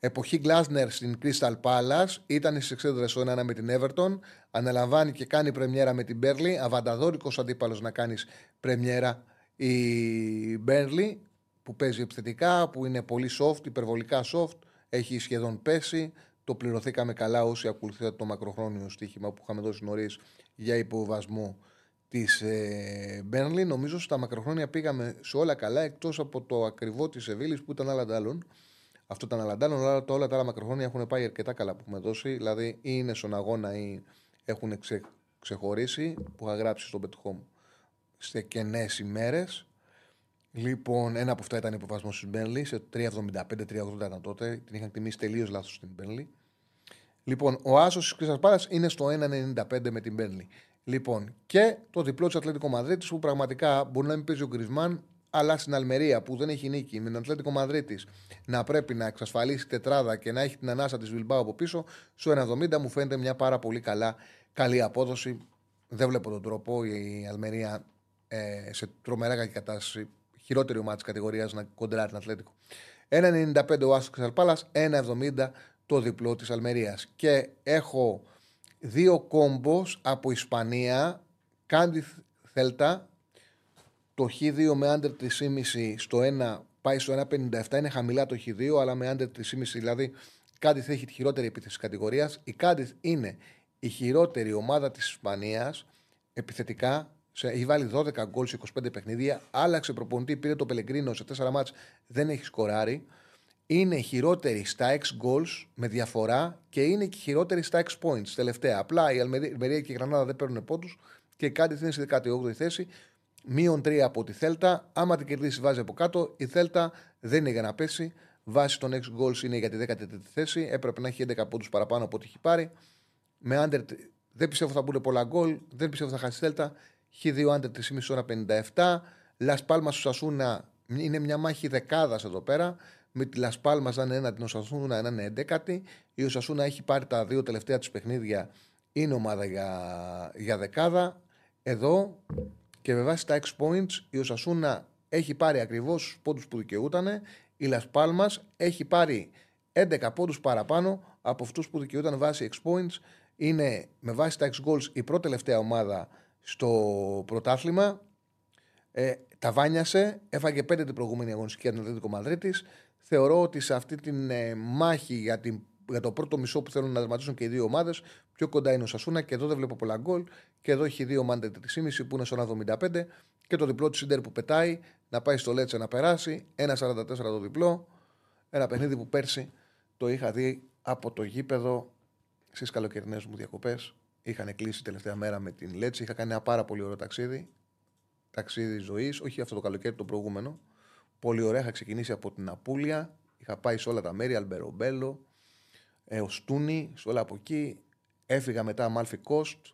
εποχή Γκλάσνερ στην Crystal Palace ήταν στις εξέδρες ο 1 με την Everton. Αναλαμβάνει και κάνει πρεμιέρα με την Μπέρλι. Αβανταδόρικος αντίπαλος να κάνεις πρεμιέρα η Μπέρλι που παίζει επιθετικά, που είναι πολύ soft, υπερβολικά soft. Έχει σχεδόν πέσει. Το πληρωθήκαμε καλά όσοι ακολουθήσατε το μακροχρόνιο στοίχημα που είχαμε δώσει νωρίς για υποβασμό της ε, Μπέρλι. Νομίζω στα μακροχρόνια πήγαμε σε όλα καλά εκτός από το ακριβό της Σεβίλη που ήταν άλλα άλλων. Αυτό ήταν αλαντάλλον, αλλά όλα τα άλλα μακροχρόνια έχουν πάει αρκετά καλά που έχουμε δώσει. Δηλαδή, ή είναι στον αγώνα ή έχουν ξε, ξεχωρίσει, που είχα γράψει στο πετυχό σε κενές ημέρες. Λοιπόν, ένα από αυτά ήταν υποβασμός τη Μπέρλι, σε 3,75-3,80 ήταν τότε. Την είχαν τιμήσει τελείως λάθος στην Μπέρλι. Λοιπόν, ο Άσος της Κρυσtal είναι στο 1,95 με την Μπέρλι. Λοιπόν, και το διπλό της Ατλέτικο Μαδρίτης που πραγματικά μπορεί να μην παίζει ο Γκρισμάν, αλλά στην Αλμερία που δεν έχει νίκη με την Ατλέτικο Μαδρίτης να πρέπει να εξασφαλίσει τετράδα και να έχει την ανάσα της Βιλμπάου από πίσω, στο 1,70 μου φαίνεται μια πάρα πολύ καλά, καλή απόδοση. Δεν βλέπω τον τρόπο η Αλμερία ε, σε τρομερά κακή κατάσταση, χειρότερη ομάδα τη κατηγορίας να κοντράρει την Ατλέτικο. 1,95 ο Άσος Κρυσαλπάλα, 1,70 το διπλό της Αλμερίας. Και έχω δύο κόμπος από Ισπανία, Κάντι Θέλτα, το Χ2 με άντερ 3,5 στο 1 πάει στο 1,57. Είναι χαμηλά το Χ2, αλλά με άντερ 3,5 δηλαδή κάτι θα έχει τη χειρότερη επίθεση κατηγορίας. Η Κάντιθ είναι η χειρότερη ομάδα της Ισπανίας επιθετικά. Έχει βάλει 12 γκολ σε 25 παιχνίδια. Άλλαξε προπονητή, πήρε το Πελεγκρίνο σε 4 μάτς, δεν έχει σκοράρει. Είναι η χειρότερη στα 6 goals με διαφορά και είναι και η χειρότερη στα 6 points τελευταία. Απλά η Αλμερία και η Γρανάδα δεν παίρνουν πόντους και η Κάντιθ είναι στη 18η θέση. Μείον 3 από τη Θέλτα. Άμα την κερδίσει, βάζει από κάτω. Η Θέλτα δεν είναι για να πέσει. Βάσει των 6 goals είναι για τη 13η θέση. Έπρεπε να έχει 11 πόντους παραπάνω από ό,τι έχει πάρει. Με under, δεν πιστεύω θα μπουν πολλά γκολ. Δεν πιστεύω θα χάσει Θέλτα. Χ2 under 3,5 ώρα 57. Λας Πάλμας στο Σασούνα είναι μια μάχη δεκάδας εδώ πέρα. Με τη Λας Πάλμας να είναι ένα, την Οσασούνα να είναι 11η. Η Οσασούνα έχει πάρει τα δύο τελευταία της παιχνίδια. Είναι ομάδα για, για δεκάδα. Εδώ και με βάση τα 6 points η Οσασούνα έχει πάρει ακριβώς τους πόντους που δικαιούταν. Η Λασπάλμα έχει πάρει 11 πόντους παραπάνω από αυτούς που δικαιούταν βάσει 6 points. Είναι με βάση τα 6 goals η πρώτη τελευταία ομάδα στο πρωτάθλημα. Ε, τα βάνιασε, έφαγε 5 την προηγούμενη αγωνιστική από την Μαδρίτης. Θεωρώ ότι σε αυτή τη ε, μάχη για την για το πρώτο μισό που θέλουν να δραματίσουν και οι δύο ομάδες. Πιο κοντά είναι ο Σασούνα και εδώ δεν βλέπω πολλά γκολ. Και εδώ έχει δύο μάντε 3,5 που είναι στο 1,75 και το διπλό του Σίντερ που πετάει να πάει στο Λέτσε να περάσει. 1,44 το διπλό. Ένα παιχνίδι που πέρσι το είχα δει από το γήπεδο στις καλοκαιρινές μου διακοπές. Είχαν κλείσει τελευταία μέρα με την Λέτσε. Είχα κάνει ένα πάρα πολύ ωραίο ταξίδι. Ταξίδι ζωής, όχι αυτό το καλοκαίρι, το προηγούμενο. Πολύ ωραία. Είχα ξεκινήσει από την Απούλια. Είχα πάει σε όλα τα μέρη, Αλμπερομπέλο, ε, ο Στούνι, όλα από εκεί. Έφυγα μετά Αμάλφι Κόστ,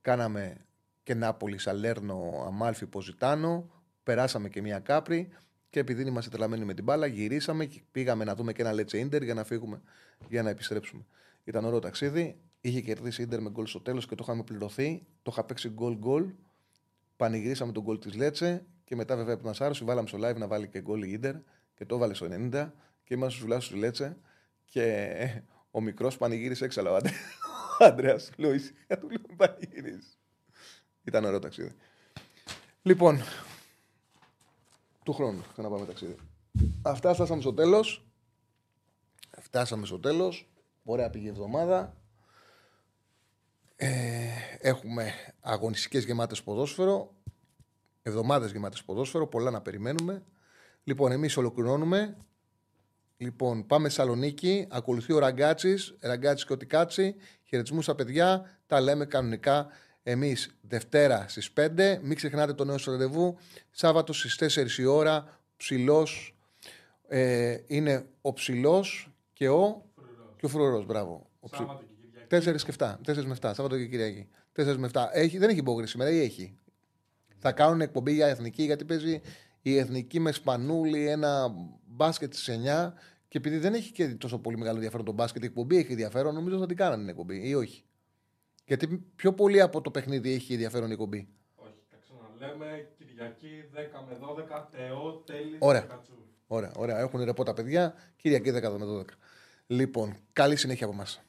κάναμε και Νάπολη, Σαλέρνο, Αμάλφι, Ποζιτάνο. Περάσαμε και μία κάπρι και επειδή είμαστε τρελαμένοι με την μπάλα, γυρίσαμε και πήγαμε να δούμε και ένα Λέτσε Ιντερ για να φύγουμε, για να επιστρέψουμε. Ήταν ωραίο ταξίδι. Είχε κερδίσει Ιντερ με γκολ στο τέλος και το είχαμε πληρωθεί. Το είχα παίξει γκολ-γκολ. Πανηγυρίσαμε τον γκολ της Λέτσε και μετά βέβαια που μα άρεσε, βάλαμε στο live να βάλει και γκολ η Ιντερ και το έβαλε στο 90 και είμαστε στους λάσου Λέτσε. Και ο μικρός πανηγύρισε έξαλα. Ο Αντρέα Λούι. Για του λέω πανηγύρισε. Ήταν ωραίο ταξίδι. Λοιπόν, του χρόνου θα να πάμε ταξίδι. Αυτά φτάσαμε στο τέλος. Φτάσαμε στο τέλος. Ωραία πήγε η εβδομάδα. Ε, έχουμε αγωνιστικές γεμάτες ποδόσφαιρο. Εβδομάδες γεμάτες ποδόσφαιρο. Πολλά να περιμένουμε. Λοιπόν, εμείς ολοκληρώνουμε. Λοιπόν, πάμε Σαλονίκη. Ακολουθεί ο Ραγκάτσης. Ραγκάτσης και ο Τικάτσι. Χαιρετισμού στα παιδιά. Τα λέμε κανονικά εμείς Δευτέρα στις 5. Μην ξεχνάτε το νέο ραντεβού. Σάββατο στις 4 η ώρα. Ψηλός. Ε, είναι ο ψηλός και ο. Και ο φρουρός. Μπράβο. Ο ψι... 4 και 7. 4 με 7. Σάββατο και Κυριακή. 4 με 7. Έχει, δεν έχει υπόγρηση σήμερα ή έχει; Θα κάνουν εκπομπή για εθνική γιατί παίζει η εθνική με σπανούλη ένα μπάσκετ στις 9 και επειδή δεν έχει και τόσο πολύ μεγάλο ενδιαφέρον το μπάσκετ, η εκπομπή έχει ενδιαφέρον, νομίζω θα την κάνανε την εκπομπή ή όχι; Γιατί πιο πολύ από το παιχνίδι έχει ενδιαφέρον η εκπομπή. Όχι, τα ξαναλέμε. Κυριακή 10 με 12, Θεό, τέλης, Ωραία. Κατσούρ. Ωραία, ωραία. Έχουν ρεπό τα παιδιά. Κυριακή 10 με 12. Λοιπόν, καλή συνέχεια από εμάς.